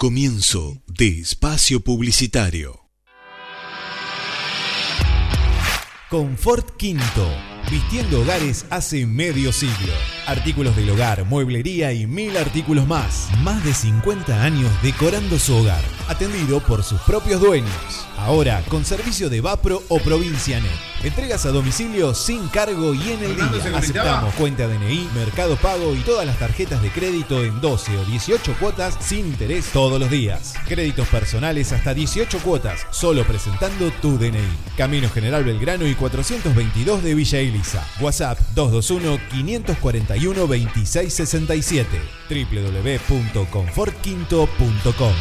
Comienzo de espacio publicitario. Confort Quinto. Vistiendo hogares hace medio siglo. Artículos del hogar, mueblería y mil artículos más. Más de 50 años decorando su hogar. Atendido por sus propios dueños. Ahora con servicio de Vapro o Provincianet. Entregas a domicilio sin cargo y en el día. ¿se Aceptamos cuenta DNI, Mercado Pago y todas las tarjetas de crédito en 12 o 18 cuotas sin interés todos los días. Créditos personales hasta 18 cuotas, solo presentando tu DNI. Camino General Belgrano y 422 de Villa Elisa. WhatsApp 221-541-2667. www.confortquinto.com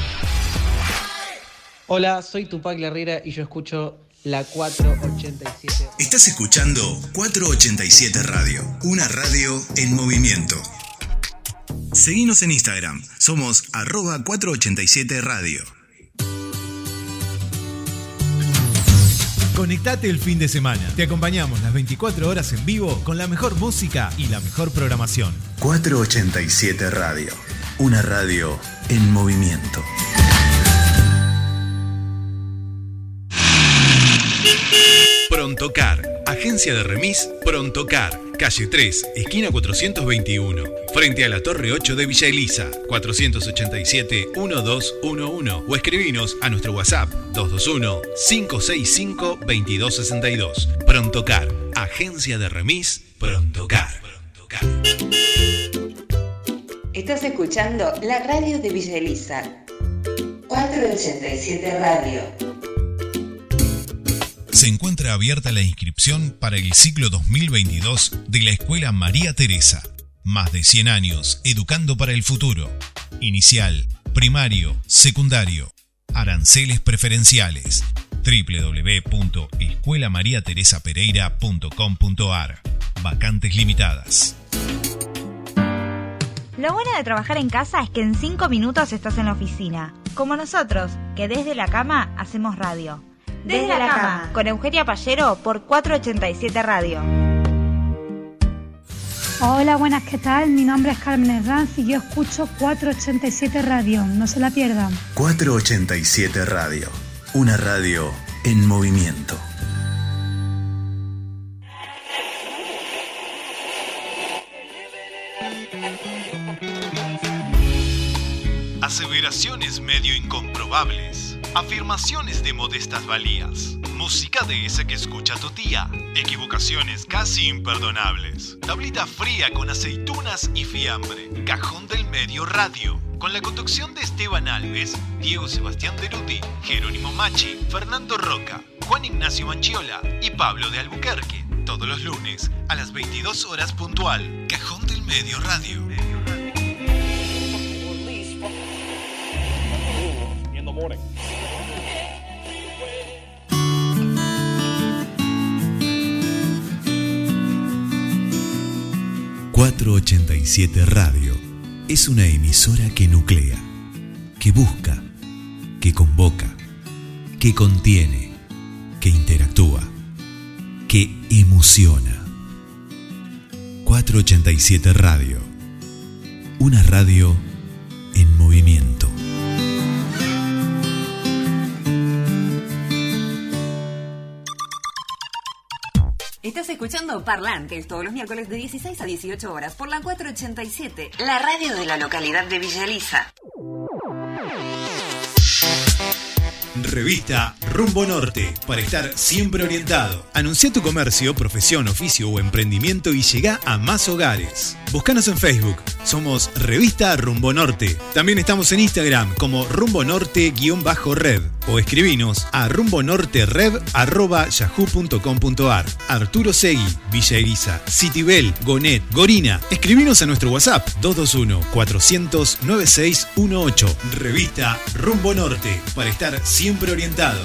Hola, soy Tupac Herrera y yo escucho la 487. Estás escuchando 487 Radio, una radio en movimiento. Seguinos en Instagram, somos arroba 487 Radio. Conectate el fin de semana. Te acompañamos las 24 horas en vivo con la mejor música y la mejor programación. 487 Radio, una radio en movimiento. Prontocar, agencia de remis Prontocar, calle 3, esquina 421, frente a la Torre 8 de Villa Elisa, 487-1211 o escribinos a nuestro WhatsApp 221-565-2262. Prontocar, agencia de remis Prontocar. Estás escuchando la radio de Villa Elisa. 487 Radio. Se encuentra abierta la inscripción para el ciclo 2022 de la Escuela María Teresa. Más de 100 años educando para el futuro. Inicial, primario, secundario. Aranceles preferenciales. www.escuelamariateresapereira.com.ar Vacantes limitadas. Lo bueno de trabajar en casa es que en 5 minutos estás en la oficina, como nosotros, que desde la cama hacemos radio. Desde, la, cama, con Eugenia Pallero por 487 Radio. Hola, buenas, ¿qué tal? Mi nombre es Carmen Herranz y yo escucho 487 Radio. No se la pierdan. 487 Radio, una radio en movimiento. Aseveraciones medio incomprobables. Afirmaciones de modestas valías. Música de esa que escucha tu tía. Equivocaciones casi imperdonables. Tablita fría con aceitunas y fiambre. Cajón del medio radio. Con la conducción de Esteban Alves, Diego Sebastián Deruti, Jerónimo Machi, Fernando Roca, Juan Ignacio Manchiola y Pablo de Albuquerque. Todos los lunes a las 22 horas puntual. Cajón del medio radio. Morning. 487 Radio es una emisora que nuclea, que busca, que convoca, que contiene, que interactúa, que emociona. 487 Radio, una radio en movimiento. Estás escuchando Parlantes todos los miércoles de 16 a 18 horas por la 487, la radio de la localidad de Villa Elisa. Revista Rumbo Norte, para estar siempre orientado. Anuncia tu comercio, profesión, oficio o emprendimiento y llega a más hogares. Búscanos en Facebook, somos Revista Rumbo Norte. También estamos en Instagram como Rumbo Norte-Red o escribinos a rumbonorterev.yahoo.com.ar Arturo Segui, Villa Elisa, Citibel, Gonet, Gorina. Escribinos a nuestro WhatsApp 221-400-9618. Revista Rumbo Norte, para estar siempre orientado.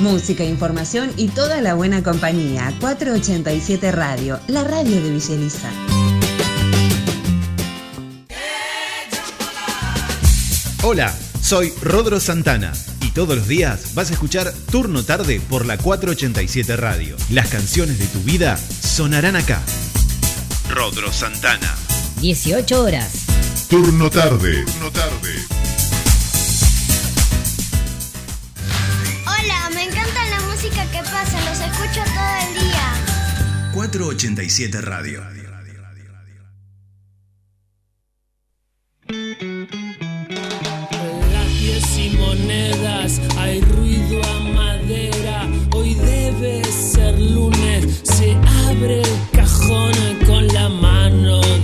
Música, información y toda la buena compañía. 487 Radio, la radio de Villa Hola, soy Rodro Santana y todos los días vas a escuchar Turno Tarde por la 487 Radio. Las canciones de tu vida sonarán acá. Rodro Santana. 18 horas. Turno tarde. Turno tarde. Hola, me encanta la música que pasa, los escucho todo el día. 487 Radio.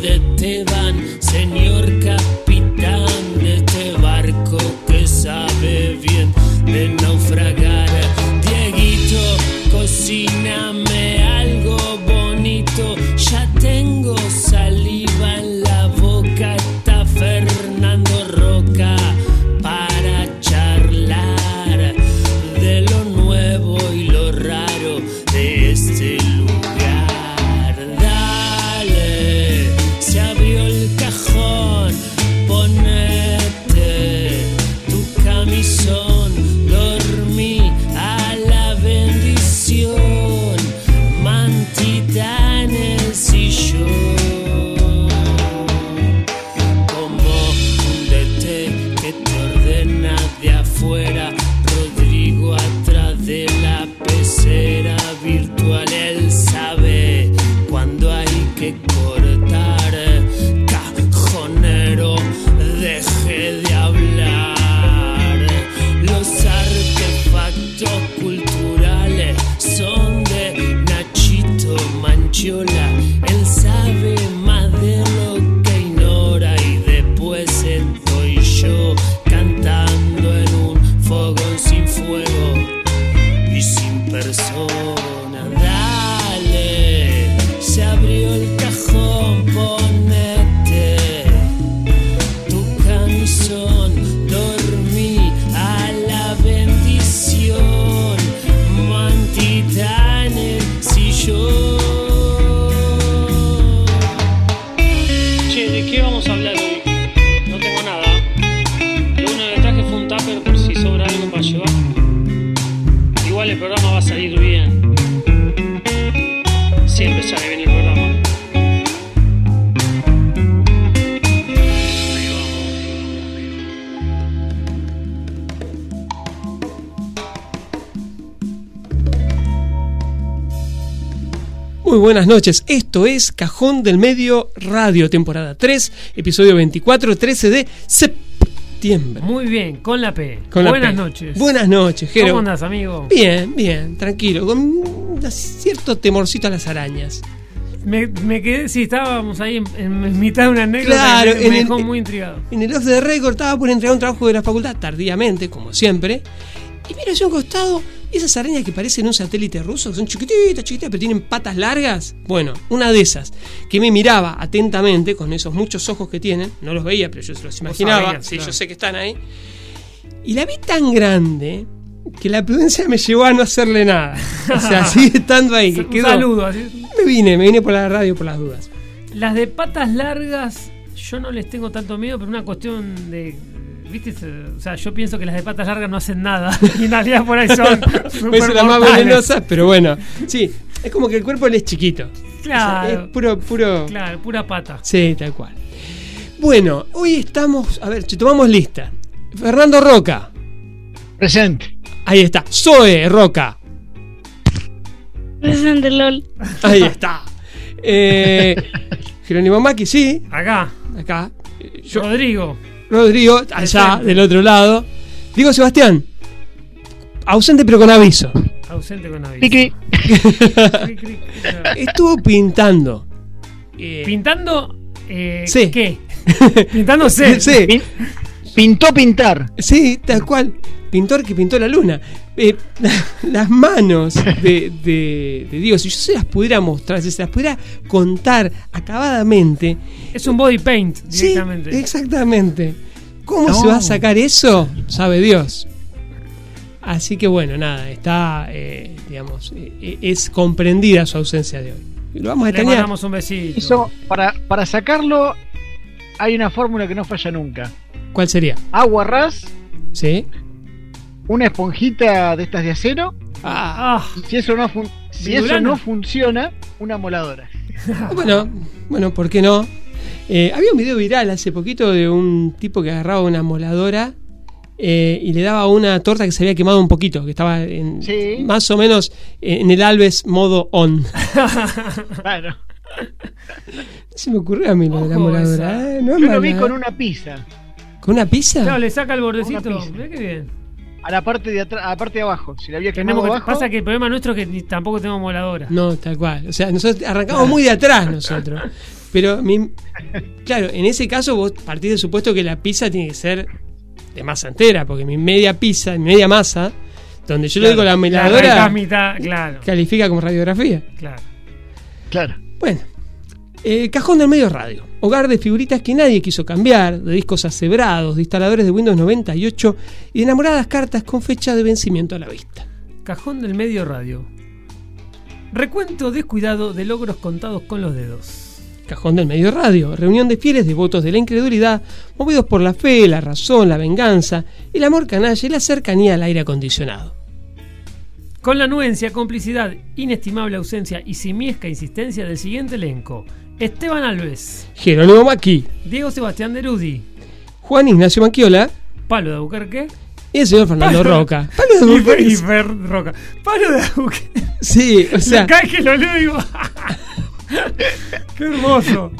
Mano de Teban, señor capitán Muy buenas noches, esto es Cajón del Medio Radio, temporada 3, episodio 24, 13 de septiembre. Muy bien, con la P. Con la Buenas P. noches. Buenas noches, Jero. ¿Cómo andas, amigo? Bien, bien, tranquilo, con cierto temorcito a las arañas. Me, me quedé, sí, estábamos ahí en, en mitad de una anécdota Claro, me, el- dejó muy intrigado. En el off de récord estaba por entregar un trabajo de la facultad, tardíamente, como siempre, y miro hacia un costado esas arañas que parecen un satélite ruso, que son chiquititas, chiquititas, pero tienen patas largas. Bueno, una de esas, que me miraba atentamente, con esos muchos ojos que tienen, no los veía, pero yo se los imaginaba, sabías, sí, claro. yo sé que están ahí, y la vi tan grande que la prudencia me llevó a no hacerle nada. O sea, sigue estando ahí. Que Un saludo. Me vine, me vine por la radio por las dudas. Las de patas largas, yo no les tengo tanto miedo, pero una cuestión de. ¿Viste? O sea, yo pienso que las de patas largas no hacen nada. Y en realidad por ahí son. Puede ser la más supermortales. venenosa, pero bueno. Sí, es como que el cuerpo le es chiquito. Claro. O sea, es puro, puro. Claro, pura pata. Sí, tal cual. Bueno, hoy estamos. A ver, si tomamos lista. Fernando Roca. Presente. Ahí está. Zoe Roca. Presente, LOL. Ahí está. Eh, Jerónimo Maki, sí. Acá. Acá. Rodrigo. Rodrigo, allá, del otro lado. Diego Sebastián. Ausente pero con aviso. Ausente con aviso. Cri. Estuvo pintando. Eh, Pintando. Eh, Sí. ¿Qué? Pintándose. Sí. Pin- Pintó pintar. Sí, tal cual. Pintor que pintó la luna. Eh, las manos de, de, de Diego, si yo se las pudiera mostrar, si se las pudiera contar acabadamente. Es un body paint Sí, directamente. exactamente. ¿Cómo No. se va a sacar eso? Sabe Dios. Así que bueno, nada, está, eh, digamos, eh, es comprendida su ausencia de hoy. Lo vamos a Le extrañar. mandamos un besito. Eso, para, para sacarlo, hay una fórmula que no falla nunca. ¿Cuál sería? Agua ras, ¿Sí? una esponjita de estas de acero. Ah, Ah, Y si eso no, fun- si eso Vidulana. no funciona, una moladora. bueno, bueno, ¿por qué no? Eh, había un video viral hace poquito de un tipo que agarraba una moladora eh, y le daba una torta que se había quemado un poquito, que estaba en, Sí. más o menos en el Alves modo on. Claro. No se me ocurrió a mí lo de la moladora. eh, no Yo lo vi con eh. una pizza. ¿Con una pizza? Claro, le saca el bordecito. Una pizza. Mirá qué bien. A la parte de atrás, a la parte de abajo. Si la había quemado Tenemos que- abajo. pasa que el problema nuestro es que ni- tampoco tenemos moladora. No, tal cual. O sea, nosotros arrancamos muy de atrás nosotros. Pero, mi- claro, en ese caso vos partís del supuesto que la pizza tiene que ser de masa entera, porque mi media pizza, mi media masa, donde yo le digo la La meladora, arrancás mitad, claro. califica como radiografía. Claro. Claro. Bueno, eh, cajón del medio radio. Hogar de figuritas que nadie quiso cambiar, de discos asebrados, de instaladores de Windows 98 y de enamoradas cartas con fecha de vencimiento a la vista. Cajón del medio radio. Recuento descuidado de logros contados con los dedos. Cajón del Medio Radio, reunión de fieles devotos de la incredulidad, movidos por la fe, la razón, la venganza, el amor canalla y la cercanía al aire acondicionado. Con la anuencia, complicidad, inestimable ausencia y simiesca insistencia del siguiente elenco. Esteban Alves, Jerónimo Maqui, Diego Sebastián Derudi, Juan Ignacio Manquiola Palo de Albuquerque y el señor Fernando Palo- Roca. Palo de. Fer- y Fer Roca. Palo de Albuquerque. Sí, o sea, Cada vez que lo leo digo. ¡Qué hermoso!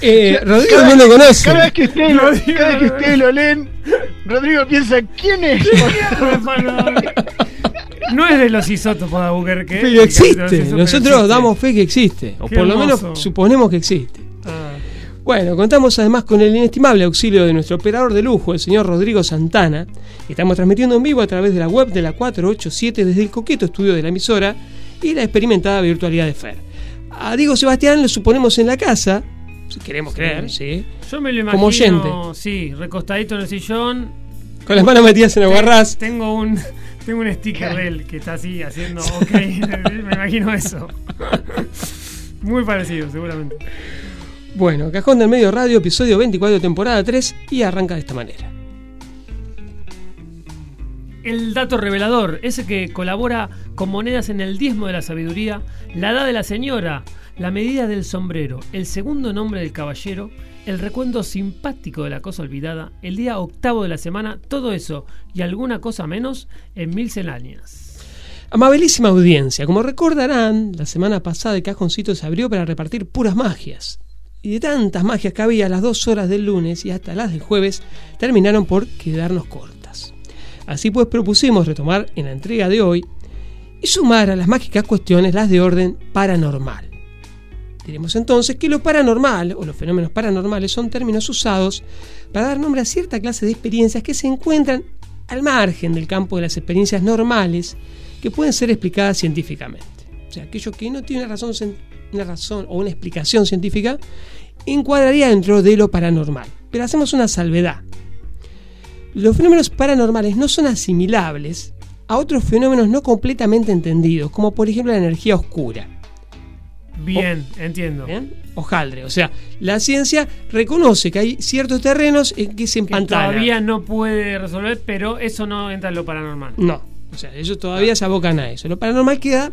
eh, Rodrigo Cada- no lo conoce. Cada vez que ustedes lo, Rodrigo, cada vez que ustedes lo leen, Rodrigo piensa, ¿quién es? No es de los isótopos de Albuquerque. Pero ¿eh? existe, nosotros existe. damos fe que existe, o Qué por lo menos suponemos que existe. Ah. Bueno, contamos además con el inestimable auxilio de nuestro operador de lujo, el señor Rodrigo Santana. Estamos transmitiendo en vivo a través de la web de la 487 desde el coqueto estudio de la emisora y la experimentada virtualidad de Fer. A Diego Sebastián lo suponemos en la casa, si queremos creer, sí. Yo me lo imagino. Como oyente. Sí, recostadito en el sillón. Con las manos metidas en el guarrás. Tengo un, tengo un sticker de él que está así haciendo ok. me imagino eso. Muy parecido, seguramente. Bueno, Cajón del Medio Radio, episodio 24, temporada 3, y arranca de esta manera. El dato revelador, ese que colabora con monedas en el diezmo de la sabiduría, la edad de la señora, la medida del sombrero, el segundo nombre del caballero, el recuento simpático de la cosa olvidada, el día octavo de la semana, todo eso y alguna cosa menos en mil celáneas. Amabilísima audiencia, como recordarán, la semana pasada el cajoncito se abrió para repartir puras magias. Y de tantas magias que había, las dos horas del lunes y hasta las del jueves terminaron por quedarnos cortas. Así pues propusimos retomar en la entrega de hoy y sumar a las mágicas cuestiones las de orden paranormal. Diremos entonces que lo paranormal o los fenómenos paranormales son términos usados para dar nombre a cierta clase de experiencias que se encuentran al margen del campo de las experiencias normales que pueden ser explicadas científicamente. O sea, aquello que no tiene una razón, una razón o una explicación científica encuadraría dentro de lo paranormal. Pero hacemos una salvedad. Los fenómenos paranormales no son asimilables a otros fenómenos no completamente entendidos, como por ejemplo la energía oscura. Bien, entiendo. ¿Bien? Hojaldre. O sea, la ciencia reconoce que hay ciertos terrenos en que se Que empantana. todavía no puede resolver, pero eso no entra en lo paranormal. No. O sea, ellos todavía se abocan a eso. Lo paranormal queda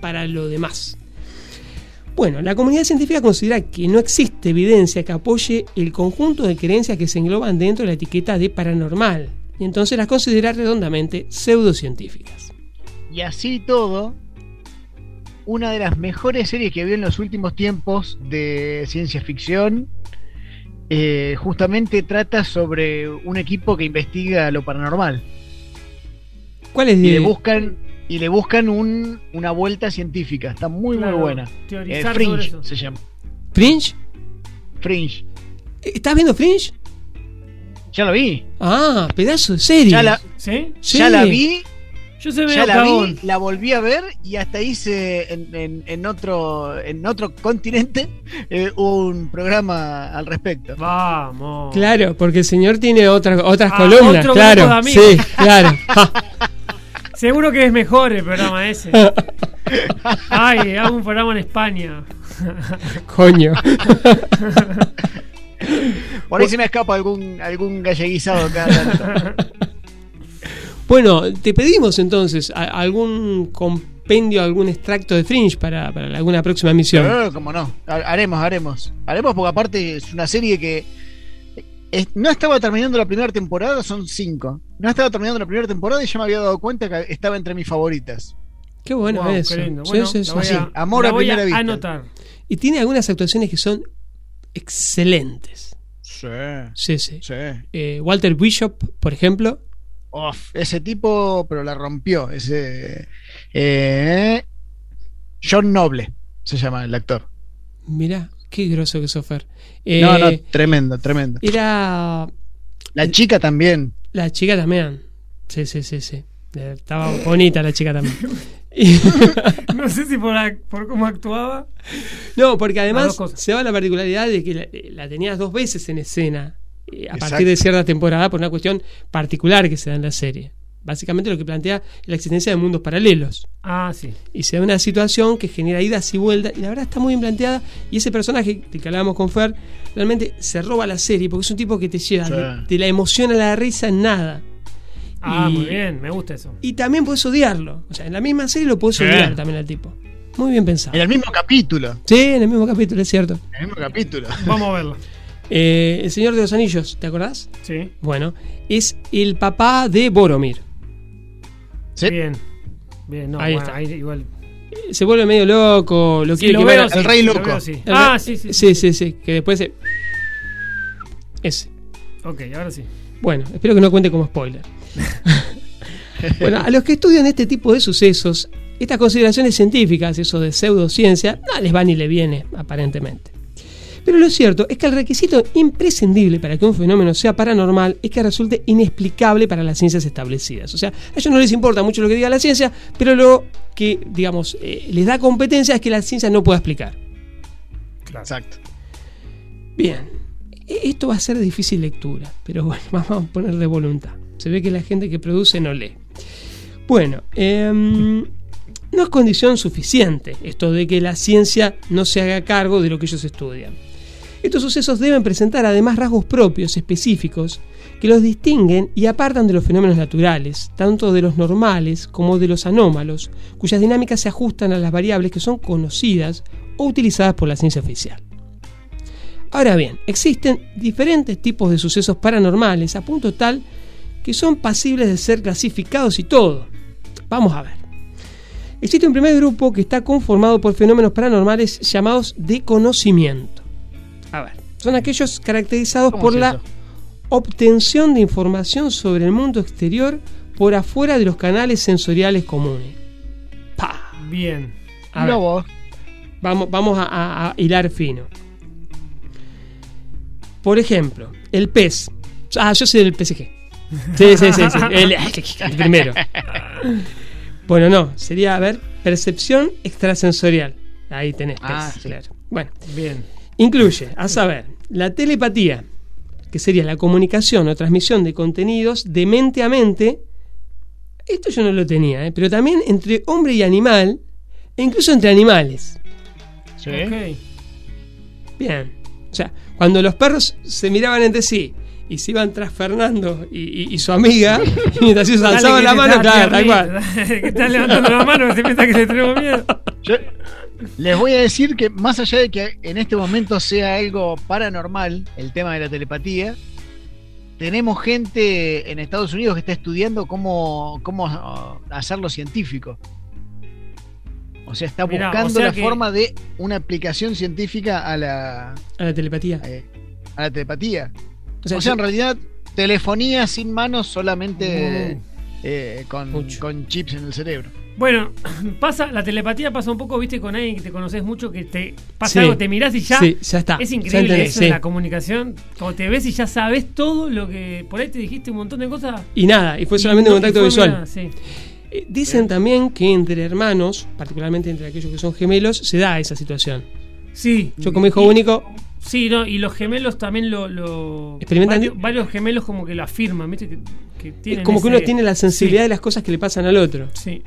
para lo demás. Bueno, la comunidad científica considera que no existe evidencia que apoye el conjunto de creencias que se engloban dentro de la etiqueta de paranormal. Y entonces las considera redondamente pseudocientíficas. Y así todo, una de las mejores series que vi en los últimos tiempos de ciencia ficción eh, justamente trata sobre un equipo que investiga lo paranormal. ¿Cuál es Y de- le buscan, y le buscan un- una vuelta científica. Está muy, Claro, muy buena. teorizar Eh, sobre Fringe eso. se llama. Fringe? Fringe. ¿Estás viendo Fringe? Ya lo vi. Ah, pedazo de serie. Ya la, ¿Sí? Sí. ya la vi. Yo se Ya la vi, la volví a ver y hasta hice en, en- en otro en otro continente eh, un programa al respecto. Vamos. Claro, porque el señor tiene otra- otras Ah, columnas, otro claro. grupo de amigos. Sí, claro. Seguro que es mejor el programa ese. Ay, hago un programa en España. Coño. Por ahí se me escapa algún algún galleguizado cada tanto. Bueno, te pedimos entonces a- algún com- compendio, algún extracto de Fringe para, para alguna próxima emisión. Eh, como no. Ha- Haremos, haremos. Haremos porque aparte es una serie que no estaba terminando la primera temporada, son cinco. No estaba terminando la primera temporada y ya me había dado cuenta que estaba entre mis favoritas. Qué bueno Wow, eso. qué lindo. Sí, Bueno, sí, la sí, a- amor la a voy primera vista. anotar. Y tiene algunas actuaciones que son excelentes. Sí. Sí, sí. Sí. Eh, Walter Bishop, por ejemplo. Uf, ese tipo, pero la rompió. Ese. eh, John Noble se llama el actor. Mirá, qué groso que Sofer. no, no, tremendo, tremendo. Era La chica también. la chica también. Sí, sí, sí, sí. Eh, Estaba bonita la chica también. No sé si por, ac- por cómo actuaba. No, porque además se va la particularidad de que la, eh, la tenías dos veces en escena eh, a Exacto. partir de cierta temporada por una cuestión particular que se da en la serie. Básicamente lo que plantea es la existencia de mundos paralelos. Ah, sí. Y se da una situación que genera idas y vueltas. Y la verdad está muy bien planteada. Y ese personaje del que hablábamos con Fer, realmente se roba la serie porque es un tipo que te lleva Sí. de, de la emoción a la risa en nada. Ah, Y- muy bien, me gusta eso. Y también puedes odiarlo. O sea, en la misma serie lo puedes Sí. odiar también al tipo. Muy bien pensado. En el mismo capítulo. Sí, en el mismo capítulo, es cierto. En el mismo capítulo. Vamos a verlo. Eh, el Señor de los Anillos, ¿te acordás? Sí. Bueno, es el papá de Boromir. Sí. Bien. Bien, no, Ahí bueno, está. ahí igual. Se vuelve medio loco, lo Sí, quiere lo veo, sí, el rey lo loco. veo, sí. el Ah, rey- sí, sí. Sí, sí, sí, que después se... Ese. Ok, ahora sí. Bueno, espero que no cuente como spoiler. bueno, a los que estudian este tipo de sucesos, estas consideraciones científicas, eso de pseudociencia, no les va ni le viene, aparentemente. Pero lo cierto es que el requisito imprescindible para que un fenómeno sea paranormal es que resulte inexplicable para las ciencias establecidas. O sea, a ellos no les importa mucho lo que diga la ciencia, pero lo que, digamos, eh, les da competencia es que la ciencia no pueda explicar. Exacto. Bien, e- esto va a ser difícil lectura, pero bueno, vamos a poner de voluntad. Se ve que la gente que produce no lee. Bueno, em, no es condición suficiente esto de que la ciencia no se haga cargo de lo que ellos estudian. Estos sucesos deben presentar además rasgos propios, específicos, que los distinguen y apartan de los fenómenos naturales, tanto de los normales como de los anómalos, cuyas dinámicas se ajustan a las variables que son conocidas o utilizadas por la ciencia oficial. Ahora bien, existen diferentes tipos de sucesos paranormales a punto tal que son pasibles de ser clasificados y todo. Vamos a ver. Existe un primer grupo que está conformado por fenómenos paranormales llamados de conocimiento. A ver, son aquellos caracterizados ¿Cómo por es la eso? obtención de información sobre el mundo exterior por afuera de los canales sensoriales comunes. Pa. Bien. A ver. Lobo. Vamos, vamos a, a- a hilar fino. Por ejemplo, el pez. Ah, yo soy del PSG. Sí, sí, sí, sí. El, el primero. Bueno, no, sería, a ver, percepción extrasensorial. Ahí tenés, pez, Ah, sí. claro. Bueno, Bien. Incluye, a saber, la telepatía, que sería la comunicación o transmisión de contenidos de mente a mente. Esto yo no lo tenía, ¿eh? pero también entre hombre y animal, e incluso entre animales. Sí. Bien. O sea, cuando los perros se miraban entre sí y se iban tras Fernando y, y- y su amiga, y mientras ellos alzaban la mano, está claro, tal cual. que estás levantando la mano, se piensa que le tenemos miedo. Yo les voy a decir que más allá de que en este momento sea algo paranormal, el tema de la telepatía, tenemos gente en Estados Unidos que está estudiando cómo, cómo ah, hacerlo científico. O sea, está Mirá, buscando o sea la forma de una aplicación científica a la, A la telepatía. eh, a la telepatía. O sea, O sea, en realidad, telefonía sin manos solamente eh, con, con chips en el cerebro. Bueno, pasa, la telepatía pasa un poco, viste, con alguien que te conoces mucho, que te pasa Sí. algo, te mirás y ya. Sí, ya está. Es increíble eso sí. la comunicación. Como te ves y ya sabes todo lo que. Por ahí te dijiste un montón de cosas. Y nada, y fue solamente y un contacto visual. sí. Eh, Dicen también que entre hermanos, particularmente entre aquellos que son gemelos, se da esa situación. Sí. Yo como hijo Y- único, Sí, no, y los gemelos también lo. lo Experimentan- varios, varios gemelos como que lo afirman, viste, que, que es tienen. como que uno tiene la sensibilidad de las cosas que le pasan al otro. Sí.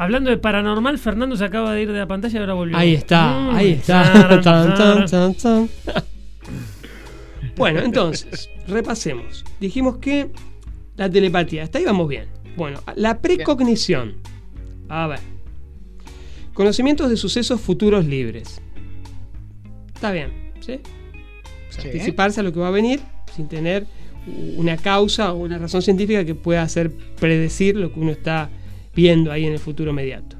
Hablando de paranormal, Fernando se acaba de ir de la pantalla y ahora volvió. Ahí está, Mm, ahí está. Tan, tan, tan. bueno, entonces, repasemos. Dijimos que la telepatía, hasta ahí vamos bien. Bueno, la precognición. A ver. Conocimientos de sucesos futuros libres. Está bien, ¿sí? O sea, Sí. Anticiparse a lo que va a venir sin tener una causa o una razón científica que pueda hacer predecir lo que uno está viendo ahí en el futuro inmediato.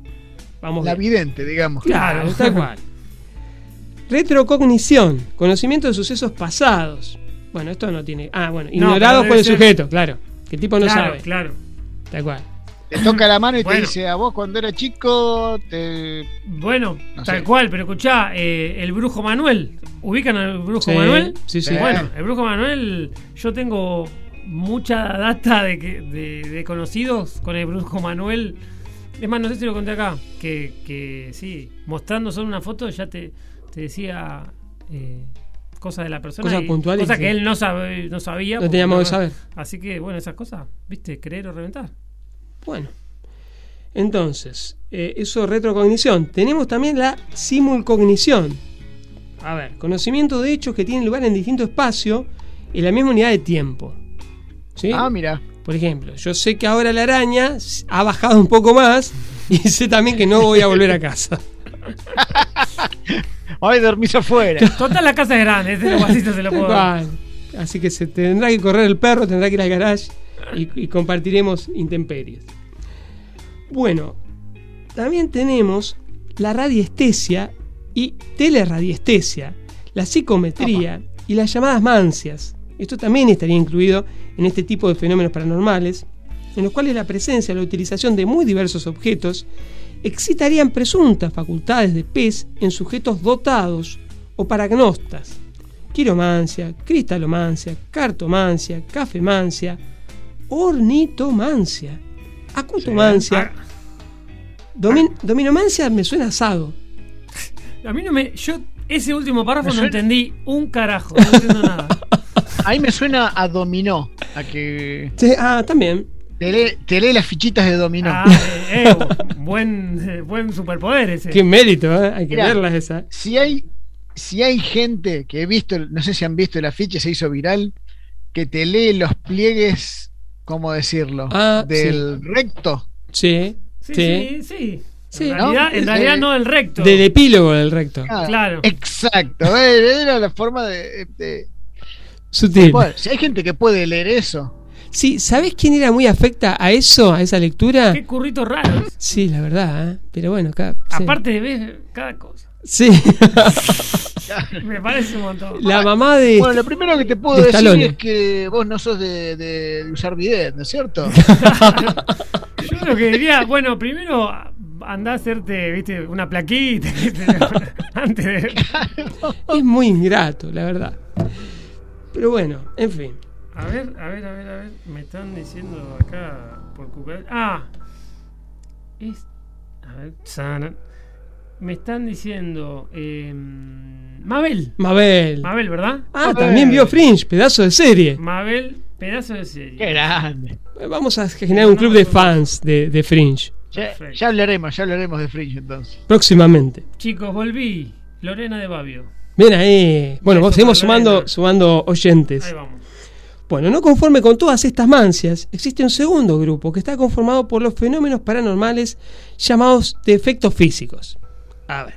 Vamos La bien. vidente, digamos. Claro, tal cual. Retrocognición, conocimiento de sucesos pasados. Bueno, esto no tiene. Ah, bueno, No, ignorados por el ser- sujeto, claro. Que el tipo no claro, sabe. claro. Tal cual. Te toca la mano y Bueno. te dice, a vos cuando era chico, te... Bueno, No tal sé. cual, pero escuchá, eh, el brujo Manuel. ¿Ubican al brujo Sí, Manuel? sí, sí. Bueno, el brujo Manuel, yo tengo mucha data de, que, de, de conocidos con el brujo Manuel. Es más, no sé si lo conté acá, que, que sí, mostrando solo una foto ya te, te decía eh, cosas de la persona. Cosas puntuales, Cosas sí. que él no, sabe, no sabía. No porque tenía modo de saber. Así que, bueno, esas cosas, viste, creer o reventar. Bueno. Entonces, eh, eso retrocognición. Tenemos también la simulcognición. A ver, conocimiento de hechos que tienen lugar en distinto espacio en la misma unidad de tiempo. ¿Sí? Ah, mira. Por ejemplo, yo sé que ahora la araña ha bajado un poco más y sé también que no voy a volver a casa. Hoy dormís afuera. Total, la casa es grande, este lugarcito se lo puedo dar. Así que se tendrá que correr el perro, tendrá que ir al garage y, y compartiremos intemperies. Bueno, también tenemos la radiestesia y teleradiestesia, la psicometría y las llamadas mancias. Esto también estaría incluido en este tipo de fenómenos paranormales, en los cuales la presencia o la utilización de muy diversos objetos excitarían presuntas facultades de pez en sujetos dotados o paragnostas. Quiromancia, cristalomancia, cartomancia, cafemancia, ornitomancia, acutomancia. Domin- dominomancia me suena asado. A mí no me. Yo ese último párrafo Me no entendí un carajo. No entiendo nada. Ahí me suena a dominó, a que Sí, ah, también. te lee, te lee las fichitas de dominó. Ah, eh, eh, buen, eh, buen superpoder ese. Qué mérito, ¿eh? hay que Mirá, verlas esas. Si hay, si hay gente que he visto, no sé si han visto el afiche, se hizo viral, que te lee los pliegues, ¿cómo decirlo? Ah, Del recto. Sí, Sí, sí. sí, en ¿no? realidad, en Es realidad de- no el recto. Del epílogo del recto. Ah, Claro. Exacto, eh, era la forma de... de- Sutil. Si hay gente que puede leer eso, Sí, ¿sabés quién era muy afecta a eso, a esa lectura? Qué currito raro. Sí, la verdad, ¿eh? pero bueno, acá. sí. Aparte de ver cada cosa. Sí. Me parece un montón. la mamá de. Bueno, lo primero que te puedo de decir Stallone. es que vos no sos de, de- de usar bidet, ¿no es cierto? Yo lo que diría, bueno, primero andá a hacerte, viste, una plaquita antes de. Es muy ingrato, la verdad. Pero bueno, en fin. A ver, a ver, a ver, a ver. Me están diciendo acá por cucaracha. Ah, es. A ver, sana. Me están diciendo. eh, Mabel. Mabel. Mabel, ¿verdad? Ah, también vio Fringe, pedazo de serie. Mabel, pedazo de serie. Qué grande. Vamos a generar un club de fans de, de Fringe Ya, ya hablaremos, ya hablaremos de Fringe entonces. próximamente. Chicos, volví. Lorena de Babio. Bien ahí. Bueno, vos seguimos sumando, sumando oyentes. Ahí vamos. Bueno, no conforme con todas estas mancias, existe un segundo grupo que está conformado por los fenómenos paranormales llamados de efectos físicos. A ver,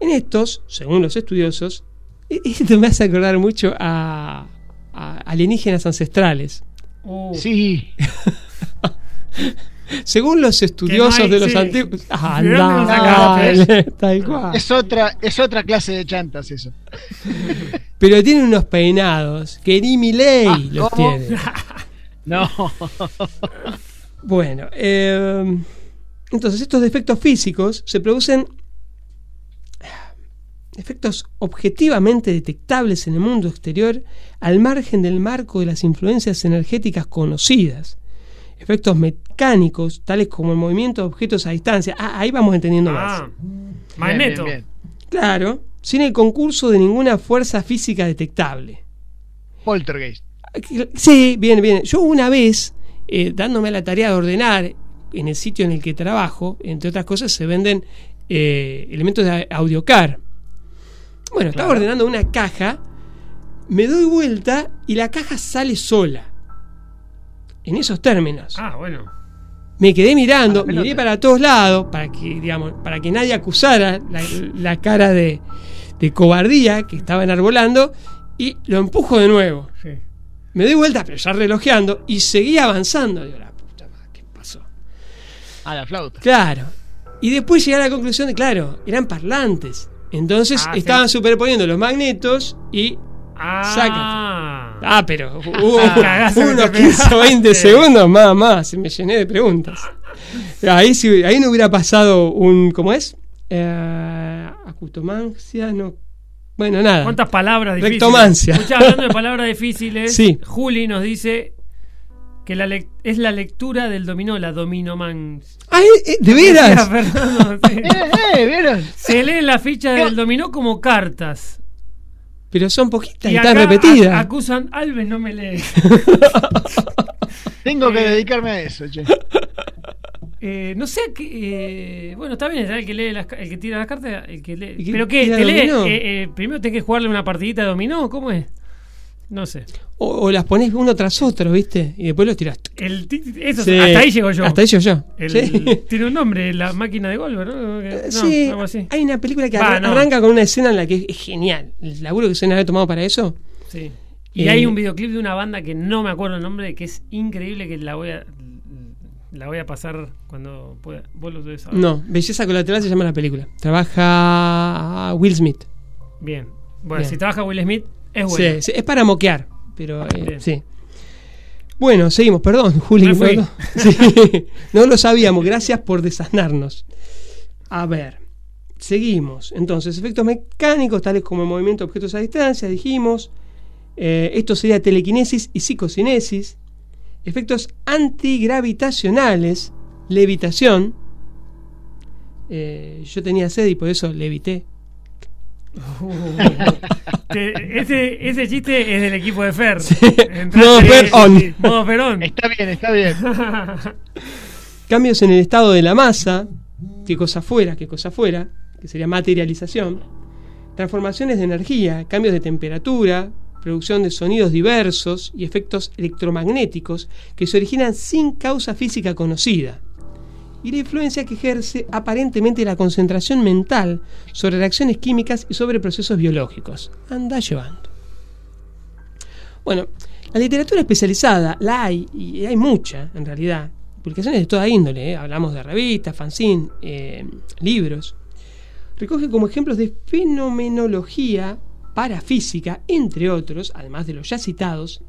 en estos, según los estudiosos, esto me hace acordar mucho a, a alienígenas ancestrales. Uh, Sí, Según los estudiosos de los sí. antiguos... Ah, ¿De dónde lo dale, sacaste? tal cual. es otra, es otra clase de chantas eso. Pero tienen unos peinados que ni mi ley Ah, los ¿cómo? tiene. No. Bueno, eh, entonces estos defectos físicos se producen efectos objetivamente detectables en el mundo exterior al margen del marco de las influencias energéticas conocidas. Efectos mecánicos, tales como el movimiento de objetos a distancia. Ah, ahí vamos entendiendo más. Ah, Magneto. Bien, bien, Claro, sin el concurso de ninguna fuerza física detectable. Poltergeist. Sí, bien, bien. Yo una vez, eh, dándome la tarea de ordenar en el sitio en el que trabajo, entre otras cosas, se venden eh, elementos de audiocar. Bueno, estaba ordenando una caja, me doy vuelta y la caja sale sola. En esos términos. Ah, bueno. Me quedé mirando, miré para todos lados, para que, digamos, para que nadie acusara la, la cara de, de cobardía que estaba enarbolando, y lo empujo de nuevo. Sí. Me doy vuelta, pero ya relojeando, y seguí avanzando. Digo, la puta madre, ¿qué pasó? A la flauta. Claro. Y después llegué a la conclusión de, claro, eran parlantes. Entonces Ah, sí. estaban superponiendo los magnetos y Ah. sácate. Ah, pero hubo unos te 15 o 20 pegaste. segundos más, más. Me llené de preguntas. Ahí, sí, ahí no hubiera pasado un. ¿Cómo es? Eh, acutomancia, no. Bueno, nada. ¿Cuántas palabras difíciles? Rectomancia. Escuchá, hablando de palabras difíciles, Sí. Juli nos dice que la es la lectura del dominó, la dominomans. Ah, eh, eh, ¿de veras? Decía Fernando, sí. Eh, ¿vieron? Se lee la ficha del dominó como cartas. Pero son poquitas y, Y están repetidas. acusan, Alves no me lee. Tengo que Eh, dedicarme a eso, che. Eh, no sé qué. eh, bueno, está bien, el que lee las, el que tira las cartas, el que lee. ¿Y qué ¿Pero qué? ¿Te lee? Eh, eh, primero tenés que jugarle una partidita de dominó, ¿cómo es? No sé. O, o las pones uno tras otro, ¿viste? Y después los tiras. El eso, Sí. Hasta ahí llego yo. Hasta ahí llego yo. El- Sí. Tiene un nombre, la máquina de golf, ¿no? Que- no, sí, algo así. hay una película que no. arranca con una escena en la que es, genial. El laburo que se había tomado para eso. Sí. Y Eh, hay un videoclip de una banda que no me acuerdo el nombre, que es increíble, que la voy a la voy a pasar cuando pueda. Vos lo debes saber. No, Belleza Colateral se llama la película. Trabaja Will Smith. Bien. Bueno, Bien. si trabaja Will Smith, es bueno. Sí, sí, es para moquear, pero eh, sí. Bueno, seguimos, perdón, Juli. No, sí, no lo sabíamos, gracias por desanarnos. A ver, seguimos. Entonces, efectos mecánicos, tales como el movimiento de objetos a distancia, dijimos. Eh, esto sería telequinesis y psicocinesis. Efectos antigravitacionales, levitación. Eh, yo tenía sed y por eso levité. Te- ese, ese chiste es del equipo de Fer. Modo Fer on. sí, Modo Fer on. Está bien, está bien. Cambios en el estado de la masa, qué cosa fuera, qué cosa fuera, que sería materialización. Transformaciones de energía, cambios de temperatura, producción de sonidos diversos y efectos electromagnéticos que se originan sin causa física conocida. Y la influencia que ejerce aparentemente la concentración mental sobre reacciones químicas y sobre procesos biológicos. Anda llevando. Bueno, la literatura especializada la hay, y hay mucha en realidad. Publicaciones de toda índole, ¿eh? hablamos de revistas, fanzine, eh, libros. Recoge como ejemplos de fenomenología parafísica, entre otros, además de los ya citados.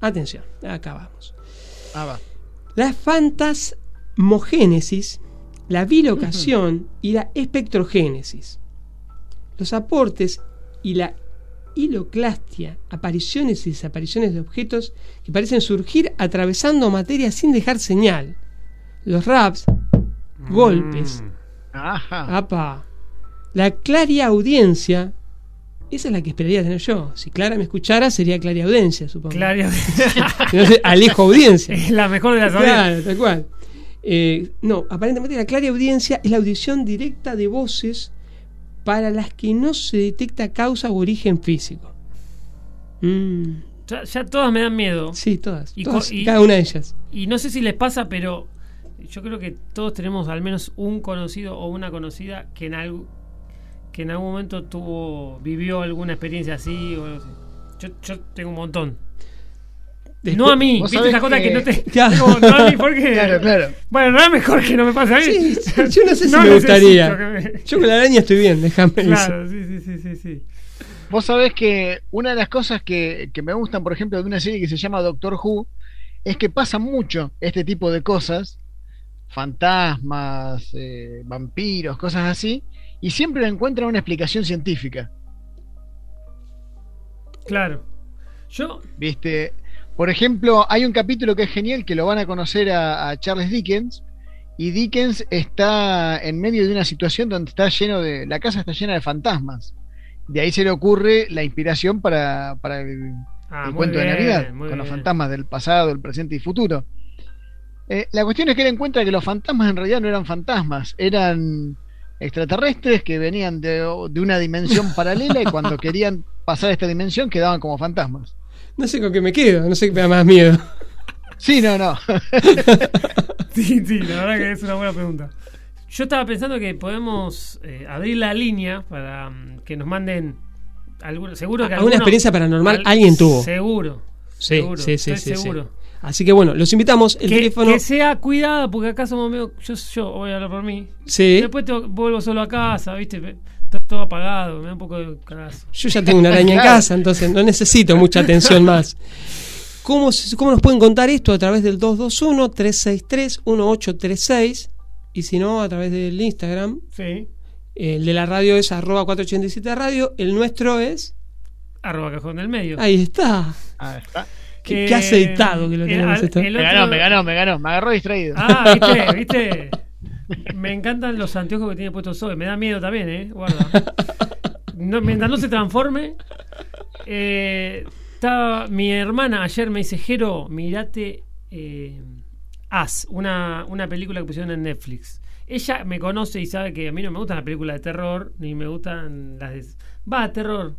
Atención, acá vamos. Ah, va. La fantasmogénesis, la bilocación y la espectrogénesis. Los aportes y la hiloclastia, apariciones y desapariciones de objetos que parecen surgir atravesando materia sin dejar señal. Los raps, golpes, Ajá. apa, la clariaudiencia, esa es la que esperaría tener yo. Si Clara me escuchara, sería clariaudiencia, supongo. Claro. Entonces, alejo audiencia. Es la mejor de las Claro, tal cual. Eh, no, aparentemente la clariaudiencia es la audición directa de voces para las que no se detecta causa o origen físico. Mm, Ya, ya todas me dan miedo. sí, todas. Y todas co- y- cada una de ellas. Y no sé si les pasa, pero yo creo que todos tenemos al menos un conocido o una conocida que en algo que en algún momento tuvo vivió alguna experiencia así o algo así. Yo, yo tengo un montón. No a mí, vos viste esa cosa que, que- no te. Claro. No a mí, porque. Claro, claro. Bueno, no es mejor que no me pase a mí. Sí, sí, yo no sé si No me gustaría. me- Yo con la araña estoy bien, déjame. Claro, sí, sí, sí, sí, sí. Vos sabés que una de las cosas que, que me gustan, por ejemplo, de una serie que se llama Doctor Who, es que pasa mucho este tipo de cosas, fantasmas, eh, vampiros, cosas así, y siempre encuentran una explicación científica. Claro. Yo. ¿Viste? Por ejemplo, hay un capítulo que es genial que lo van a conocer a, a Charles Dickens. Y Dickens está en medio de una situación donde está lleno de. La casa está llena de fantasmas. De ahí se le ocurre la inspiración para, para el, Ah, el cuento de Navidad, con los fantasmas del pasado, el presente y futuro. Eh, la cuestión es que él encuentra que los fantasmas en realidad no eran fantasmas, eran extraterrestres que venían de, de una dimensión paralela y cuando querían pasar a esta dimensión quedaban como fantasmas. No sé con qué me quedo, no sé qué me da más miedo. Sí, no, no. sí, sí, la verdad que es una buena pregunta. Yo estaba pensando que podemos eh, abrir la línea para mm, que nos manden alguna, seguro que alguna experiencia paranormal al- alguien tuvo. Seguro. Sí, seguro, sí, sí, estoy sí, sí. seguro. Así que bueno, los invitamos. El que, teléfono. que sea cuidada porque acá somos medio yo, yo voy a hablar por mí. Sí. Después te- vuelvo solo a casa, ¿viste? Está todo apagado, me da un poco de cagazo. Yo ya tengo una araña en casa, entonces no necesito mucha atención más. ¿Cómo, ¿Cómo nos pueden contar esto? A través del 221-363-1836 y si no, a través del Instagram. Sí. El de la radio es arroba 487 radio, el nuestro es... Arroba cajón del medio. Ahí está. Ahí está. Qué, qué aceitado que lo el- tenemos esto. el Me ganó, me ganó, me ganó. Me agarró distraído. Ah, viste, viste. Me encantan los anteojos que tiene puesto Zoe. Me da miedo también, ¿eh? Guarda. No, mientras no se transforme. Eh, mi hermana ayer me dice, Jero, mirate eh, As, una, una película que pusieron en Netflix. Ella me conoce y sabe que a mí no me gustan las películas de terror, ni me gustan las de... Va, terror.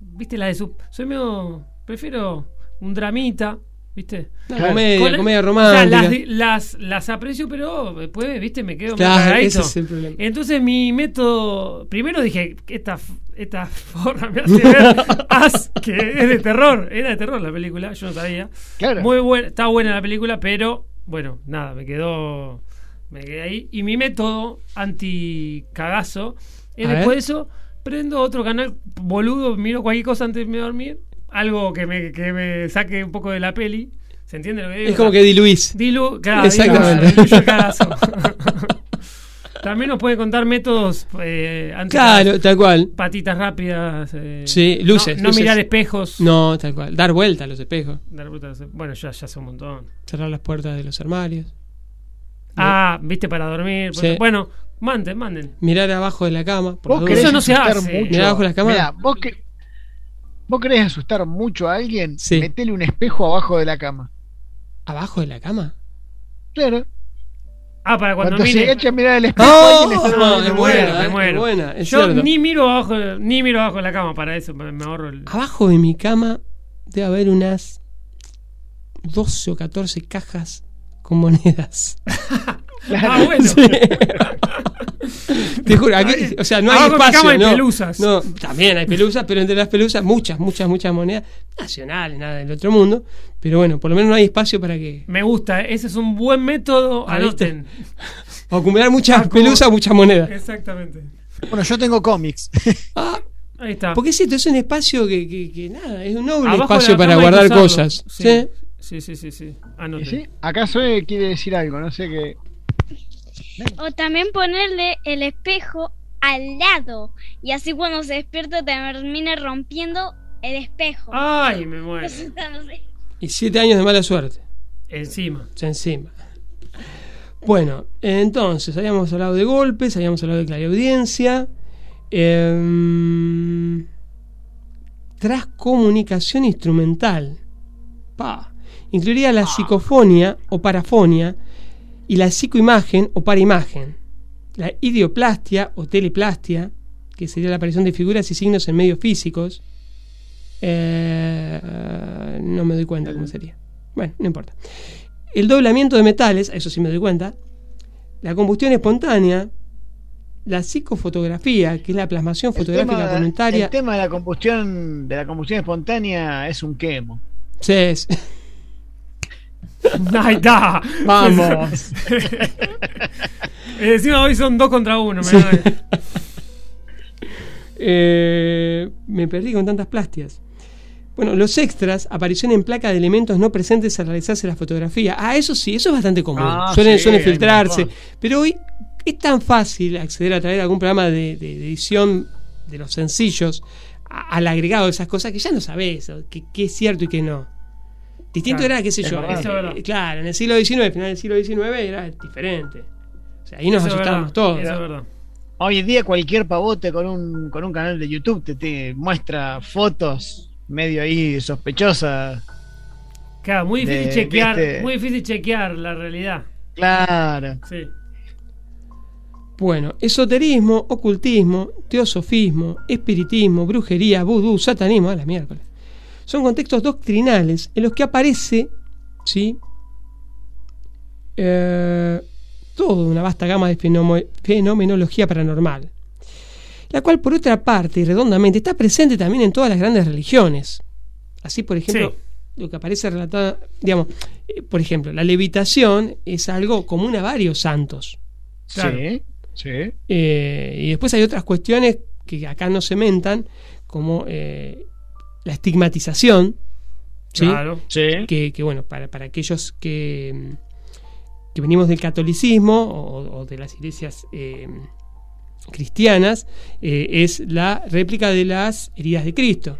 ¿Viste las de sub? Soy medio... Prefiero un dramita, ¿viste? Una comedia, Con- comedia o sea, romántica. las, di- las, las aprecio, pero después, ¿viste? Me quedo Claro, ese es el problema. Entonces mi método... Primero dije, esta, esta forma me hace ver As, que es de terror. Era de terror la película, yo no sabía. Claro. Muy buena, está buena la película, pero bueno, nada, me quedó... Me quedé ahí. Y mi método anti-cagazo es A después ver. de eso, prendo otro canal boludo, miro cualquier cosa antes de dormir. Algo que me, que me saque un poco de la peli. ¿Se entiende lo que digo? Es como que diluís. Dilu, claro, Exactamente. el cagazo. También nos puede contar métodos eh, Claro, tal cual. Patitas rápidas. eh, Sí, luces. No, no luces. mirar espejos. No, tal cual. Dar vuelta a los espejos. Dar vueltas a los- Bueno, ya, ya hace un montón. Cerrar las puertas de los armarios. Ah, viste, para dormir. Sí. Bueno, manden, manden. Mirar abajo de la cama. por Vos la querés duda. Eso no se hace. mucho. Mirá abajo de las cámaras. Mirá, vos, que, vos querés asustar mucho a alguien, Sí. metele un espejo abajo de la cama. ¿Abajo de la cama? Claro. Ah, para cuando, Cuando se mire. agacha a mirar el espejo, ¡Oh! alguien le está No, es me una buena, muero, vuelta. me es muero. buena, es Yo cierto. ni miro abajo, ni miro abajo de la cama para eso, me, me ahorro el. Abajo de mi cama debe haber unas 12 o 14 cajas con monedas. Ah, bueno. Sí. Te juro, aquí, o sea, no hay Abajo espacio. cama hay no, pelusas. No, también hay pelusas, pero entre las pelusas muchas, muchas, muchas monedas nacionales, nada del otro mundo. Pero bueno, por lo menos no hay espacio para que Me gusta, ¿eh? ese es un buen método. Ah. Anoten. acumular muchas Ah, pelusas, muchas monedas. Exactamente. Bueno, yo tengo cómics. Ah, Ahí está. porque es cierto, es un espacio que, que, que nada, es un noble Abajo espacio para guardar cosas. Sí. ¿sí? Sí, sí, sí, sí. ¿Y Anoten. sí? ¿Acaso quiere decir algo? No sé qué. O también ponerle el espejo al lado. Y así cuando se despierta termine rompiendo el espejo. Ay, me muero. Y siete años de mala suerte. Encima. Encima. Bueno, entonces, habíamos hablado de golpes, habíamos hablado de clariaudiencia. Eh, transcomunicación instrumental. Pa. Incluiría la psicofonía o parafonia y la psicoimagen o paraimagen. La idioplastia o teleplastia, que sería la aparición de figuras y signos en medios físicos. Eh, no me doy cuenta cómo sería. Bueno, no importa. El doblamiento de metales, eso sí me doy cuenta. La combustión espontánea. La psicofotografía, que es la plasmación El fotográfica tema, voluntaria. el tema de la combustión de la combustión espontánea es un quemo. Sí, es- Ahí está. Vamos. Eh, Encima hoy son dos contra uno. me Sí. Eh, me perdí con tantas plastias. Bueno, los extras, aparición en placa de elementos no presentes al realizarse la fotografía. Ah, eso sí, eso es bastante común. Ah, suelen, sí, filtrarse. Pero hoy es tan fácil acceder a través de algún programa de, de- de edición de los sencillos a- al agregado de esas cosas que ya no sabes qué es cierto y qué no. Distinto Claro, era, qué sé yo, verdad. eh, claro, en el siglo XIX, al final del siglo XIX era diferente. O sea, ahí nos Eso es asustábamos todos. Eso es verdad. Hoy en día cualquier pavote con un, con un canal de YouTube te, te muestra fotos medio ahí sospechosas. Claro, muy difícil De- chequear, ¿viste? muy difícil chequear la realidad. Claro. Sí. Bueno, esoterismo, ocultismo, teosofismo, espiritismo, brujería, vudú, satanismo, a la miércoles. Son contextos doctrinales en los que aparece, ¿sí? eh, toda una vasta gama de fenomenología paranormal, la cual por otra parte y redondamente está presente también en todas las grandes religiones. Así, por ejemplo, lo que aparece relatado, digamos, eh, por ejemplo, la levitación es algo común a varios santos. Sí, sí. Eh, y después hay otras cuestiones que acá no se mentan, como eh, la estigmatización. ¿sí? Claro. Sí. Que, que, bueno, para, para aquellos que, mm, que venimos del catolicismo o, o de las iglesias eh, cristianas, eh, es la réplica de las heridas de Cristo.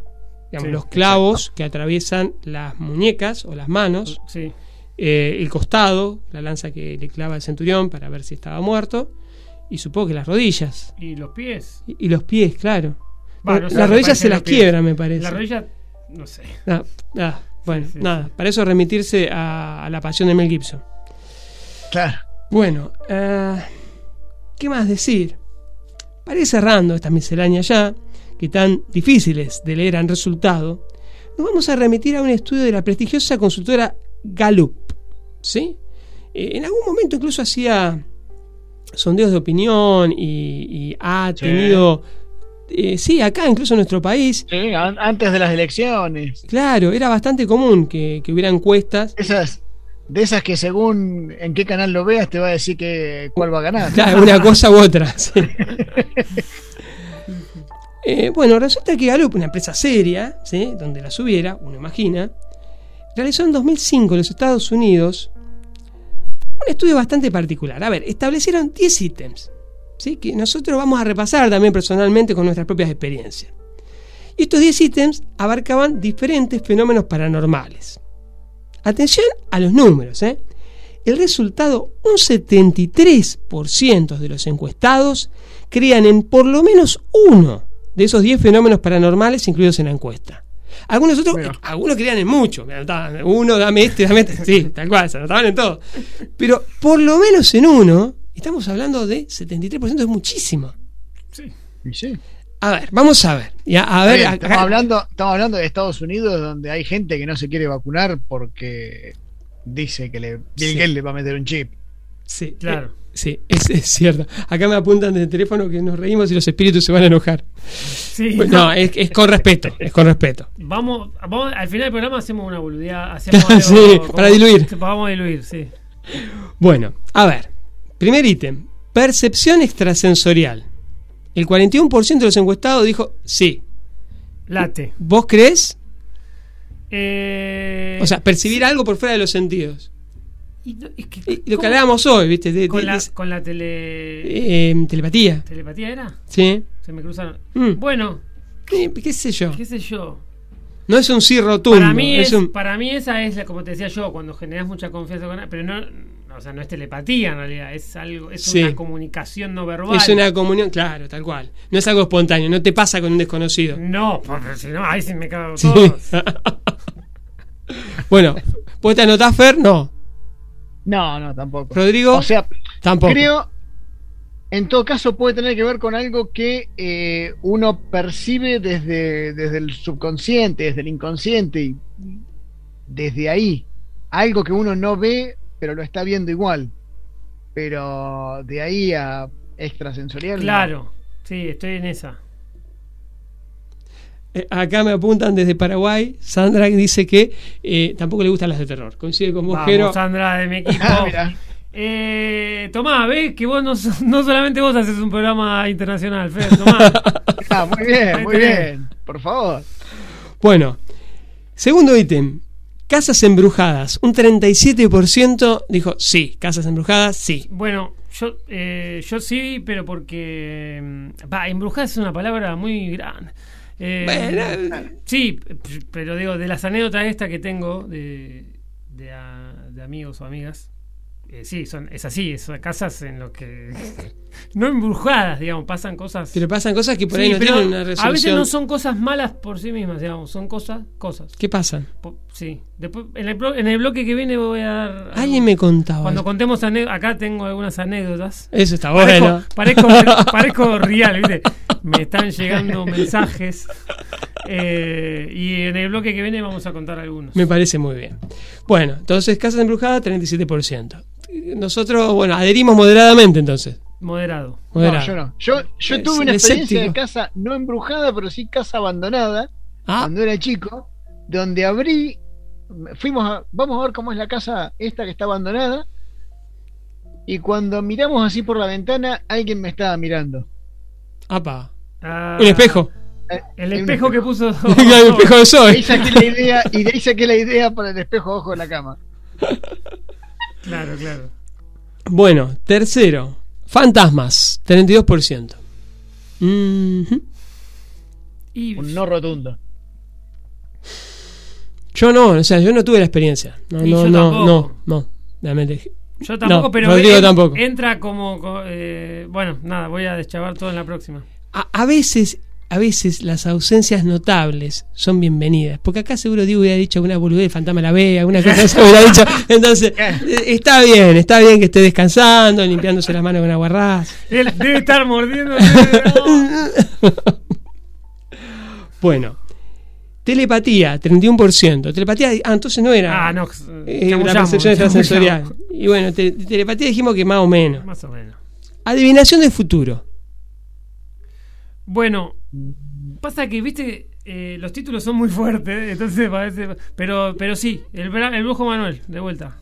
Digamos, Sí, los clavos que atraviesan las muñecas o las manos, Sí. eh, el costado, la lanza que le clava el centurión para ver si estaba muerto, y supongo que las rodillas. ¿Y los pies? Y, y los pies, claro. Va, no sé, las rodillas se las pies. quiebran, me parece. La rodilla, no sé. Ah, ah, bueno, sí, nada, para eso remitirse a, a la pasión de Mel Gibson. Claro. Bueno, eh, ¿qué más decir? Para ir cerrando esta miscelánea ya, que tan difíciles de leer han resultado, nos vamos a remitir a un estudio de la prestigiosa consultora Gallup. ¿sí? Eh, en algún momento incluso hacía sondeos de opinión y, y ha Sí. tenido, eh, sí, acá incluso en nuestro país, Sí, an- antes de las elecciones. claro, era bastante común que, que hubiera encuestas. Esas, de esas que según en qué canal lo veas te va a decir que cuál va a ganar. Claro, una cosa u otra. sí. Eh, bueno, resulta que Gallup, una empresa seria, ¿sí? donde las hubiera, uno imagina, realizó en 2005 en los Estados Unidos un estudio bastante particular. A ver, establecieron 10 ítems, ¿sí? que nosotros vamos a repasar también personalmente con nuestras propias experiencias. Y estos 10 ítems abarcaban diferentes fenómenos paranormales. Atención a los números, ¿eh? El resultado, un 73% de los encuestados creían en por lo menos uno de esos 10 fenómenos paranormales incluidos en la encuesta. Algunos otros, algunos creían en mucho, me anotaban, uno, dame este, dame este, sí, tal cual, se anotaban en todo. Pero por lo menos en uno, estamos hablando de 73%, es muchísimo. Y sí. A ver, vamos a ver. Ya, a ver, Bien, estamos, hablando, estamos hablando de Estados Unidos donde hay gente que no se quiere vacunar porque dice que le, Bill Sí. Le va a meter un chip. Sí, Claro. eh, sí, es, es cierto. Acá me apuntan desde el teléfono que nos reímos y los espíritus se van a enojar. Sí. Pues No, es, es con respeto, es con respeto. Vamos, vamos, al final del programa hacemos una boludea. Hacemos Sí, algo para diluir. Vamos a diluir, sí. Bueno, a ver. Primer ítem, percepción extrasensorial. El 41% de los encuestados dijo sí. Late. ¿Vos crees? Eh, O sea, percibir algo por fuera de los sentidos. y no- es que- Y lo que hablábamos hoy, ¿viste? De, con, de- la, de- con la tele. eh, telepatía. ¿Telepatía era? Sí. Se me cruzaron. Mm. Bueno, ¿Qué sé yo? qué sé yo. No es un sí rotundo. Para mí, es es, un- para mí esa es, la, como te decía yo, cuando generas mucha confianza con pero no, o sea, no es telepatía en realidad, es algo, es Sí. una comunicación no verbal. Es una comunión, claro, tal cual. No es algo espontáneo, no te pasa con un desconocido. No, porque si no, ahí sí me cago Sí. todos. bueno, ¿vos te anotás, Fer? No. No, no, tampoco. Rodrigo, O sea, tampoco. creo, en todo caso puede tener que ver con algo que eh, uno percibe desde, desde el subconsciente, desde el inconsciente, y desde ahí. Algo que uno no ve, pero lo está viendo igual. Pero de ahí a extrasensorial. no. Claro, sí, estoy en esa. Eh, acá me apuntan desde Paraguay. Sandra dice que eh, tampoco le gustan las de terror. Coincide con vos, Vamos. Sandra, de mi equipo. Ah, mira. Eh, Tomás, ves que vos no, no solamente vos haces un programa internacional, Fer, Tomás. Ah, muy bien, muy bien. Por favor. Bueno, segundo ítem. Casas embrujadas. Un 37% dijo sí. Casas embrujadas, sí. Bueno, yo, eh, yo sí, pero porque. mm, Va, embrujada es una palabra muy grande. Eh, Bueno. sí, pero digo, de las anécdotas estas que tengo de, de, a- de amigos o amigas, eh, sí, son, es así, son casas en lo que. no embrujadas, digamos, pasan cosas. Pero pasan cosas que por ahí Sí, no tienen una resolución. a veces no son cosas malas por sí mismas, digamos, son cosas, cosas. ¿Qué pasan? Po- Sí, después en el, en el bloque que viene voy a dar. Alguien me contaba. Cuando contemos ane- acá tengo algunas anécdotas. Eso está Parezco- bueno. Parezco, parezco real, ¿viste? Me están llegando mensajes. Eh, y en el bloque que viene vamos a contar algunos. Me parece muy bien. Bueno, entonces casas embrujadas, 37%. nosotros, bueno, adherimos moderadamente entonces. Moderado. Moderado. No, yo no. Yo, tuve una experiencia de casa no embrujada, pero sí casa abandonada Ah. cuando era chico, donde abrí, fuimos a, vamos a ver cómo es la casa esta que está abandonada, y cuando miramos así por la ventana, alguien me estaba mirando. Apa. Ah, Un espejo. El un espejo que puso. el espejo de Zoe. ahí saqué la idea, y de ahí saqué la idea para el espejo ojo de la cama. Claro, claro. Bueno, tercero. Fantasmas, 32%. Mhm. Y Un no rotundo. Yo no, o sea, yo no tuve la experiencia. No, Y no, yo no, tampoco. no, no. Realmente. yo tampoco, No, pero Rodrigo en- tampoco. entra como. co- eh, bueno, nada, voy a deschavar todo en la próxima. A, a veces, a veces las ausencias notables son bienvenidas. Porque acá seguro Diego hubiera dicho alguna boludez, fantasma la ve, alguna cosa así hubiera dicho. Entonces, eh, está bien, está bien que esté descansando, limpiándose las manos con aguarrás. Él debe estar mordiendo. Bueno, telepatía, 31%. Telepatía, ah, entonces no era Ah, no. eh, la percepción extrasensorial. Y bueno, te- telepatía dijimos que más o menos. Más o menos. Adivinación del futuro. Bueno, pasa que, viste, eh, los títulos son muy fuertes, entonces parece. Pero, pero sí, el, el brujo Manuel, de vuelta.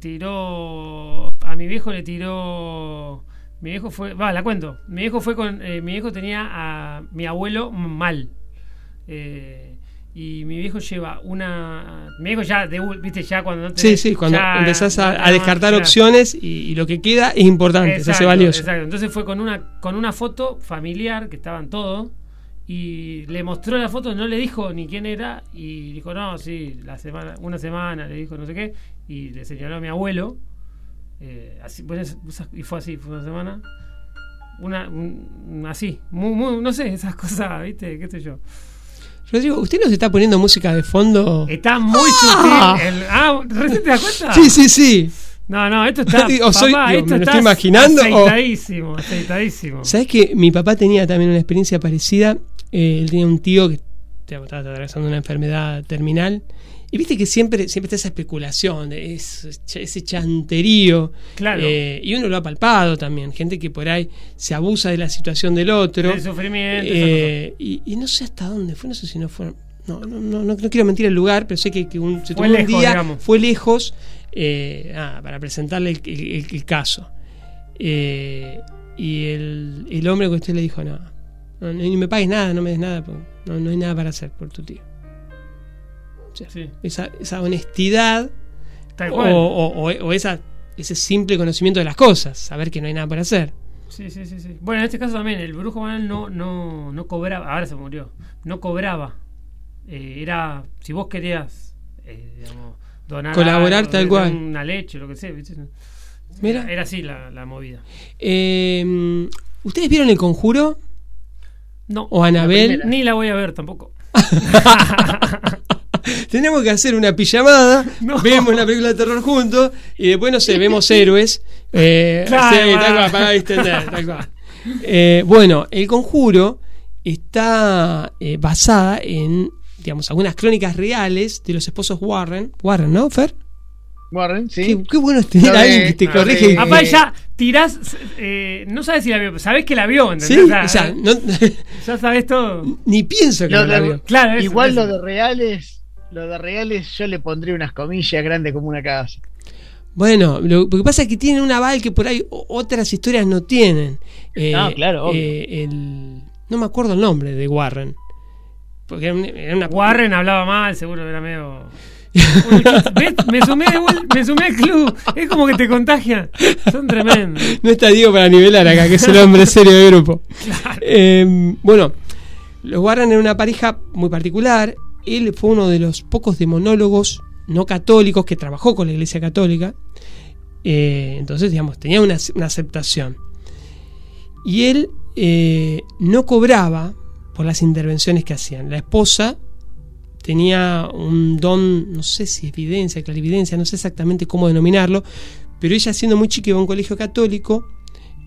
Tiró. A mi viejo le tiró. Mi viejo fue. Va, la cuento. Mi viejo fue con. eh, mi viejo tenía a mi abuelo mal. Eh, y mi viejo lleva una. Mi viejo ya, de, viste, ya cuando no Sí, sí, cuando ya- empezás a, descartar opciones y, y lo que queda es importante, se hace valioso. Exacto. Entonces fue con una, con una foto familiar que estaban todos y le mostró la foto, no le dijo ni quién era y dijo, no, sí, la semana, una semana, le dijo no sé qué y le señaló a mi abuelo. eh, así, pues, y fue así, fue una semana. Una, un- así, muy, muy, no sé, esas cosas, ¿viste? ¿Qué sé yo? Rodrigo, ¿usted nos está poniendo música de fondo? Está muy Ah. sutil. el- ah, ¿recién te das cuenta? Sí, sí, sí. No, no, esto está. O soy- papá, digo, esto ¿me lo estoy imaginando o- Aceitadísimo, aceitadísimo. ¿Sabes que mi papá tenía también una experiencia parecida? Eh, él tenía un tío que estaba atravesando una enfermedad terminal. Y viste que siempre, siempre está esa especulación, ese, chanterío. Claro. Eh, y uno lo ha palpado también. Gente que por ahí se abusa de la situación del otro. Del sufrimiento, Eh, y, y no sé hasta dónde fue, no sé si no fue. No, no, no, no, no quiero mentir el lugar, pero sé que, que un, se lejos, un día, digamos. fue lejos eh, ah, para presentarle el, el- el- el caso. Y el, el hombre que usted le dijo, no, no, ni me pagues nada, no me des nada, no, no hay nada para hacer por tu tío. Sí. esa, esa honestidad Tal o, cual. o- o- o esa, ese simple conocimiento de las cosas, saber que no hay nada para hacer. Sí, sí, sí, sí. Bueno, en este caso también, el brujo Manuel no, no, no cobraba, ahora se murió, no cobraba. Eh, era, si vos querías, eh, digamos, donar Colaborar algo, tal cual. Una leche, lo que sea, ¿viste? Mira. Era, era así la, la movida. Eh, ¿Ustedes vieron el conjuro? No. ¿O Anabel? Ni la voy a ver tampoco. Tenemos que hacer una pijamada, No. vemos una película de terror juntos y después, no sé, vemos héroes. Eh, Claro, sí, tal para- cual, para distender, tal cual. Eh, bueno, El Conjuro está eh, basada en, digamos, algunas crónicas reales de los esposos Warren. Warren, ¿no, Fer? Warren, sí. Qué, qué bueno es tener a alguien que te corrige. Aparte ya tirás, eh, no sabes si la vio, pero sabés que la vio, ¿entendés? Sí, O sea, o sea, no- ya sabés todo. ni pienso que no la vio. Claro, eso, Igual eso. lo de reales, lo de reales yo le pondría unas comillas grandes como una casa. Bueno, lo, lo que pasa es que tienen un aval que por ahí otras historias no tienen. Eh, No, claro, obvio. eh, el- no me acuerdo el nombre de Warren. Porque era, un- era una. Warren hablaba mal, seguro era medio. ¿Ves? Me sumé, me sumé al club. Es como que te contagian. Son tremendos. No está Diego para nivelar acá, que es el hombre serio del grupo. Eh, bueno, los Warren eran una pareja muy particular. Él fue uno de los pocos demonólogos no católicos que trabajó con la Iglesia Católica. Eh, entonces, digamos, tenía una, aceptación. Y él eh, no cobraba por las intervenciones que hacían. La esposa tenía un don, no sé si evidencia, clarividencia, no sé exactamente cómo denominarlo, pero ella siendo muy chica iba a un colegio católico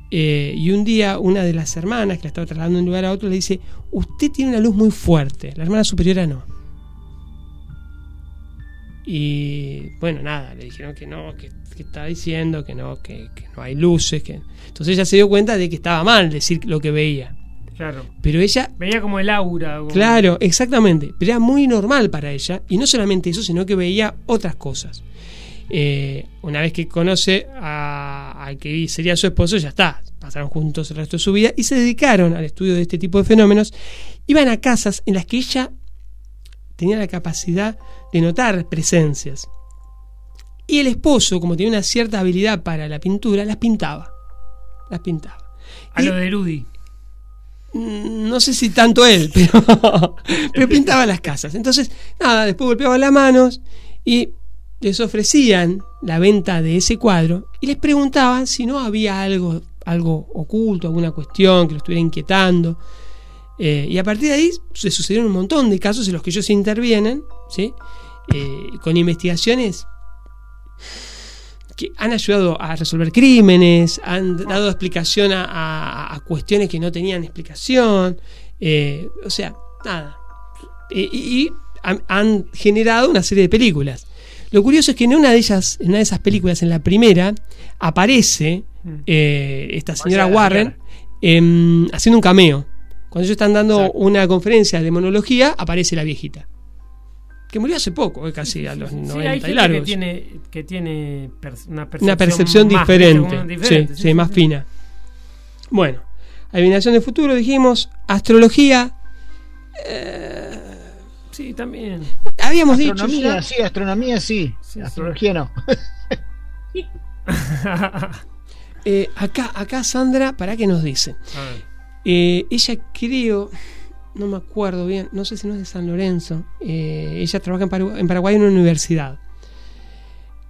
eh, y un día una de las hermanas que la estaba trasladando de un lugar a otro le dice, usted tiene una luz muy fuerte, la hermana superiora no. Y bueno, nada, le dijeron que no, que, que estaba diciendo, que no, que, que no hay luces. que Entonces ella se dio cuenta de que estaba mal decir lo que veía. Claro. Pero ella Veía como el aura. como- Claro, exactamente. Pero era muy normal para ella. Y no solamente eso, sino que veía otras cosas. Eh, una vez que conoce a- al que sería su esposo, ya está. Pasaron juntos el resto de su vida y se dedicaron al estudio de este tipo de fenómenos. Iban a casas en las que ella tenía la capacidad de notar presencias. Y el esposo, como tenía una cierta habilidad para la pintura, las pintaba. Las pintaba. A lo de Rudy. Mm, No sé si tanto él, pero, pero pintaba las casas. Entonces, nada, después golpeaba las manos y les ofrecían la venta de ese cuadro y les preguntaban si no había algo, algo oculto, alguna cuestión que lo estuviera inquietando. Eh, y a partir de ahí se sucedieron un montón de casos en los que ellos intervienen, ¿sí? Eh, con investigaciones que han ayudado a resolver crímenes, han dado explicación a, a- a cuestiones que no tenían explicación, eh, o sea, nada. Y y han, han generado una serie de películas. Lo curioso es que en una de ellas, en una de esas películas, en la primera, aparece eh, esta señora Warren em, haciendo un cameo. Cuando ellos están dando una conferencia de monología, aparece la viejita. Que murió hace poco, eh, casi a los Sí, 90 hay y gente que largos tiene, que tiene una percepción, una percepción más- diferente, más sí, diferente, sí, más fina. Bueno, adivinación de futuro dijimos, astrología, Sí, también. habíamos dicho Astronomía, ya- sí, astronomía sí. Astrología no. Eh, acá, acá Sandra, ¿para qué nos dice? A ver. Eh, ella creo, no me acuerdo bien, no sé si no es de San Lorenzo. eh, ella trabaja en, Paragu- en Paraguay en una universidad.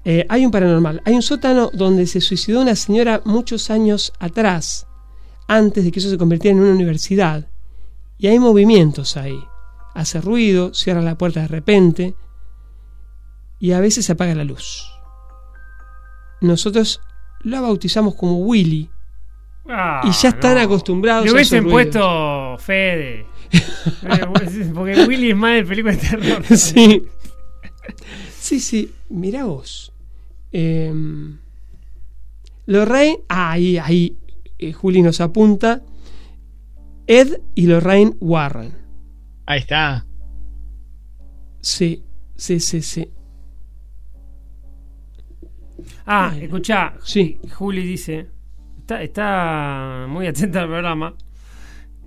Eh, hay un paranormal. Hay un sótano donde se suicidó una señora muchos años atrás, antes de que eso se convirtiera en una universidad. Y hay movimientos ahí. Hace ruido, cierra la puerta de repente. Y a veces se apaga la luz. Nosotros la bautizamos como Willy. Ah, y ya están no. acostumbrados Le hubiesen puesto Fede. Eh, Porque Willy es más de película de terror. sí. Sí, sí. Mirá vos. Eh, Lorraine. Ah, ahí, ahí. eh, Juli nos apunta. Ed y Lorraine Warren. Ahí está. Sí, sí, sí, sí. Ah, escuchá. Sí. Juli dice. Está, está muy atenta al programa.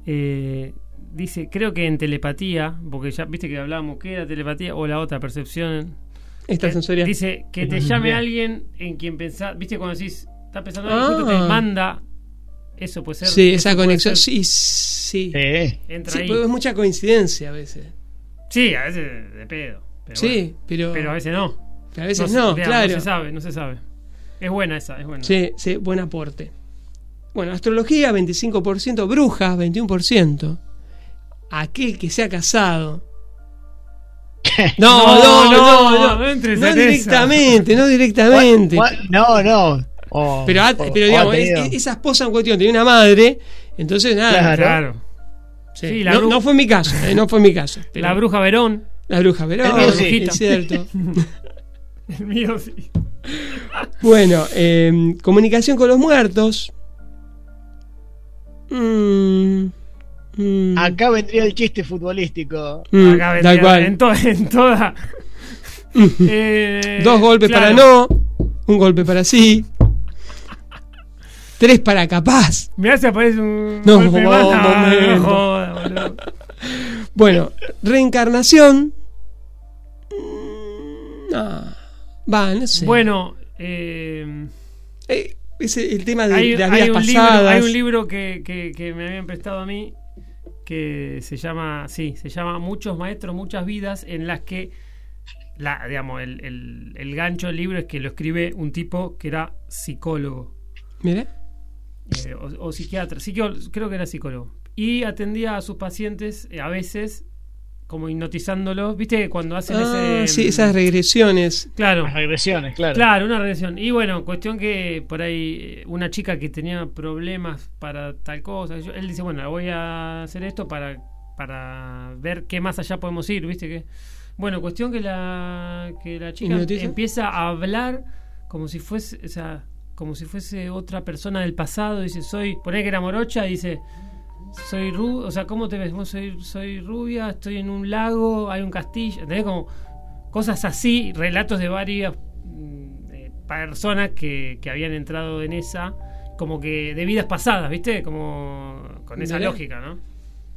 Eh, dice, creo que en telepatía, porque ya viste que hablábamos que era telepatía o la otra percepción. Extrasensorial. Dice que te llame alguien en quien pensás. Viste cuando decís, estás pensando en alguien, justo te Ah. manda. Eso puede ser. Sí, esa conexión. ser- Sí, sí. Entra Sí, ahí. es mucha coincidencia a veces. Sí, a veces de pedo. Pero Sí, bueno. pero- Pero a veces no. A veces no, digamos, claro. No se sabe, no se sabe. Es buena esa, es buena. Sí, sí, buen aporte. Bueno, astrología 25%, brujas 21%. Aquel que se ha casado. No, no, no, no, no, directamente, no directamente. No, no. Oh, Pero, oh, pero oh, digamos, es- esa esposa en cuestión tenía una madre, entonces nada. Claro. Claro. Sí, Sí, la no, fue mi caso, eh, no fue mi caso. pero- La bruja Verón. La bruja, pero El mío sí. es cierto. El mío sí. Bueno, eh, comunicación con los muertos. Mm, mm, Acá vendría el chiste futbolístico. mm, Acá vendría. En, to- en toda. Eh, Dos golpes claro. para no, un golpe para sí, tres para capaz. Mirá si aparece un. No, golpe más. No, no momento. joda, boludo. Bueno, reencarnación. No, va, no sé. Bueno, eh, Eh, ese, el tema de, hay, las hay vidas un libro, pasadas. hay un libro que, que- que me habían prestado a mí que se llama, sí, se llama Muchos Maestros, Muchas Vidas, en las que, la, digamos, el, el- el gancho del libro es que lo escribe un tipo que era psicólogo Mira. eh, o, o psiquiatra, psiquió- creo que era psicólogo. Y atendía a sus pacientes eh, a veces como hipnotizándolos, ¿viste? que Cuando hacen Ah, ese... sí, esas regresiones. Claro. Las regresiones, claro. Claro, una regresión. Y bueno, cuestión que por ahí eh, una chica que tenía problemas para tal cosa, yo- él dice, bueno, voy a hacer esto para para ver qué más allá podemos ir, ¿viste? que Bueno, cuestión que la, que la chica ¿Hipnotiza? empieza a hablar como si fuese, o sea, como si fuese otra persona del pasado, dice, soy, poné que era morocha, dice, soy rubia, o sea, ¿cómo te ves? Soy, soy rubia, estoy en un lago, hay un castillo, ¿entendés? Como cosas así, relatos de varias mm, eh, personas que, que habían entrado en esa, como que de vidas pasadas, ¿viste? Como con esa lógica, ¿no?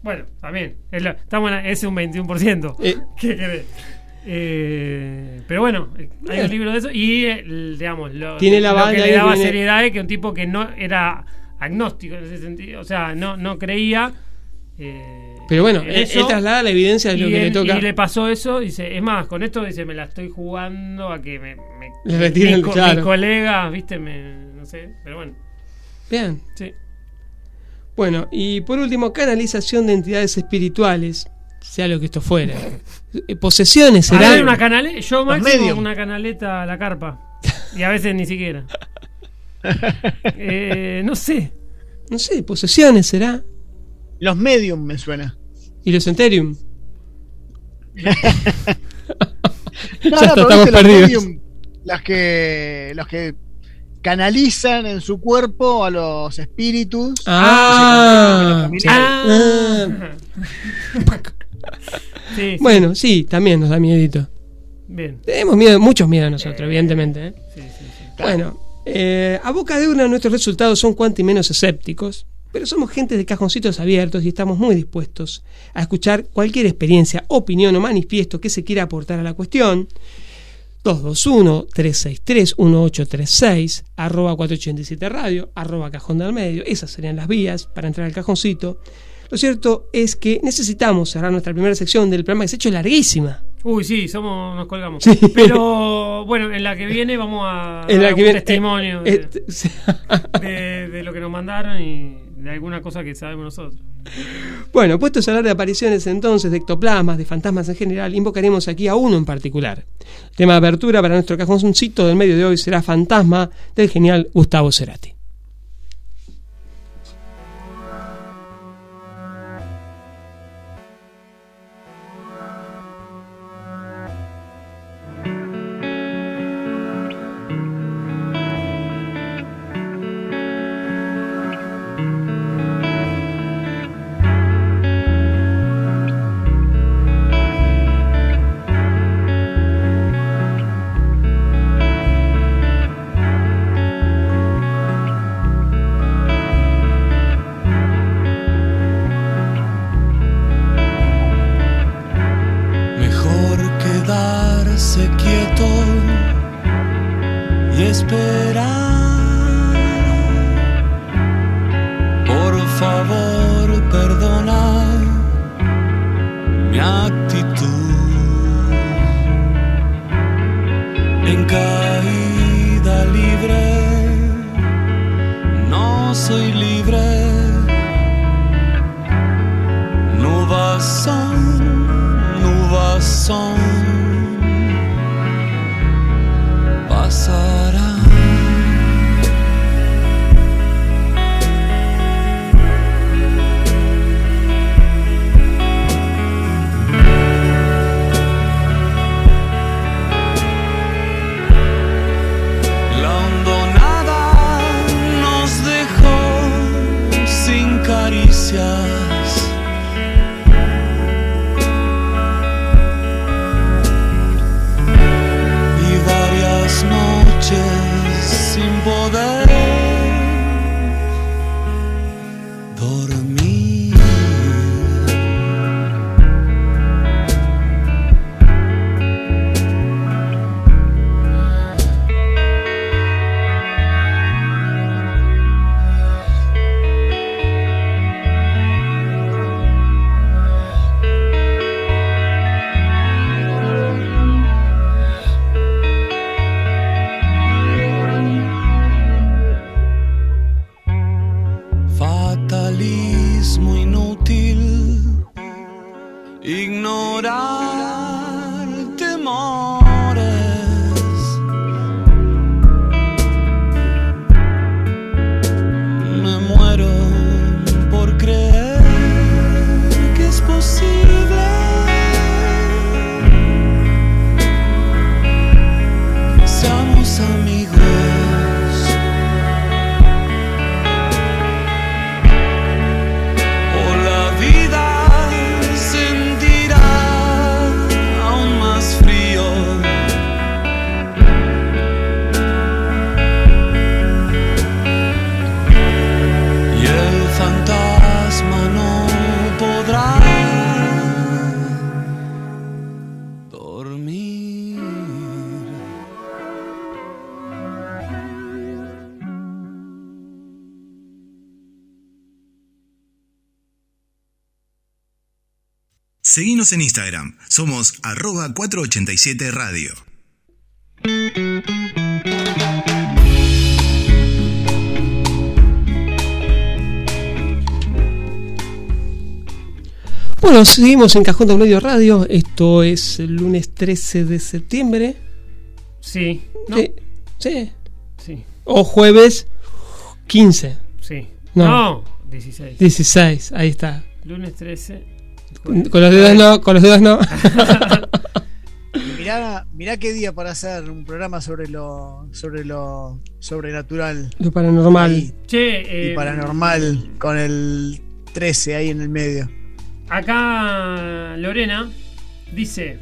Bueno, también, es, lo- estamos en la- es un 21%. Eh. ¿Qué querés? Eh, pero bueno, eh, hay un libro de eso y, el, digamos, lo, Tiene la lo que le daba seriedad es que un tipo que no era agnóstico en ese sentido, o sea, no, no creía. eh, Pero bueno, en él, eso. él traslada la evidencia de lo y que le toca. Y le pasó eso, dice, es más, con esto dice, me la estoy jugando a que me, me- Le retiren, mis, co- claro. mis colegas, viste, me, no sé, pero bueno. Bien. Sí. Bueno, y por último, canalización de entidades espirituales, sea lo que esto fuera. Eh, Posesiones, A será. ver, una canaleta, yo máximo medium. una canaleta a la carpa. Y a veces ni siquiera. Eh, no sé. No sé, posesiones será. Los medium me suena. Y los Enterium. No, Ya no, estamos viste, los perdidos. medium, las que los que canalizan en su cuerpo a los espíritus. Ah, los ah. Sí, sí. Bueno, sí, también nos da miedito. Bien. Tenemos miedo, muchos miedos nosotros, evidentemente. ¿eh? Bueno, eh, a boca de urna nuestros resultados son cuanto y menos escépticos, pero somos gente de cajoncitos abiertos y estamos muy dispuestos a escuchar cualquier experiencia, opinión o manifiesto que se quiera aportar a la cuestión. 221-363-1836, arroba 487 radio, arroba cajón del medio, esas serían las vías para entrar al cajoncito. Lo cierto es que necesitamos cerrar nuestra primera sección del programa que se ha hecho larguísima. Uy, sí, somos, nos colgamos. Sí. Pero bueno, en la que viene vamos a En dar la que algún viene- testimonio eh, de, de- de lo que nos mandaron y de alguna cosa que sabemos nosotros. Bueno, puestos a hablar de apariciones entonces, de ectoplasmas, de fantasmas en general, invocaremos aquí a uno en particular. El tema de apertura para nuestro cajoncito del medio de hoy será Fantasma del genial Gustavo Cerati. Seguinos en Instagram, somos arroba 487 Radio. Bueno, seguimos en Cajón del Medio Radio. Esto es el lunes 13 de septiembre. Sí. ¿no? Sí. Sí. Sí. O jueves 15. Sí. No. No, 16. 16, ahí está. Lunes 13. Con los dedos no, con los dedos no. Mirá, mirá qué día para hacer un programa sobre lo sobre lo sobrenatural Lo paranormal. Che, y eh, paranormal con el 13 ahí en el medio. Acá Lorena dice,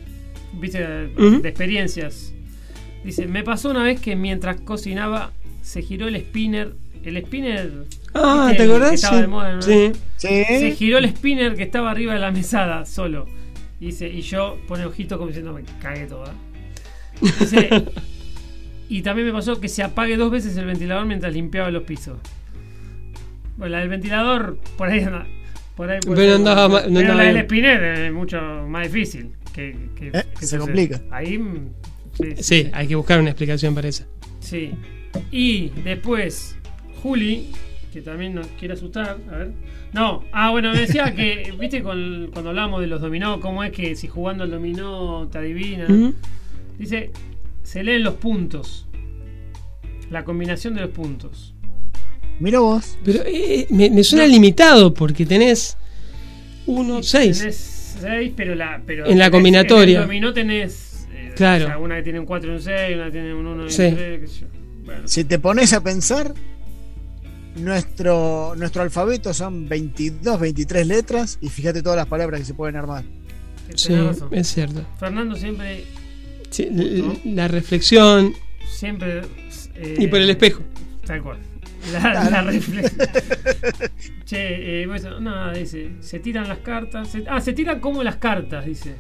viste, de experiencias. Dice, me pasó una vez que mientras cocinaba se giró el spinner. El spinner. Ah. ¿te acordás? que estaba Sí. de moda, ¿no? Sí. Se giró el spinner que estaba arriba de la mesada solo. Y Dice, y yo pone ojito como diciendo, me cagué toda. Dice, y también me pasó que se apague dos veces el ventilador mientras limpiaba los pisos. Bueno, la del ventilador, por ahí anda- Por ahí Pero andaba andaba la del spinner es mucho más difícil. Que, que- Eh, que se complica. Ahí. mm, sí, Sí, hay que buscar una explicación para eso. Sí. Y después, Juli, que también nos quiere asustar. A ver. No, ah, bueno, me decía que, viste, con- cuando hablamos de los dominó, cómo es que si jugando al dominó te adivina. Dice, se leen los puntos. La combinación de los puntos. Mira vos. Pero eh, me, me suena limitado porque tenés uno, seis. Tenés seis, pero la. Pero En la combinatoria. En el dominó tenés. eh, Claro. o sea, una que tiene un 4 y un 6, una que tiene un 1 y un Sí. 3, qué sé yo. Bueno. Si te pones a pensar, nuestro, nuestro alfabeto son 22, 23 letras y fíjate todas las palabras que se pueden armar. Sí, Tenés razón. es cierto. Fernando siempre. Sí, La reflexión Siempre. eh, y por el espejo. Tal cual. La, la reflexión. che, eh, pues, nada, dice. Se tiran las cartas. se- ah, se tiran como las cartas, dice.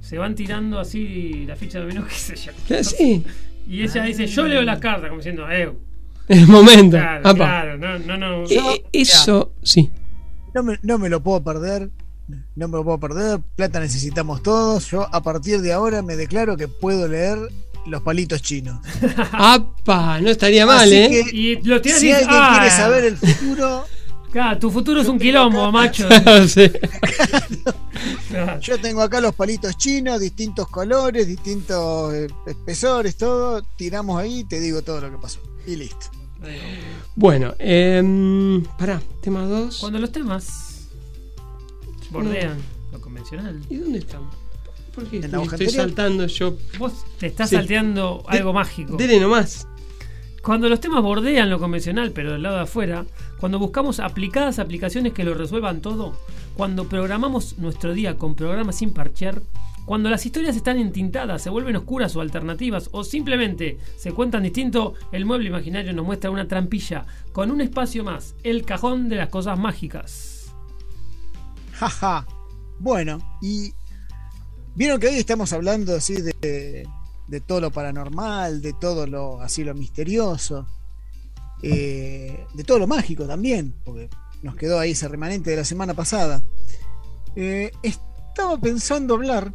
Se van tirando así la ficha de dominó, qué sé yo. Sí, Y ella dice, yo leo las cartas, como diciendo, eh. el momento. Claro, no, no, no. Eh, eso, sí. No me, no me lo puedo perder. No me lo puedo perder. Plata necesitamos todos. Yo a partir de ahora me declaro que puedo leer los palitos chinos. Apa, no estaría mal, Así ¿eh? que Y lo si alguien "Ah". quiere saber el futuro, Claro, tu futuro es un quilombo, macho. Sí. Claro. yo tengo acá los palitos chinos, distintos colores, distintos eh, espesores, todo. Tiramos ahí y te digo todo lo que pasó. Y listo. Bueno, eh, pará, tema 2. Cuando los temas bordean lo convencional. ¿Y dónde estamos? ¿Por qué estoy, saltando yo? Vos te estás Sí. salteando algo mágico. Dele nomás. Cuando los temas bordean lo convencional, pero del lado de afuera, cuando buscamos aplicadas aplicaciones que lo resuelvan todo, cuando programamos nuestro día con programas sin parchear, cuando las historias están entintadas, se vuelven oscuras o alternativas, o simplemente se cuentan distinto, el mueble imaginario nos muestra una trampilla con un espacio más, el cajón de las cosas mágicas. Jaja. Bueno, y vieron que hoy estamos hablando así de, de todo lo paranormal, de todo lo así lo misterioso, eh, de todo lo mágico también, porque nos quedó ahí ese remanente de la semana pasada. Eh, estaba pensando hablar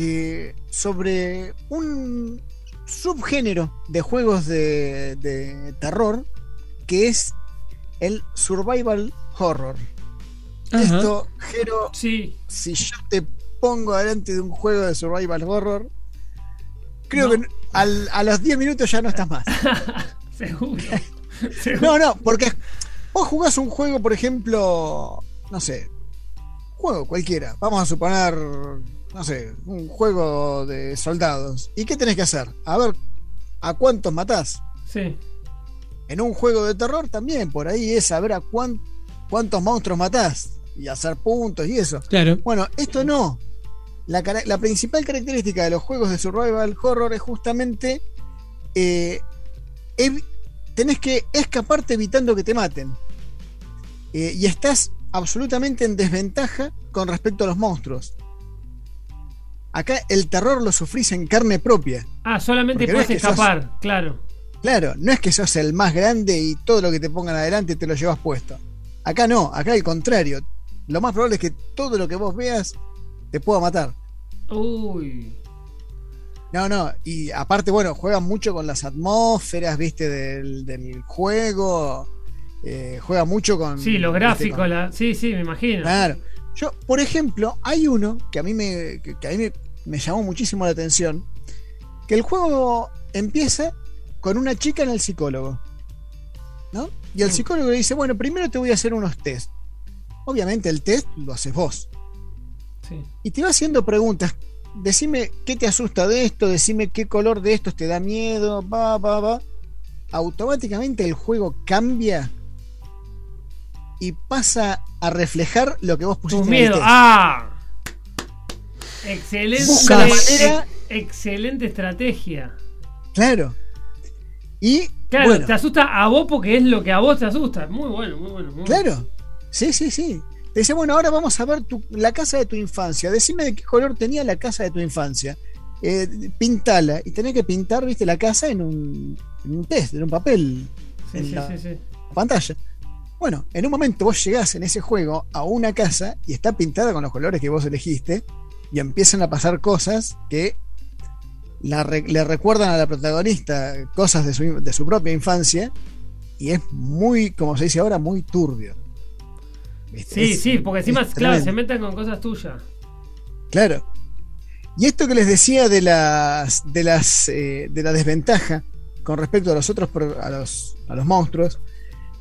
eh, sobre un subgénero de juegos de, de terror que es el survival horror. Ajá. Esto, Jero, Sí, si yo te pongo delante de un juego de survival horror, creo No. que al- a los 10 minutos ya no estás más. seguro. seguro. No, no, porque vos jugás un juego, por ejemplo, no sé, juego cualquiera, vamos a suponer, no sé, un juego de soldados. ¿Y qué tenés que hacer? A ver, ¿a cuántos matás? Sí. En un juego de terror también, por ahí es saber a cuán- cuántos monstruos matás y hacer puntos y eso. Claro. Bueno, esto no. La, principal característica de los juegos de survival horror es justamente eh, tenés que escaparte evitando que te maten. Eh, y estás absolutamente en desventaja con respecto a los monstruos. Acá el terror lo sufrís en carne propia. Ah, solamente no puedes es que sos- escapar, claro. Claro, no es que sos el más grande y todo lo que te pongan adelante te lo llevas puesto. Acá no, acá al contrario. Lo más probable es que todo lo que vos veas te puedo matar. Uy. No, no, y aparte, bueno, juegan mucho con las atmósferas, viste, del, del juego. Eh, juega mucho con. Sí, los gráficos, con- la... sí, sí, me imagino. Claro. Yo, por ejemplo, hay uno que a mí me, que, que a mí me, me llamó muchísimo la atención. Que el juego empieza con una chica en el psicólogo. ¿No? Y el psicólogo le dice, bueno, primero te voy a hacer unos test. Obviamente el test lo haces vos. Sí. Y te va haciendo preguntas. Decime qué te asusta de esto, decime qué color de estos te da miedo, va, va, va. Automáticamente el juego cambia y pasa a reflejar lo que vos pusiste Tus en el miedos. ¡Ah! Excelente. Manera- ex- excelente estrategia. Claro. Y Claro, bueno, te asusta a vos porque es lo que a vos te asusta. Muy bueno, muy bueno. muy bueno. claro. Sí, sí, sí. Te dice, bueno, ahora vamos a ver tu- la casa de tu infancia. Decime de qué color tenía la casa de tu infancia. Eh, pintala. Y tenés que pintar, viste, la casa en un, en un test, en un papel. Sí, en sí, la sí, sí. pantalla. Bueno, en un momento vos llegás en ese juego a una casa y está pintada con los colores que vos elegiste y empiezan a pasar cosas que la le recuerdan a la protagonista cosas de su, de su propia infancia y es muy, como se dice ahora, muy turbio. ¿Viste? Sí, Es- sí, porque encima, es claro, se meten con cosas tuyas. Claro. Y esto que les decía de las de las eh, de la desventaja con respecto a los otros a los, a los monstruos,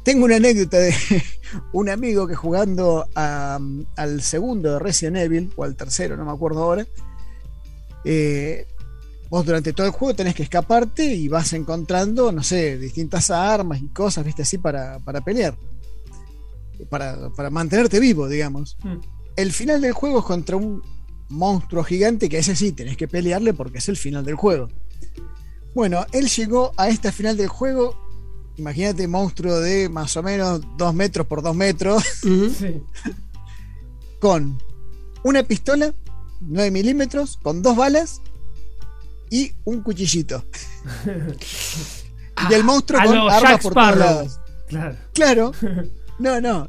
tengo una anécdota de un amigo que jugando a- al segundo de Resident Evil o al tercero, no me acuerdo ahora. eh, vos durante todo el juego tenés que escaparte y vas encontrando, no sé, distintas armas y cosas, viste, así para, para pelear. Para, para mantenerte vivo, digamos Mm. el final del juego es contra un monstruo gigante que ese sí tenés que pelearle porque es el final del juego. Bueno, él llegó a esta final del juego. Imagínate, monstruo de más o menos 2 metros por 2 metros, Sí. con una pistola 9 milímetros, con dos balas y un cuchillito. y el monstruo A con armas Jack por todos lados. Claro. Claro. No, no.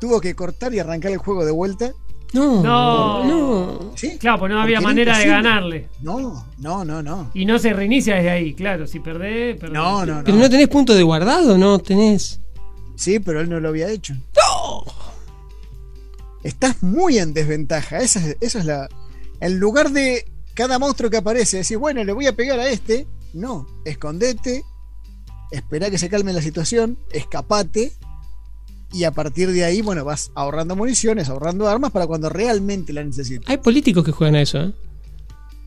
Tuvo que cortar y arrancar el juego de vuelta. No, No. no. ¿Sí? Claro, pues no había era manera de ganarle. No, no, no, no. Y no se reinicia desde ahí, claro. Si perdés, perdés. No, no, Pero no. no tenés punto de guardado, no tenés. Sí, pero él no lo había hecho. Estás muy en desventaja. Esa es, esa es la. En lugar de cada monstruo que aparece, decir, bueno, le voy a pegar a este. No, escondete, espera que se calme la situación, escapate. Y a partir de ahí, bueno, vas ahorrando municiones, ahorrando armas para cuando realmente la necesites. Hay políticos que juegan a eso, ¿eh?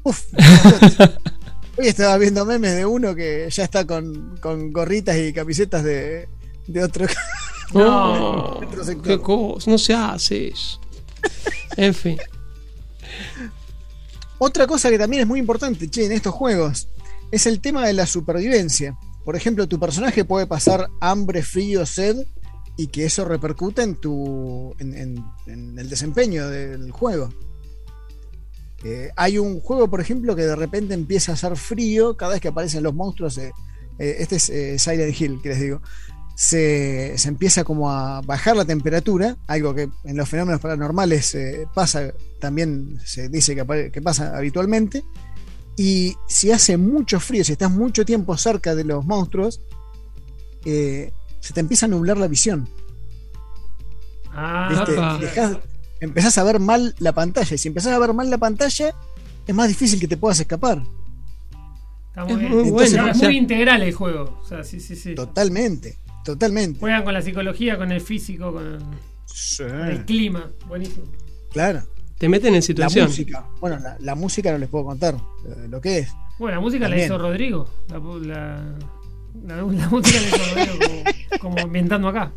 Uf, Hoy estaba viendo memes de uno que ya está con, con gorritas y camisetas de, de otro. No, Otro sector. qué cosa, no se hace eso. En fin. Otra cosa que también es muy importante, che, en estos juegos, es el tema de la supervivencia. Por ejemplo, tu personaje puede pasar hambre, frío, sed, y que eso repercuta en tu. en, el desempeño del juego. Eh, hay un juego, por ejemplo, que de repente empieza a hacer frío cada vez que aparecen los monstruos. eh, eh, este es Silent Hill, que les digo. Se, se empieza como a bajar la temperatura, algo que en los fenómenos paranormales pasa, también se dice que, pasa habitualmente. Y si hace mucho frío, si estás mucho tiempo cerca de los monstruos, se te empieza a nublar la visión. Ah. Apa. Dejás- empezás a ver mal la pantalla. Y si empezás a ver mal la pantalla, es más difícil que te puedas escapar. está muy Es bien. muy Entonces, bueno. es o sea, muy integral el juego. O sea, sí, sí, sí. Totalmente, totalmente. Juegan con la psicología, con el físico, con, Sí, con el clima. Buenísimo. claro. te meten en La situación. música. Bueno, la, la música no les puedo contar eh, lo que es. Bueno, la música la hizo Rodrigo. La, la, la- música Rodrigo como, como ambientando acá.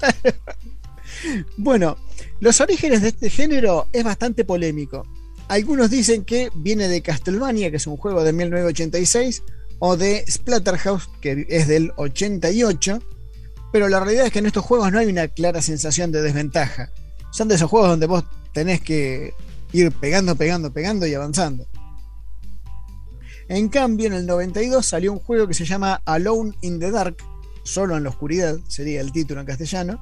Bueno, los orígenes de este género es bastante polémico. Algunos dicen que viene de Castlevania, que es un juego de 1986, o de Splatterhouse, que es del 88, pero la realidad es que en estos juegos no hay una clara sensación de desventaja. Son de esos juegos donde vos tenés que ir pegando, pegando, pegando y avanzando. En cambio, en el 92 salió un juego que se llama Alone in the Dark, solo en la oscuridad, sería el título en castellano,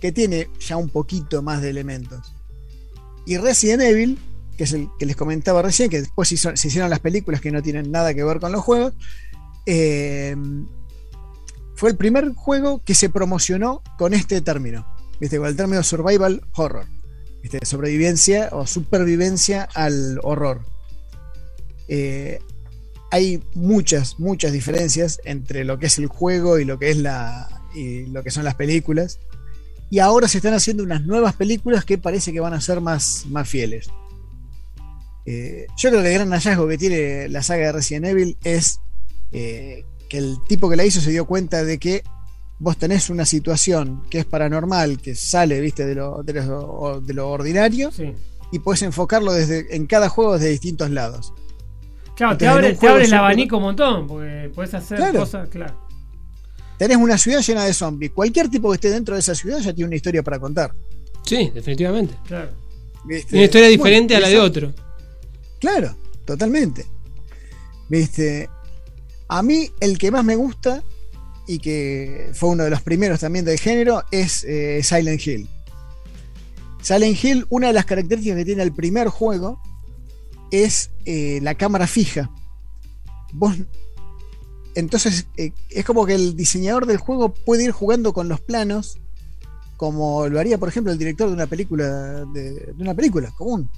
que tiene ya un poquito más de elementos. Y Resident Evil, que es el que les comentaba recién, que después se, hicieron las películas que no tienen nada que ver con los juegos, eh, fue el primer juego que se promocionó con este término, ¿viste? con el término survival horror, ¿viste? sobrevivencia o supervivencia al horror. Eh, hay muchas, muchas diferencias entre lo que es el juego y lo que es la y lo que son las películas. Y ahora se están haciendo unas nuevas películas que parece que van a ser más, más fieles. Eh, yo creo que el gran hallazgo que tiene la saga de Resident Evil es eh, que el tipo que la hizo se dio cuenta de que vos tenés una situación que es paranormal, que sale, viste, de lo, de lo, de lo ordinario, y puedes enfocarlo desde, en cada juego desde distintos lados. Claro, te abre, te abre el abanico un montón, porque puedes hacer Claro. cosas, claro. Tenés una ciudad llena de zombies. Cualquier tipo que esté dentro de esa ciudad ya tiene una historia para contar. Sí, definitivamente. Claro. ¿Viste? Una historia Bueno, diferente a la de otro. Claro, totalmente. Viste, a mí el que más me gusta y que fue uno de los primeros también del género es eh, Silent Hill. Silent Hill, una de las características que tiene el primer juego es eh, la cámara fija. Vos, entonces, eh, es como que el diseñador del juego puede ir jugando con los planos, como lo haría, por ejemplo, el director de una película, de, una película común.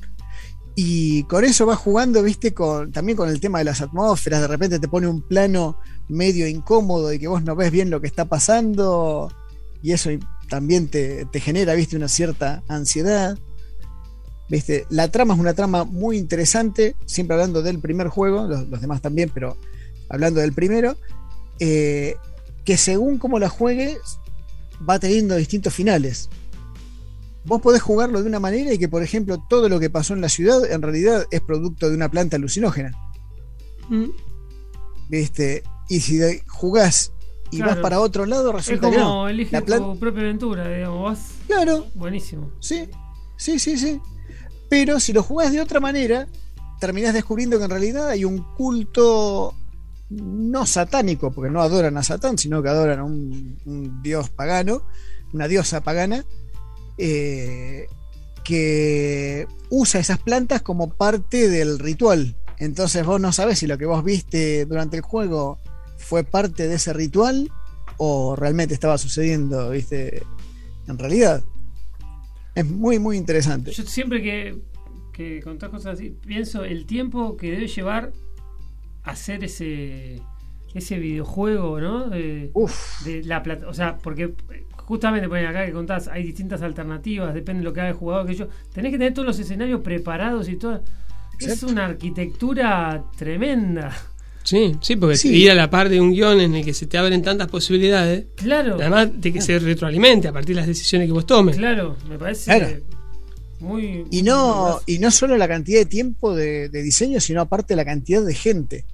Y con eso va jugando, viste, con, también con el tema de las atmósferas. De repente te pone un plano medio incómodo y que vos no ves bien lo que está pasando. Y eso también te, te genera, viste, una cierta ansiedad. Viste, la trama es una trama muy interesante. Siempre hablando del primer juego, los, los demás también, pero hablando del primero. eh, que según cómo la juegues, va teniendo distintos finales vos podés jugarlo de una manera y que, por ejemplo, todo lo que pasó en la ciudad en realidad es producto de una planta alucinógena. Mm. ¿Viste? Y si de- jugás y vas para otro lado, Es resulta que como no. elige La tu propia aventura, digamos. Vas... Claro. Buenísimo. Sí, sí, sí, sí. Pero si lo jugás de otra manera, terminás descubriendo que en realidad hay un culto no satánico, porque no adoran a Satán, sino que adoran a un, dios pagano, una diosa pagana, eh, que usa esas plantas como parte del ritual. Entonces vos no sabés si lo que vos viste durante el juego fue parte de ese ritual o realmente estaba sucediendo, viste, en realidad. Es muy, muy interesante. Yo siempre que, que contás cosas así, pienso el tiempo que debe llevar hacer ese ese videojuego, ¿no? De, de la plata, o sea, porque justamente ponen acá que contás, hay distintas alternativas, depende de lo que haga el jugador, que yo, tenés que tener todos los escenarios preparados y todo. Es una arquitectura tremenda. Sí, sí, porque Sí. ir a la par de un guion en el que se te abren tantas posibilidades. Claro. Además de que se retroalimente a partir de las decisiones que vos tomes. Claro, me parece Claro. muy Y no, y no solo la cantidad de tiempo de, de diseño, sino aparte la cantidad de gente.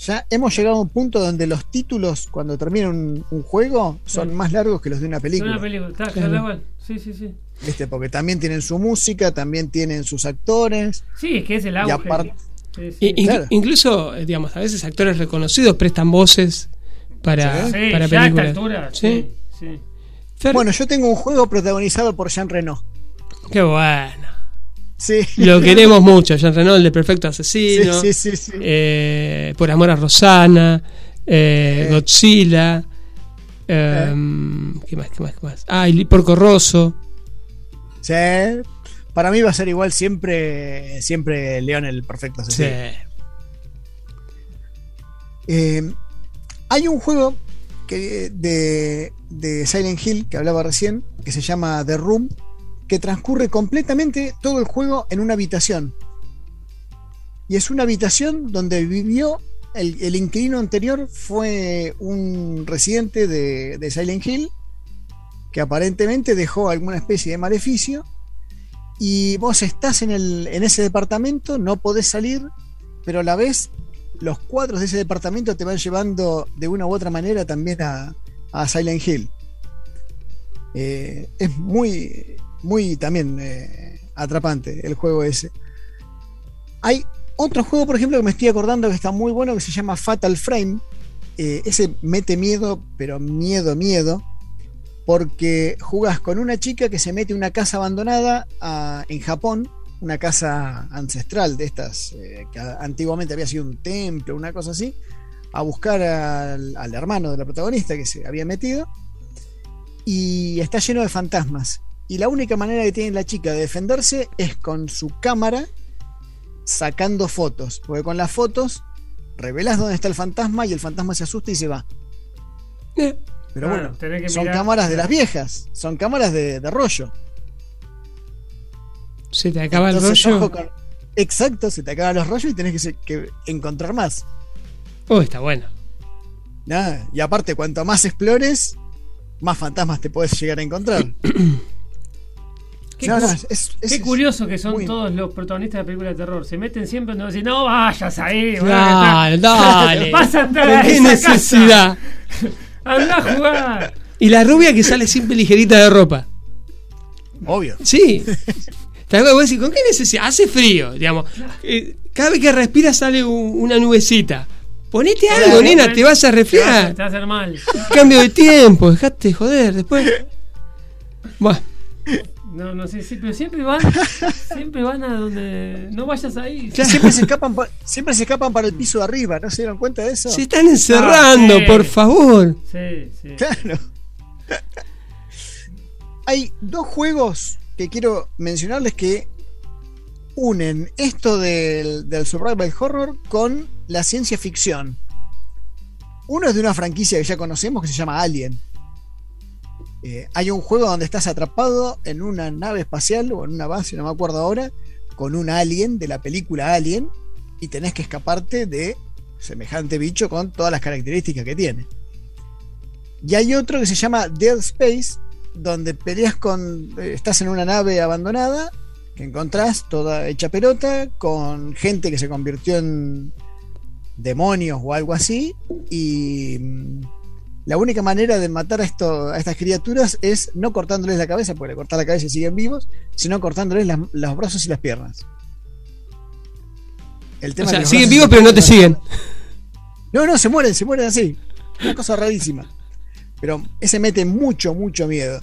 Ya hemos llegado a un punto donde los títulos, cuando termina un, un juego, son Sí. más largos que los de una película. una película, está, Claro. tal cual. Sí, sí, sí. ¿Viste? Porque también tienen su música, también tienen sus actores. Sí, es que es el Y auge. aparte- Sí, sí. Incluso, eh, digamos, a veces actores reconocidos prestan voces para, Sí, para ya a esta películas. altura, Sí. sí, sí. Bueno, yo tengo un juego protagonizado por Jean Reno. Qué bueno. Sí. Lo queremos mucho, Jean Reno, el de Perfecto Asesino. Sí, sí, sí, sí. eh, por amor a Rosana. eh. Godzilla. eh, ¿Qué más? ¿Qué más? ¿Qué más? Ah, y Porco Rosso. Sí. Para mí va a ser igual siempre, siempre León el perfecto Sí. Eh, hay un juego que, de, de Silent Hill que hablaba recién, que se llama The Room, que transcurre completamente todo el juego en una habitación. Y es una habitación donde vivió el, el inquilino anterior, fue un residente de, de Silent Hill, que aparentemente dejó alguna especie de maleficio. Y vos estás en, el, en ese departamento, no podés salir, pero a la vez los cuadros de ese departamento te van llevando de una u otra manera también a, Silent Hill. Eh, es muy, muy también eh, atrapante el juego ese. Hay otro juego, por ejemplo, que me estoy acordando que está muy bueno, que se llama Fatal Frame. Eh, ese mete miedo, pero miedo, miedo. Porque jugás con una chica que se mete en una casa abandonada ah, en Japón, una casa ancestral de estas, eh, que antiguamente había sido un templo, una cosa así, a buscar al, hermano de la protagonista que se había metido, y está lleno de fantasmas. Y la única manera que tiene la chica de defenderse es con su cámara sacando fotos, porque con las fotos revelas dónde está el fantasma y el fantasma se asusta y se va. Pero Claro, bueno, tenés que son mirar- cámaras de las viejas, son cámaras de, de rollo. Se te acaba el Entonces, rollo. ojo con- exacto, se te acaban los rollos y tenés que, encontrar más. Oh, está bueno. Nada, Y aparte, cuanto más explores, más fantasmas te puedes llegar a encontrar. Qué, No, cu- no, es- es- qué es curioso que son muy- todos los protagonistas de películas de terror. Se meten siempre donde dicen, no vayas ahí. Dale, dale. Vas a entrar a ¿Qué esa necesidad? casa. Anda a jugar. Y la rubia que sale siempre ligerita de ropa. Obvio. Sí. Vez vos decís, ¿con qué necesidad? Hace frío, digamos. Eh, cada vez que respiras sale un- una nubecita. Ponete algo, nena, te vas a Te resfriar. te vas a hacer mal. Cambio de tiempo, dejate de joder. Después. Buah. No, no sé, sí, pero siempre van, siempre van a donde no vayas ahí. Siempre se escapan pa- siempre se escapan para el piso de arriba, ¿no se dieron cuenta de eso? Se están encerrando, Ah, sí. por favor. Sí, sí. Claro. Hay dos juegos que quiero mencionarles que unen esto del, del survival horror con la ciencia ficción. Uno es de una franquicia que ya conocemos que se llama Alien. Eh, hay un juego donde estás atrapado en una nave espacial o en una base, no me acuerdo ahora, con un alien de la película Alien y tenés que escaparte de semejante bicho con todas las características que tiene. Y hay otro que se llama Dead Space, donde peleas con. eh, estás en una nave abandonada que encontrás toda hecha pelota, con gente que se convirtió en demonios o algo así. Y mm, la única manera de matar a, esto, a estas criaturas es no cortándoles la cabeza, porque le cortás la cabeza y siguen vivos, sino cortándoles las- los brazos y las piernas. El O tema sea, de los siguen vivos, pero no te siguen. no, no, se mueren, se mueren así. Una cosa rarísima. Pero ese mete mucho, mucho miedo.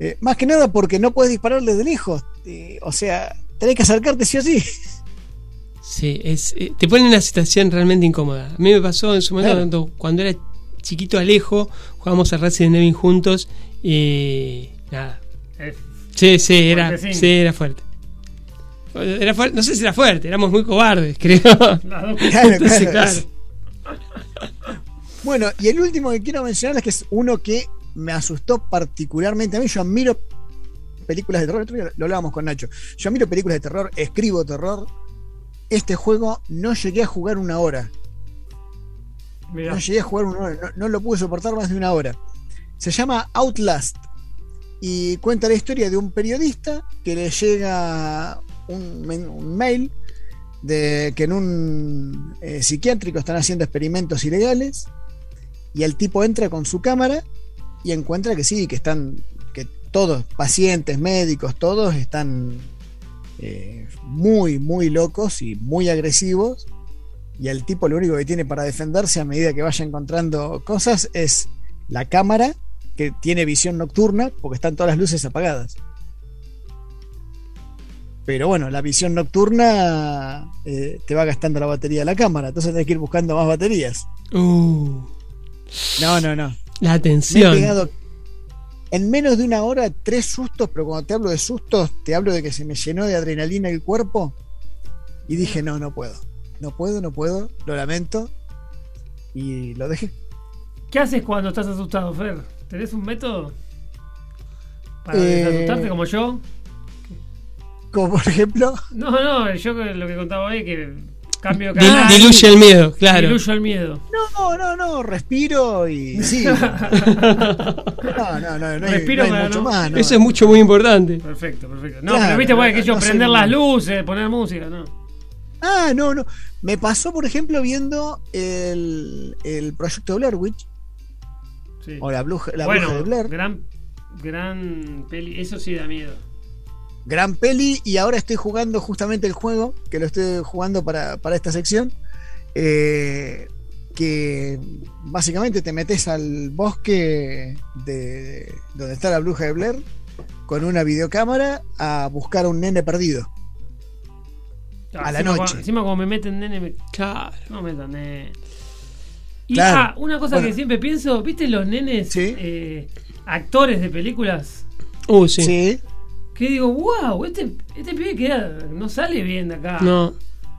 Eh, más que nada porque no puedes dispararle de lejos. Eh, o sea, tenés que acercarte sí o sí. Sí, es, eh, te pone en una situación realmente incómoda. A mí me pasó en su momento Claro. cuando, cuando era chiquito Alejo, jugábamos a Resident Evil juntos y nada. Sí, sí, era, sí, era fuerte. Era fuerte, no sé si era fuerte, éramos muy cobardes, creo. Claro, Entonces, claro. claro. Bueno, y el último que quiero mencionar es que es uno que me asustó particularmente a mí. Yo admiro películas de terror. Lo hablábamos con Nacho. Yo admiro películas de terror, escribo terror. Este juego no llegué a jugar una hora. No llegué a jugar una hora, no, no lo pude soportar más de una hora. Se llama Outlast y cuenta la historia de un periodista que le llega un mail de que en un eh, psiquiátrico están haciendo experimentos ilegales y el tipo entra con su cámara y encuentra que sí, que están, que todos, pacientes, médicos, todos están eh, muy, muy locos y muy agresivos y el tipo lo único que tiene para defenderse a medida que vaya encontrando cosas es la cámara que tiene visión nocturna porque están todas las luces apagadas. Pero bueno, la visión nocturna eh, te va gastando la batería de la cámara, entonces tenés que ir buscando más baterías. Uh, No, no, no. la Me he atención. pegado en menos de una hora tres sustos, pero cuando te hablo de sustos, te hablo de que se me llenó de adrenalina el cuerpo y dije, no, no puedo. No puedo, no puedo, lo lamento. Y lo dejé. ¿Qué haces cuando estás asustado, Fer? ¿Tenés un método? ¿Para Eh, desasustarte como yo? Como por ejemplo, No, no, yo que- lo que contaba hoy que cambio canal. diluye el miedo, claro. Diluyo el miedo. no, no, no, respiro y sí. No, no, no, no hay, Respiro no hay para mucho no- más. no. Eso es mucho, muy importante. Perfecto, perfecto. No, Claro, pero viste, bueno, que yo prender las luces, poner música, ¿no? Ah, no, no. Me pasó, por ejemplo, viendo el, el proyecto Blair Witch. Sí. O la bruja, la bueno, bruja de Blair. gran, gran peli. Eso sí da miedo. Gran peli. Y ahora estoy jugando justamente el juego, que lo estoy jugando para, para esta sección. eh, que básicamente te metes al bosque de donde está la bruja de Blair con una videocámara a buscar a un nene perdido. A la encima, noche. cuando- Encima como me meten nene, me... Claro. No me metan nene. Y Claro. ah, una cosa Bueno. que siempre pienso, ¿viste los nenes eh, actores de películas? Uh, sí. Que digo, wow, este, este pibe queda, no sale bien de acá. No.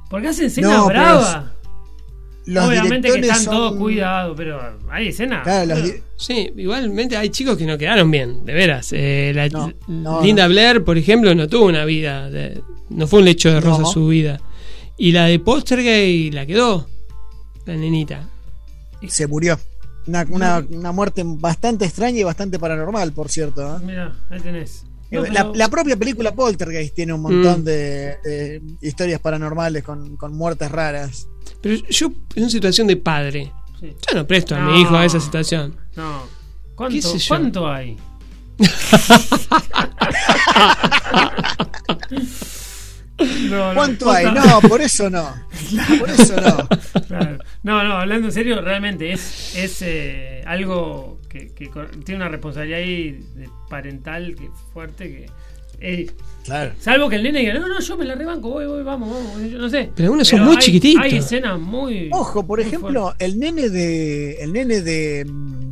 Porque hace escenas No, pero bravas. Los Obviamente que están son- todos cuidados, pero hay escenas. Sí, igualmente hay chicos que no quedaron bien, de veras. Eh, la- no, Linda Blair, por ejemplo, no tuvo una vida, de- no fue un lecho de rosa No. su vida. Y la de Postergay la quedó, la nenita. Se murió. Una, una- una muerte bastante extraña y bastante paranormal, por cierto. ¿eh? Mira, ahí tenés. No, la, pero- la propia película Poltergeist tiene un montón Mm. de, de historias paranormales con, con muertes raras. Pero yo, en una situación de padre, Sí. yo no presto a mi hijo a esa situación. No. ¿Qué ¿Cuánto, sé yo? ¿cuánto hay? No, no, ¿Cuánto hay? No, por eso no. Por eso no. Claro. No, no, hablando en serio, realmente es, es eh, algo que, tiene una responsabilidad ahí de parental que fuerte que. eh, Claro. Salvo que el nene diga, no, no, yo me la rebanco, voy, voy, vamos, vamos. Yo no sé. Pero algunos son muy hay- chiquititos. Hay escenas muy. Ojo, por muy ejemplo, el nene de. El nene de mm,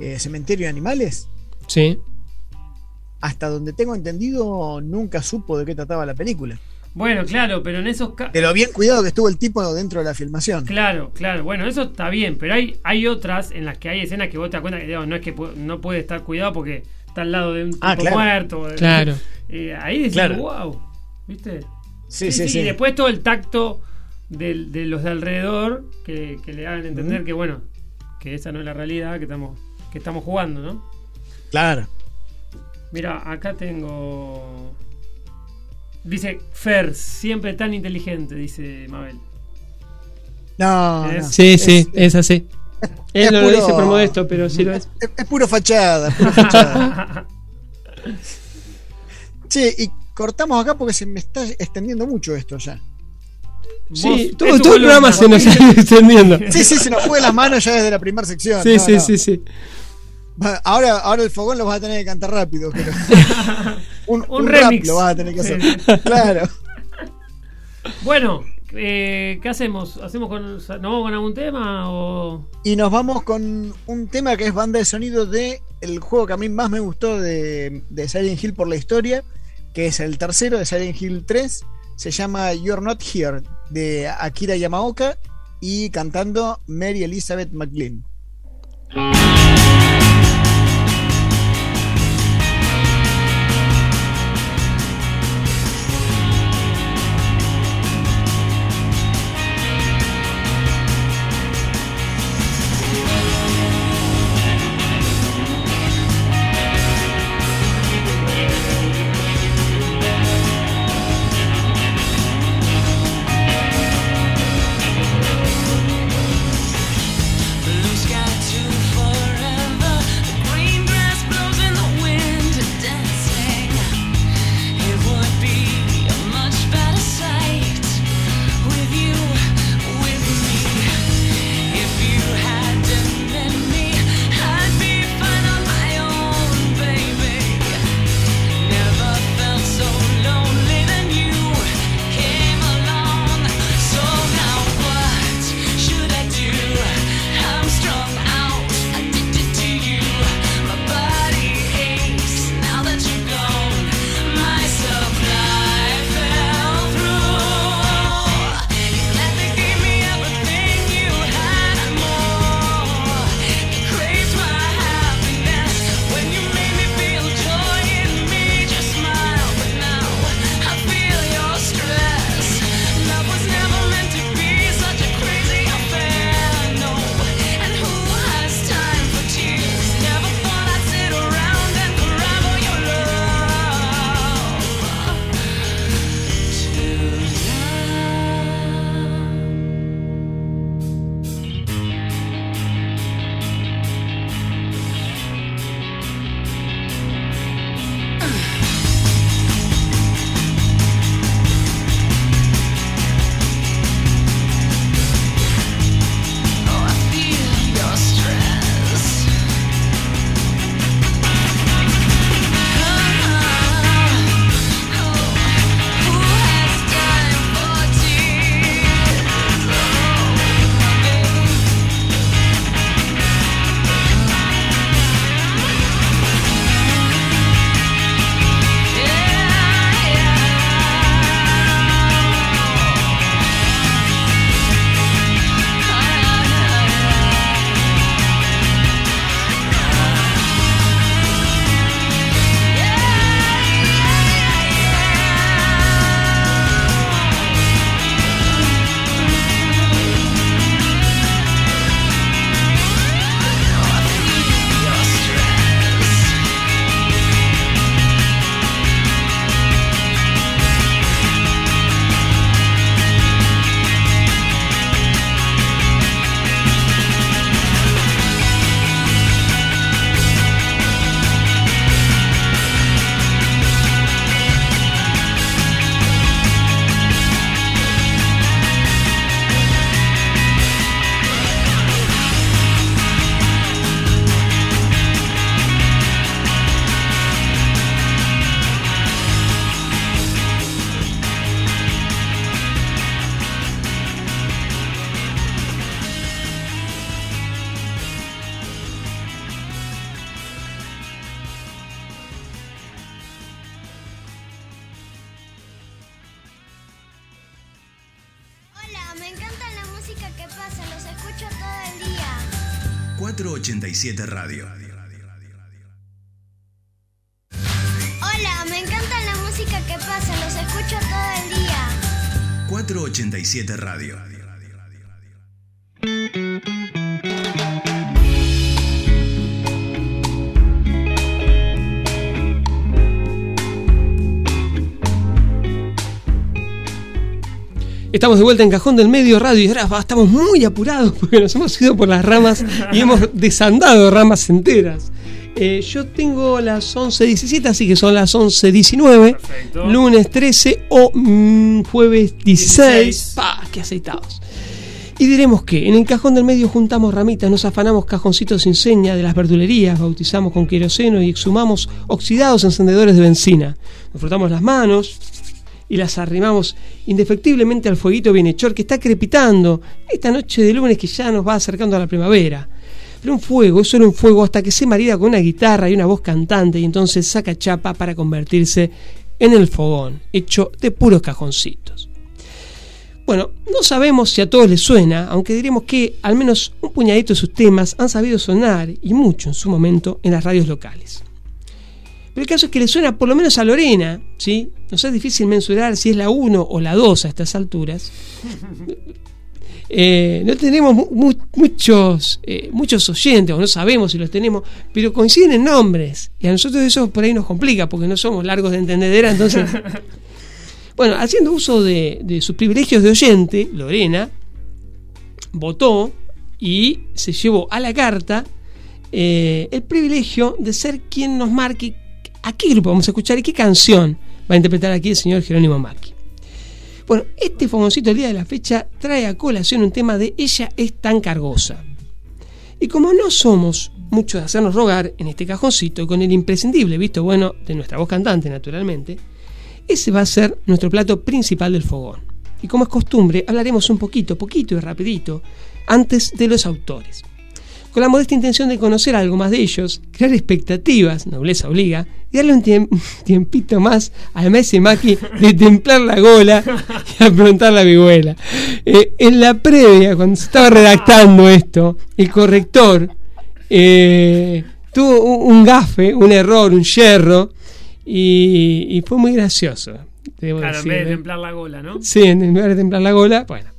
eh, Cementerio de Animales, Sí. hasta donde tengo entendido, nunca supo de qué trataba la película. Bueno, claro, pero en esos casos. De lo bien cuidado que estuvo el tipo dentro de la filmación. Claro, claro. Bueno, eso está bien, pero hay, hay otras en las que hay escenas que vos te das cuenta que digamos, no es que pu- no puede estar cuidado porque está al lado de un tipo Ah, claro. muerto. Claro. Eh, ahí decís, Claro. wow, ¿viste? Sí, sí, sí. Y después todo el tacto de, los de alrededor que, que le hagan entender que, bueno, que esa no es la realidad que estamos, que estamos jugando, ¿no? Claro. Mira, acá tengo. Dice Fer, siempre tan inteligente, dice Mabel. No. Sí, Es- sí, es así. Él es no lo puro- dice por modesto, pero sí lo es. Es, es puro fachada, es puro fachada. che, y cortamos acá porque se me está extendiendo mucho esto ya. Sí, todo, el programa se nos está extendiendo. Sí, sí, se nos fue las manos ya desde la primera sección. Sí, No, sí, no. sí, sí. Ahora, ahora el fogón lo vas a tener que cantar rápido, pero. Un, Un un rap remix. lo vas a tener que hacer. Claro. Bueno, eh, ¿qué hacemos? ¿Hacemos con, ¿Nos vamos con algún tema o.? Y nos vamos con un tema que es banda de sonido de el juego que a mí más me gustó de, de Silent Hill por la historia, que es el tercero de Silent Hill 3. Se llama You're Not Here, de Akira Yamaoka, y cantando Mary Elizabeth McLean. Estamos de vuelta en Cajón del Medio Radio y ahora estamos muy apurados porque nos hemos ido por las ramas y hemos desandado ramas enteras. Eh, yo tengo las 11.17, así que son las 11.19, lunes 13 o mm, jueves 16. ¡Pah! ¡Qué aceitados! Y diremos que en el cajón del medio juntamos ramitas, nos afanamos cajoncitos sin seña de las verdulerías, bautizamos con queroseno y exhumamos oxidados encendedores de benzina. Nos frotamos las manos, y las arrimamos indefectiblemente al fueguito bienhechor que está crepitando esta noche de lunes que ya nos va acercando a la primavera. Pero un fuego es solo un fuego hasta que se marida con una guitarra y una voz cantante y entonces saca chapa para convertirse en el fogón, hecho de puros cajoncitos. Bueno, no sabemos si a todos les suena, aunque diremos que al menos un puñadito de sus temas han sabido sonar y mucho en su momento en las radios locales. Pero el caso es que le suena por lo menos a Lorena, ¿sí? Nos es difícil mensurar si es la 1 o la 2 a estas alturas. Eh, no tenemos muchos, eh, muchos oyentes, o no sabemos si los tenemos, pero coinciden en nombres. Y a nosotros eso por ahí nos complica, porque no somos largos de entendedera, entonces... bueno, haciendo uso de, de sus privilegios de oyente, Lorena votó y se llevó a la carta eh, el privilegio de ser quien nos marque a qué grupo vamos a escuchar y qué canción va a interpretar aquí el señor Jerónimo Macchi. Bueno, este fogoncito el día de la fecha trae a colación un tema de Ella es tan cargosa. Y como no somos muchos de hacernos rogar en este cajoncito, con el imprescindible visto bueno de nuestra voz cantante, naturalmente, ese va a ser nuestro plato principal del fogón. Y como es costumbre, hablaremos un poquito, poquito y rapidito, antes de los autores con la modesta intención de conocer algo más de ellos, crear expectativas, nobleza obliga, y darle un tiempito más al maese Maki de templar la gola y afrontar la vihuela. Eh, en la previa, cuando se estaba redactando esto, el corrector eh, tuvo un, gafe, un error, un yerro, y, fue muy gracioso. claro, en vez de templar la gola, ¿no? Sí, en vez de templar la gola, bueno.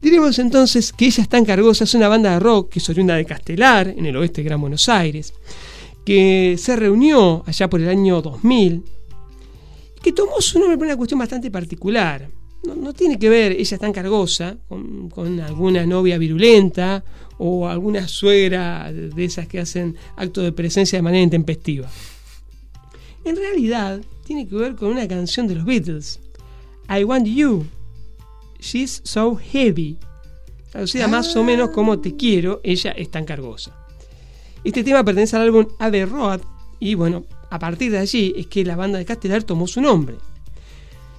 Diremos entonces que Ella es tan cargosa es una banda de rock que es oriunda de Castelar, en el oeste de Gran Buenos Aires, que se reunió allá por el año 2000 y que tomó su nombre por una cuestión bastante particular. No, tiene que ver Ella es tan cargosa con, con, alguna novia virulenta o alguna suegra de esas que hacen acto de presencia de manera intempestiva. En realidad, tiene que ver con una canción de los Beatles, I Want You, She's So Heavy. Traducida más o menos como Te quiero, ella es tan cargosa. Este tema pertenece al álbum Abbey Road y bueno, a partir de allí es que la banda de Castelar tomó su nombre.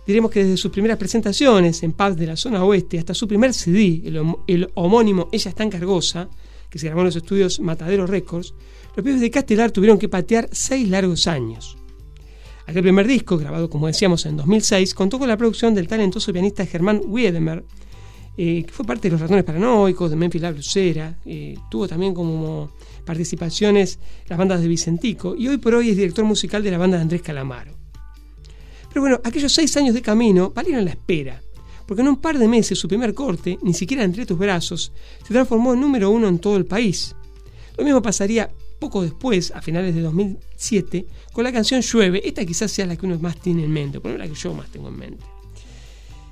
Diremos que desde sus primeras presentaciones en pubs de la zona oeste hasta su primer CD, el, homónimo Ella es tan cargosa, que se grabó en los estudios Matadero Records, los pibes de Castelar tuvieron que patear seis largos años. Aquel primer disco, grabado como decíamos en 2006, contó con la producción del talentoso pianista Germán Wiedemer, eh, que fue parte de los ratones paranoicos, de Memphis La Blusera, eh, tuvo también como participaciones las bandas de Vicentico y hoy por hoy es director musical de la banda de Andrés Calamaro. Pero bueno, aquellos seis años de camino valieron la espera, porque en un par de meses su primer corte, ni siquiera entre tus brazos, se transformó en número uno en todo el país. Lo mismo pasaría poco después, a finales de 2007, con la canción Llueve, esta quizás sea la que uno más tiene en mente, por la que yo más tengo en mente,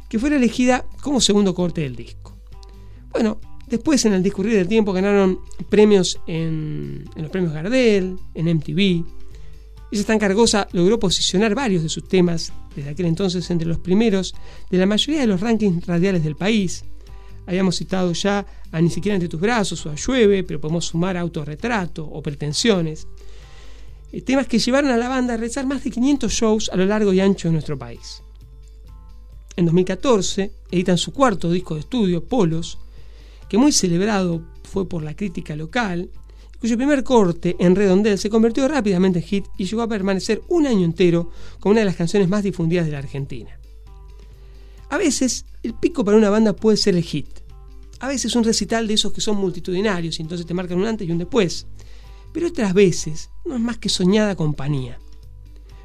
que fuera elegida como segundo corte del disco. Bueno, después en el discurrir del tiempo ganaron premios en, los premios Gardel, en MTV. Ella tan cargosa logró posicionar varios de sus temas desde aquel entonces entre los primeros de la mayoría de los rankings radiales del país, Habíamos citado ya a Ni siquiera entre tus brazos o a Llueve, pero podemos sumar autorretrato o pretensiones. Eh, temas que llevaron a la banda a realizar más de 500 shows a lo largo y ancho de nuestro país. En 2014 editan su cuarto disco de estudio, Polos, que muy celebrado fue por la crítica local, cuyo primer corte en Redondel se convirtió rápidamente en hit y llegó a permanecer un año entero como una de las canciones más difundidas de la Argentina. A veces el pico para una banda puede ser el hit. A veces un recital de esos que son multitudinarios y entonces te marcan un antes y un después. Pero otras veces no es más que soñada compañía.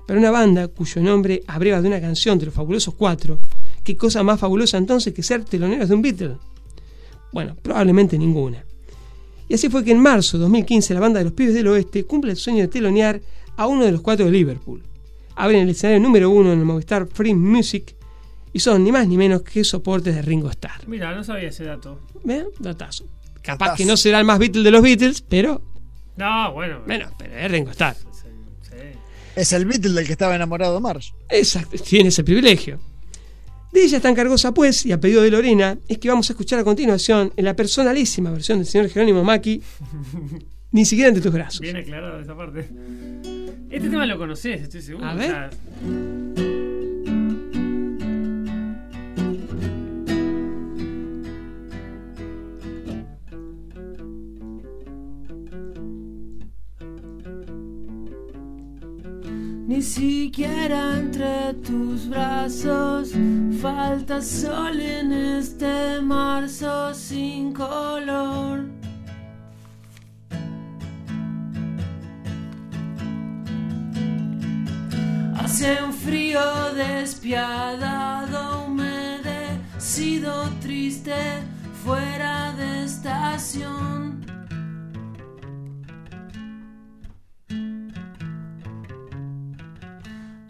Para una banda cuyo nombre abreva de una canción de los fabulosos cuatro, ¿qué cosa más fabulosa entonces que ser teloneros de un Beatle? Bueno, probablemente ninguna. Y así fue que en marzo de 2015 la banda de los Pibes del Oeste cumple el sueño de telonear a uno de los cuatro de Liverpool. Abren el escenario número uno en el Movistar Free Music y son ni más ni menos que soportes de Ringo Starr. Mira, no sabía ese dato. ¿Vean? Datazo. Capaz que no será el más Beatle de los Beatles, pero. No, bueno. Bueno, pero es Ringo Starr. Es el Beatle del que estaba enamorado Marsh. Exacto, tiene ese privilegio. De ella tan cargosa, pues, y a pedido de Lorena, es que vamos a escuchar a continuación en la personalísima versión del señor Jerónimo Maki, ni siquiera entre tus brazos. Bien aclarado esa parte. Este tema lo conoces, estoy seguro. A o ver. sea, Ni siquiera entre tus brazos falta sol en este marzo sin color. Hace un frío despiadado, humedecido, triste, fuera de estación.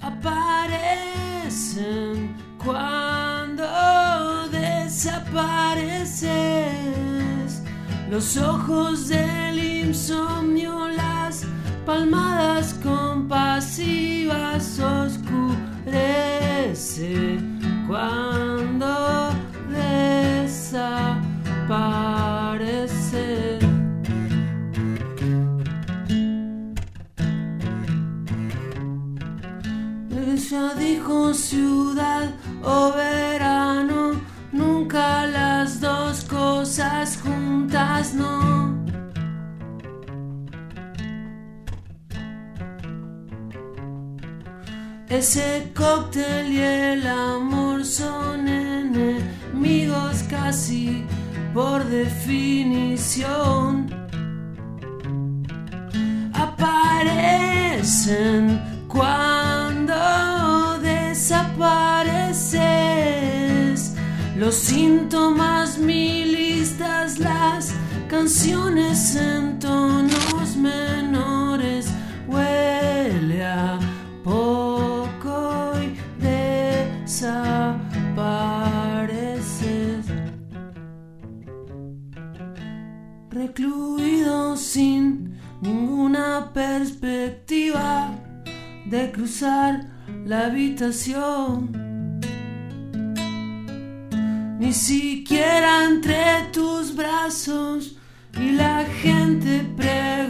Aparecen cuando desapareces. Los ojos del insomnio, las palmadas compasivas oscurece cuando desapareces. Ella dijo ciudad o verano, nunca las dos cosas juntas, no. Ese cóctel y el amor son enemigos casi por definición. Aparecen cuando desapareces. Los síntomas, mi listas, las canciones en tonos menores. Huele a poco y desapareces. Recluido sin ninguna perspectiva de cruzar la habitación. Ni siquiera entre tus brazos y la gente preguntándome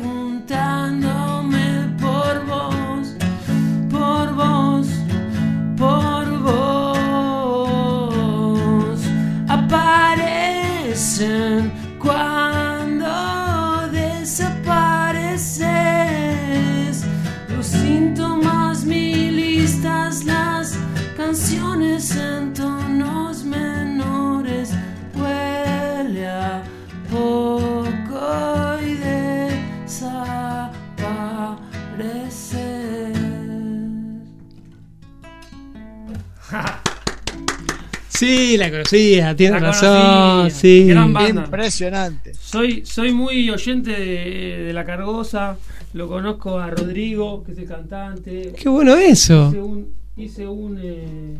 Sí, la conocía, tiene La razón. conocía. Sí. Gran banda. Impresionante. Soy, soy muy oyente de, de La Cargosa. Lo conozco a Rodrigo, que es el cantante. Qué bueno eso. Hice un, hice un eh,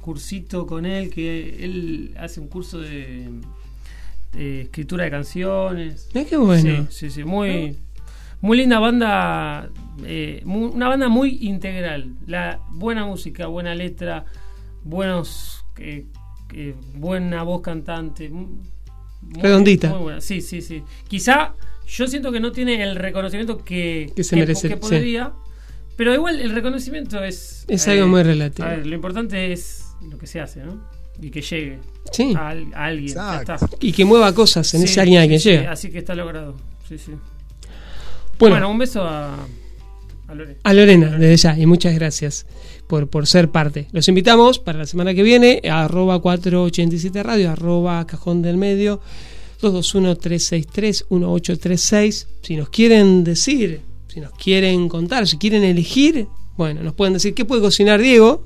cursito con él, que él hace un curso de, de escritura de canciones. Mirá qué bueno. Sí, sí, sí, muy, muy linda banda. eh, una banda muy integral. La buena música, buena letra, buenos, eh, eh, buena voz cantante. mu- muy- Redondita. muy buena. Sí, sí, sí. Quizá yo siento que no tiene el reconocimiento que, Que se merece, que podría. Pero igual el reconocimiento es. Es algo muy relativo. a ver, lo importante es lo que se hace, ¿no? Y que llegue Sí. a, al- a alguien. ya Exacto. está. Y que mueva cosas en Sí, ese alguien a quien sí, llega. así que está logrado. Sí, sí. Bueno. Bueno, un beso a, A Lorena, desde ya, y muchas gracias por, por ser parte. Los invitamos para la semana que viene a arroba 487 radio, arroba cajón del medio, 221-363-1836. Si nos quieren decir, si nos quieren contar, si quieren elegir, bueno, nos pueden decir qué puede cocinar Diego,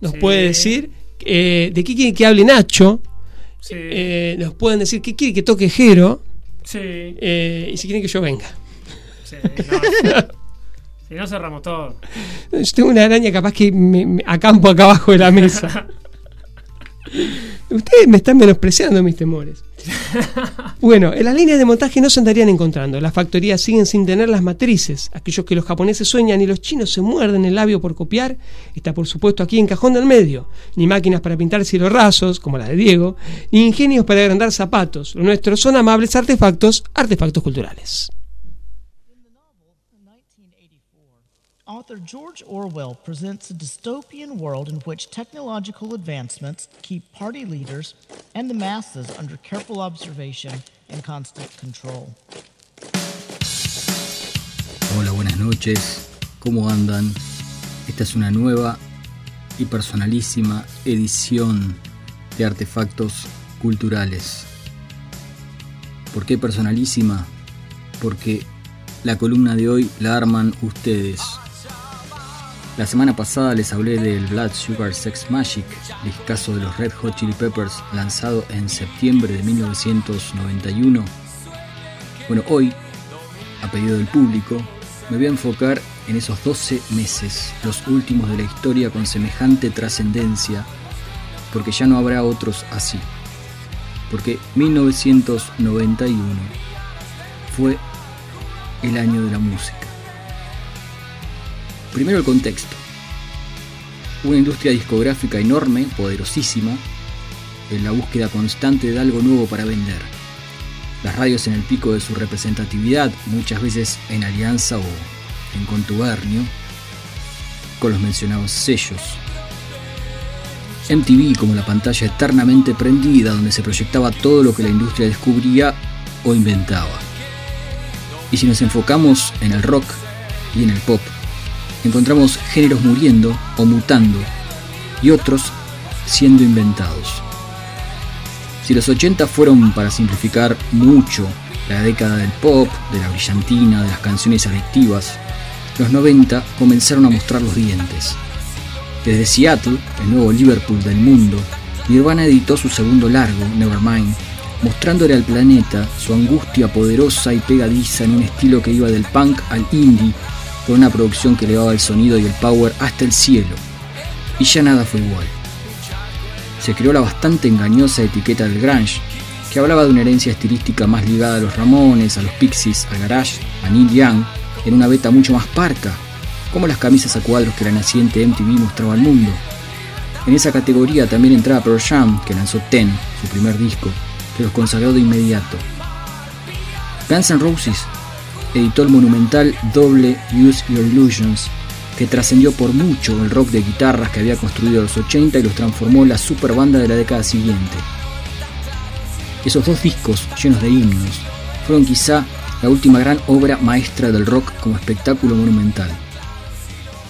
nos puede decir eh, de qué quiere que hable Nacho, eh, nos pueden decir qué quiere que toque Jero, eh, y si quieren que yo venga. Sí, si no cerramos todo. Yo tengo una araña capaz que me, me acampo acá abajo de la mesa. Ustedes me están menospreciando mis temores. Bueno, en las líneas de montaje no se andarían encontrando. Las factorías siguen sin tener las matrices. Aquellos que los japoneses sueñan y los chinos se muerden el labio por copiar, está por supuesto aquí en cajón del medio. Ni máquinas para pintar cielos rasos, como la de Diego, ni ingenios para agrandar zapatos. Lo nuestro son amables artefactos, artefactos culturales. Author George Orwell presents a dystopian world in which technological advancements keep party leaders and the masses under careful observation and constant control. Hola, buenas noches. ¿Cómo andan? Esta es una nueva y personalísima edición de artefactos culturales. ¿Por qué personalísima? Porque la columna de hoy la arman ustedes. La semana pasada les hablé del Blood Sugar Sex Magic, discazo de los Red Hot Chili Peppers lanzado en septiembre de 1991. Bueno, hoy, a pedido del público, me voy a enfocar en esos 12 meses, los últimos de la historia con semejante trascendencia, porque ya no habrá otros así. Porque 1991 fue el año de la música. Primero el contexto. Una industria discográfica enorme, poderosísima, en la búsqueda constante de algo nuevo para vender. Las radios en el pico de su representatividad, muchas veces en alianza o en contubernio, con los mencionados sellos. MTV como la pantalla eternamente prendida donde se proyectaba todo lo que la industria descubría o inventaba. Y si nos enfocamos en el rock y en el pop, encontramos géneros muriendo o mutando y otros siendo inventados. Si los 80 fueron, para simplificar mucho, la década del pop, de la brillantina, de las canciones adictivas, los 90 comenzaron a mostrar los dientes. Desde Seattle, el nuevo Liverpool del mundo, Nirvana editó su segundo largo, Nevermind, mostrándole al planeta su angustia poderosa y pegadiza en un estilo que iba del punk al indie con una producción que elevaba el sonido y el power hasta el cielo. Y ya nada fue igual. Se creó la bastante engañosa etiqueta del grunge, que hablaba de una herencia estilística más ligada a los Ramones, a los Pixies, al Garage, a Neil Young, en una beta mucho más parca, como las camisas a cuadros que la naciente MTV mostraba al mundo. En esa categoría también entraba Pearl Jam, que lanzó Ten, su primer disco, que los consagró de inmediato. Guns N' Roses editó el monumental doble Use Your Illusions, que trascendió por mucho el rock de guitarras que había construido los 80 y los transformó en la super banda de la década siguiente. Esos dos discos, llenos de himnos, fueron quizá la última gran obra maestra del rock como espectáculo monumental.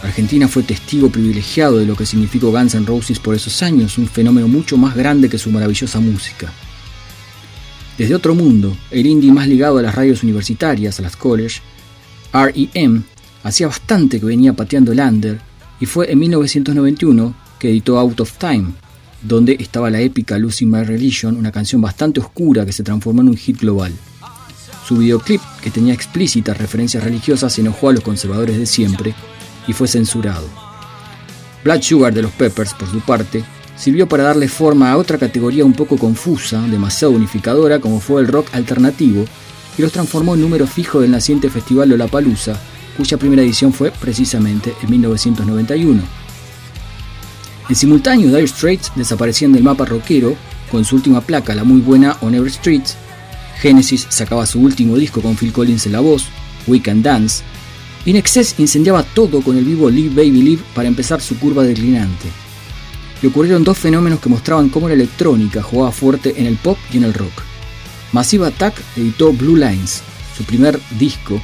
Argentina fue testigo privilegiado de lo que significó Guns N' Roses por esos años, un fenómeno mucho más grande que su maravillosa música. Desde otro mundo, el indie más ligado a las radios universitarias, a las college, REM, hacía bastante que venía pateando el under y fue en 1991 que editó Out of Time, donde estaba la épica Losing My Religion, una canción bastante oscura que se transformó en un hit global. Su videoclip, que tenía explícitas referencias religiosas, enojó a los conservadores de siempre y fue censurado. Blood Sugar de los Peppers, por su parte, sirvió para darle forma a otra categoría un poco confusa, demasiado unificadora como fue el rock alternativo, y los transformó en número fijo del naciente festival Lollapalooza, cuya primera edición fue precisamente en 1991. En simultáneo, Dire Straits desaparecían del mapa rockero con su última placa, la muy buena On Every Street. Genesis sacaba su último disco con Phil Collins en la voz, We Can Dance. Y Nexus incendiaba todo con el vivo Live Baby Live para empezar su curva declinante. Y ocurrieron dos fenómenos que mostraban cómo la electrónica jugaba fuerte en el pop y en el rock. Massive Attack editó Blue Lines, su primer disco,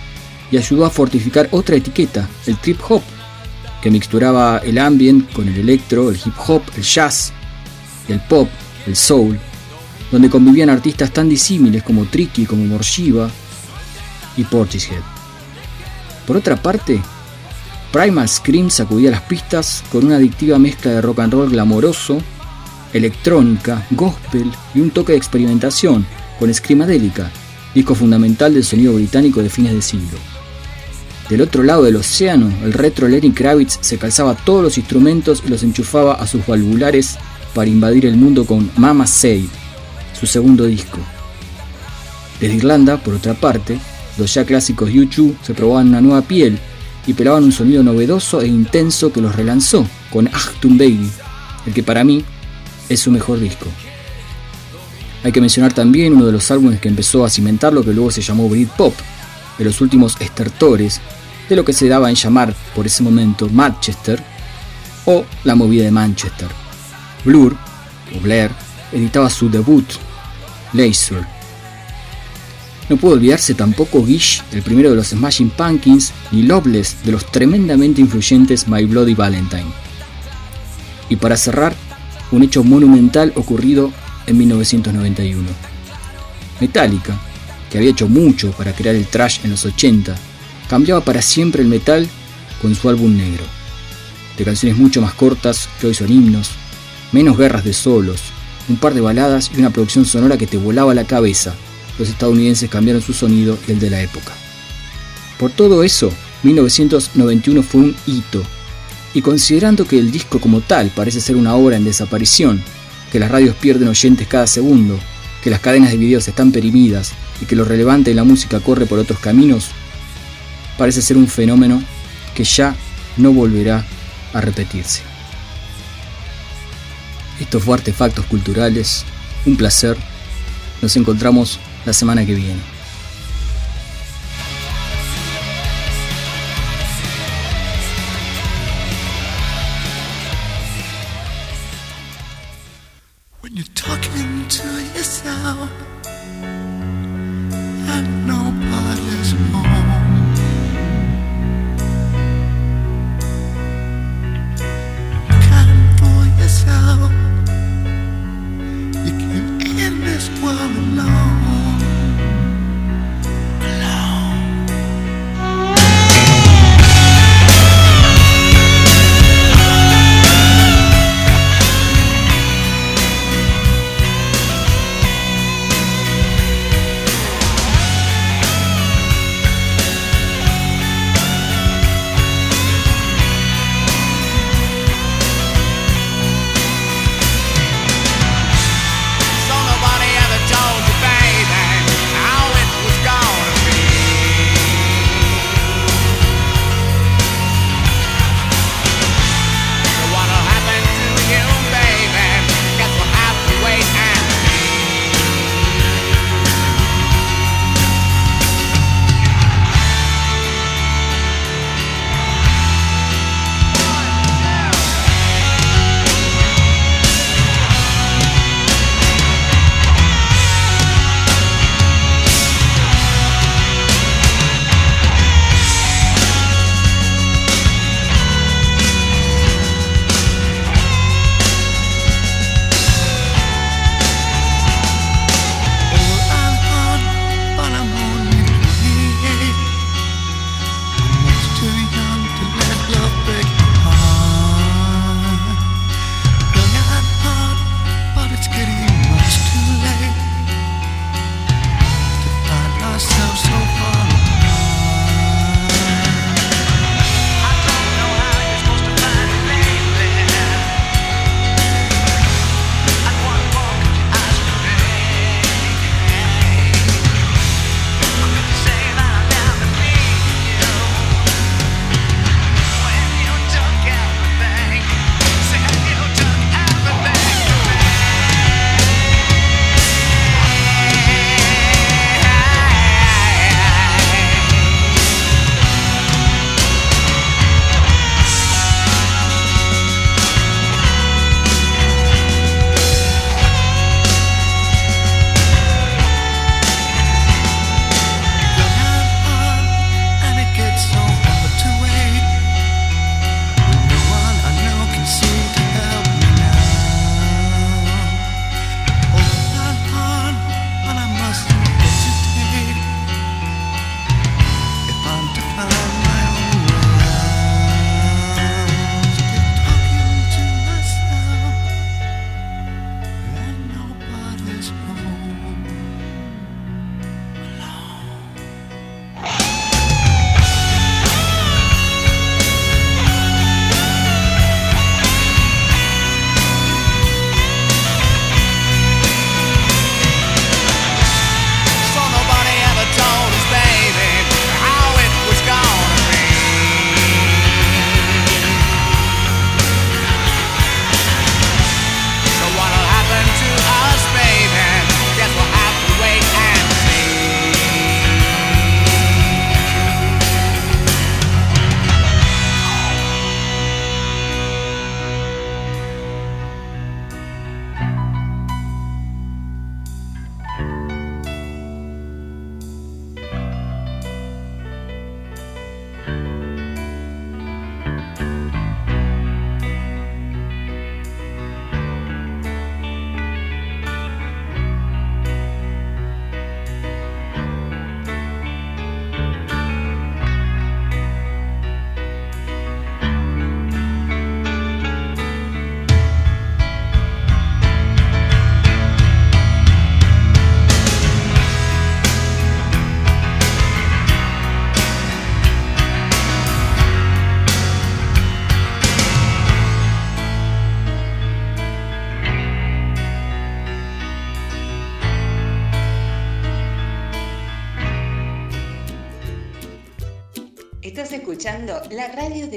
y ayudó a fortificar otra etiqueta, el trip hop, que mixturaba el ambient con el electro, el hip hop, el jazz, el pop, el soul, donde convivían artistas tan disímiles como Tricky, como Morshiva y Portishead. Por otra parte, Primal Scream sacudía las pistas con una adictiva mezcla de rock and roll glamoroso, electrónica, gospel y un toque de experimentación con Screamadelica, disco fundamental del sonido británico de fines de siglo. Del otro lado del océano, el retro Lenny Kravitz se calzaba todos los instrumentos y los enchufaba a sus valvulares para invadir el mundo con Mama Say, su segundo disco. Desde Irlanda, por otra parte, los ya clásicos U2 se probaban una nueva piel y pelaban un sonido novedoso e intenso que los relanzó con Achtung Baby, el que para mí es su mejor disco. Hay que mencionar también uno de los álbumes que empezó a cimentar lo que luego se llamó Britpop, de los últimos estertores de lo que se daba en llamar por ese momento Manchester o la movida de Manchester. Blur, o Blair, editaba su debut, Laser, no pudo olvidarse tampoco Gish, el primero de los Smashing Pumpkins, ni Loveless de los tremendamente influyentes My Bloody Valentine. Y para cerrar, un hecho monumental ocurrido en 1991. Metallica, que había hecho mucho para crear el trash en los 80, cambiaba para siempre el metal con su álbum negro. De canciones mucho más cortas que hoy son himnos, menos guerras de solos, un par de baladas y una producción sonora que te volaba la cabeza los estadounidenses cambiaron su sonido y el de la época. Por todo eso, 1991 fue un hito, y considerando que el disco como tal parece ser una obra en desaparición, que las radios pierden oyentes cada segundo, que las cadenas de videos están perimidas y que lo relevante de la música corre por otros caminos, parece ser un fenómeno que ya no volverá a repetirse. Esto fue Artefactos Culturales, un placer, nos encontramos la semana que viene.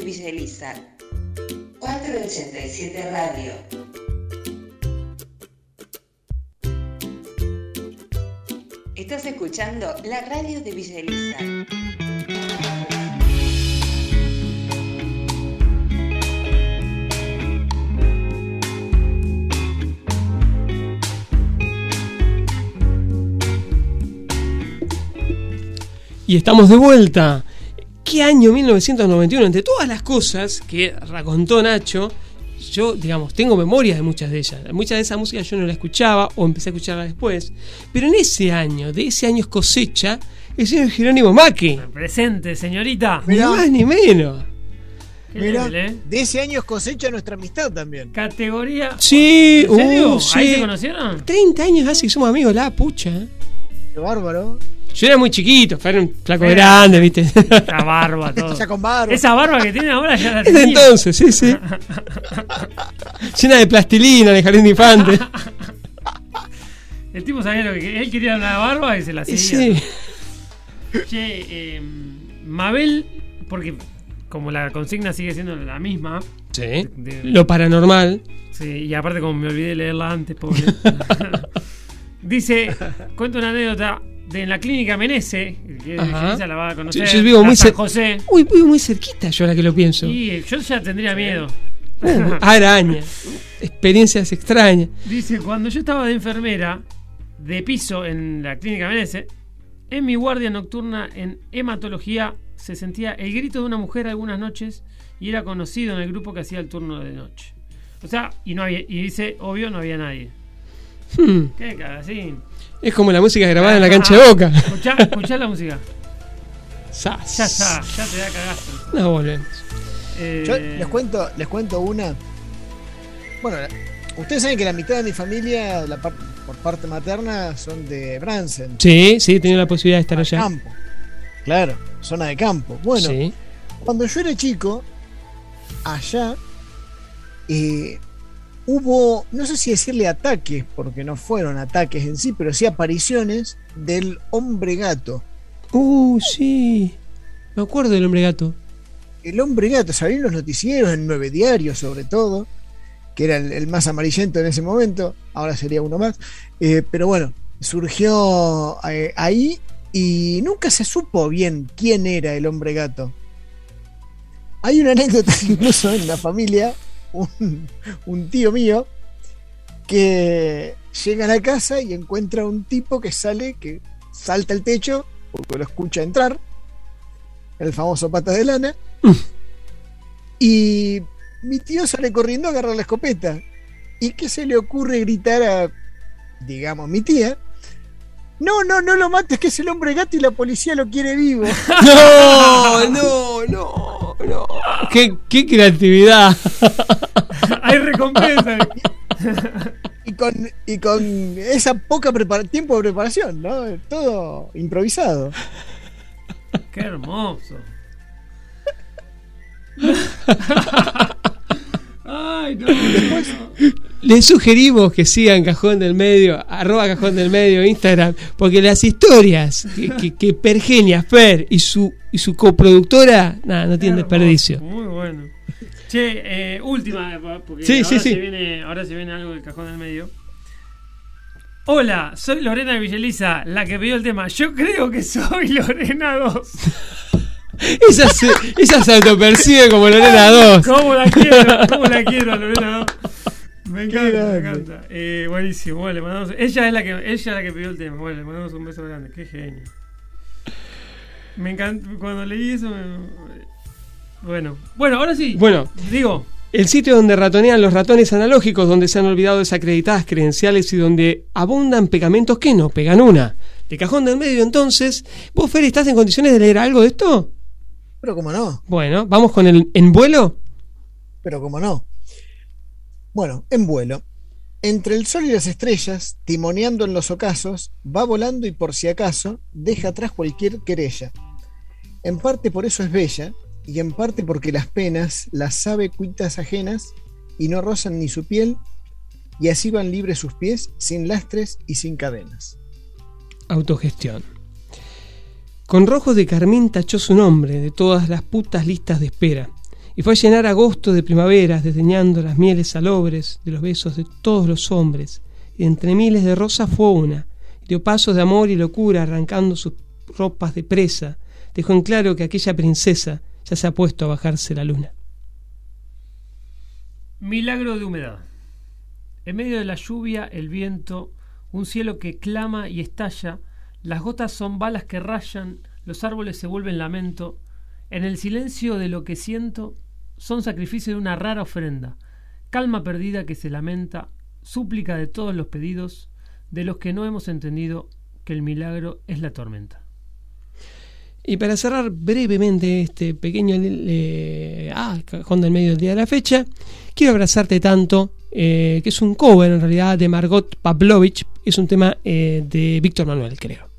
Villa Elisa. 487 Radio. Estás escuchando la radio de Villa Elisa. Y estamos de vuelta. ¿Qué año 1991? Entre todas las cosas que racontó Nacho, yo, digamos, tengo memoria de muchas de ellas. Muchas de esa música yo no la escuchaba o empecé a escucharla después. Pero en ese año, de ese año es cosecha, el señor Jerónimo Maki. Presente, señorita. Ni más ni menos. Level, ¿eh? de ese año es cosecha nuestra amistad también. Categoría. Sí, ¿En serio? uh, ¿Ahí sí. se conocieron? 30 años hace que somos amigos, la pucha. Qué bárbaro. Yo era muy chiquito, era un flaco Era- grande, ¿viste? Esa barba, todo. Ya con barba. Esa barba que tiene ahora ya la Es de tenía. entonces, sí, sí. Llena de plastilina de jardín de infante. El tipo sabía lo que él quería una barba y se la seguía. sí. Che, eh, Mabel, porque como la consigna sigue siendo la misma. Sí. de- Lo paranormal. Sí, y aparte como me olvidé leerla antes, pobre. Dice, cuenta una anécdota de en la clínica Menese, que ella la va a conocer. Yo, yo vivo muy José. Uy, vivo muy cerquita yo ahora que lo pienso. Y yo ya tendría miedo. Uh, araña. Experiencias extrañas. Dice, cuando yo estaba de enfermera de piso en la clínica Menese, en mi guardia nocturna en hematología se sentía el grito de una mujer algunas noches y era conocido en el grupo que hacía el turno de noche. O sea, y no había, y dice, obvio, no había nadie. Hmm. ¿Qué? Es como la música grabada en la cancha de boca. Escuchá, escuchá la música. Sas. Ya está, ya te da cagazo. No volvemos. Eh, Yo les cuento, les cuento una. Bueno, ustedes saben que la mitad de mi familia, la par- por parte materna, son de Bransen. Sí, sí, he tenido la posibilidad de estar allá. Campo. Claro, zona de campo. Bueno, Sí. cuando yo era chico, allá eh, hubo, no sé si decirle ataques, porque no fueron ataques en sí, pero sí apariciones del hombre gato. Uh, sí. Me acuerdo del hombre gato. El hombre gato, salían los noticieros, en nueve diarios sobre todo, que era el, el más amarillento en ese momento, ahora sería uno más. Eh, pero bueno, surgió eh, ahí y nunca se supo bien quién era el hombre gato. Hay una anécdota incluso en la familia, un, un tío mío, que llega a la casa y encuentra un tipo que sale, que salta el techo, porque lo escucha entrar, el famoso pata de lana, y mi tío sale corriendo a agarrar la escopeta. ¿Y qué se le ocurre gritar a, digamos, mi tía? No, no, no lo mates, que es el hombre gato y la policía lo quiere vivo. No, no, no, Qué, qué creatividad. Hay recompensa. y con, y con esa poca prepara- tiempo de preparación, ¿no? Todo improvisado. Qué hermoso. Ay, no. Les sugerimos que sigan Cajón del Medio, arroba Cajón del Medio, Instagram, porque las historias que, que, que pergenia Fer y su, y su coproductora, nada, no tienen desperdicio. Muy bueno. Che, eh, última, porque Sí, ahora, sí, se sí. Viene, ahora se viene algo del cajón del medio. Hola, soy Lorena Villeliza, la que pidió el tema. Yo creo que soy Lorena 2. Esa se, esa se autopercibe como Lorena 2. ¿Cómo la quiero? ¿Cómo la quiero, Lorena 2? Me encanta, me encanta. Eh, buenísimo, bueno, le mandamos, ella es la que ella es la que pidió el tema. Bueno, le mandamos un beso grande. Qué genio. Me encanta cuando leí eso. me- Bueno, bueno, ahora sí. Bueno, digo, El sitio donde ratonean los ratones analógicos, donde se han olvidado desacreditadas credenciales y donde abundan pegamentos que no pegan una. De cajón del medio, entonces. ¿Vos, Fer, estás en condiciones de leer algo de esto? Pero como no, Bueno, vamos con el en vuelo. pero como no. Bueno, en vuelo. Entre el sol y las estrellas, timoneando en los ocasos, va volando y por si acaso deja atrás cualquier querella. En parte por eso es bella, y en parte porque las penas las sabe cuitas ajenas y no rozan ni su piel, y así van libres sus pies, sin lastres y sin cadenas. Autogestión. Con rojos de carmín tachó su nombre de todas las putas listas de espera. Y fue a llenar agosto de primaveras, desdeñando las mieles salobres de los besos de todos los hombres. Y entre miles de rosas fue una. Y dio pasos de amor y locura, arrancando sus ropas de presa. Dejó en claro que aquella princesa ya se ha puesto a bajarse la luna. Milagro de humedad. En medio de la lluvia, el viento, un cielo que clama y estalla, las gotas son balas que rayan, los árboles se vuelven lamento. En el silencio de lo que siento, son sacrificio de una rara ofrenda, calma perdida que se lamenta, súplica de todos los pedidos, de los que no hemos entendido que el milagro es la tormenta. Y para cerrar brevemente este pequeño eh, ah, cajón del medio del día de la fecha, quiero abrazarte tanto, eh, que es un cover en realidad de Margot Pavlovich, es un tema eh, de Víctor Manuel, creo.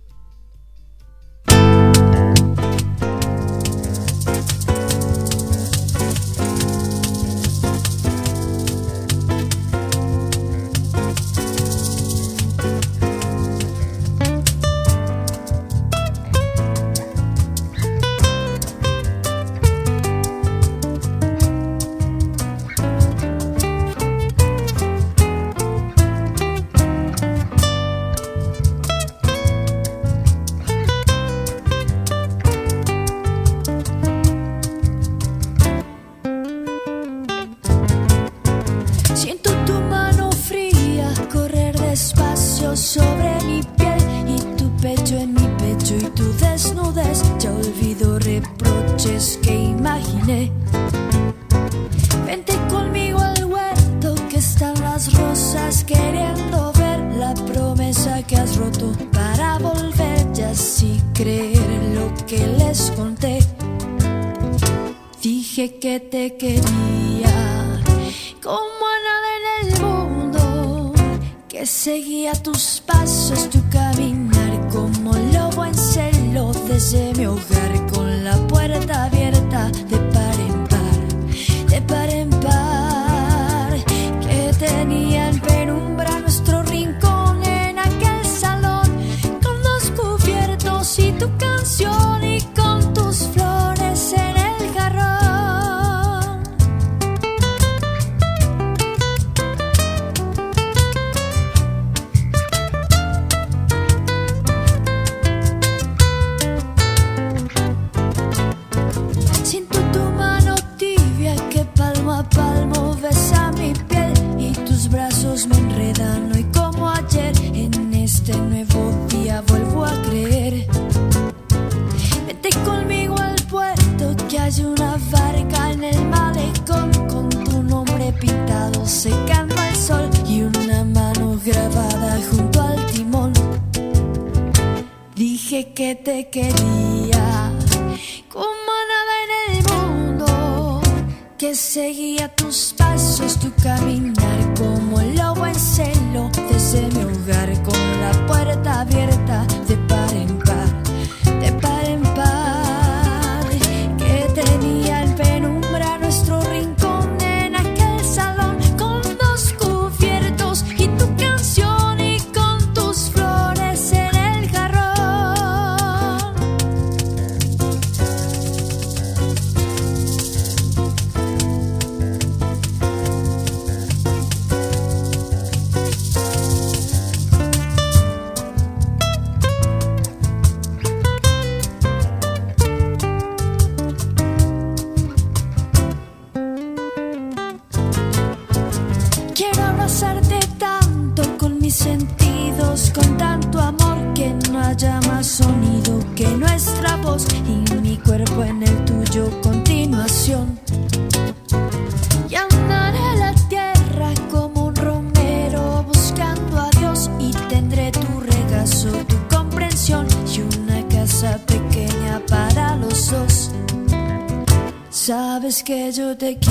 Sabes que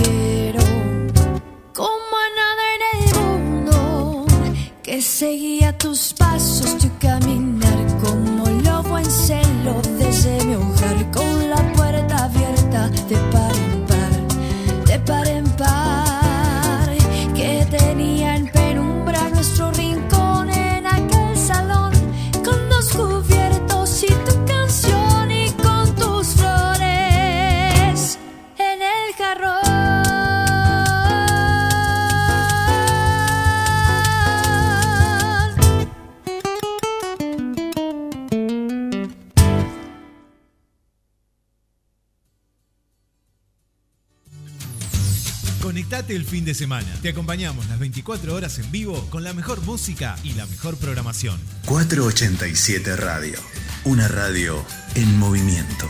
fin de semana. Te acompañamos las 24 horas en vivo con la mejor música y la mejor programación. 487 Radio. Una radio en movimiento.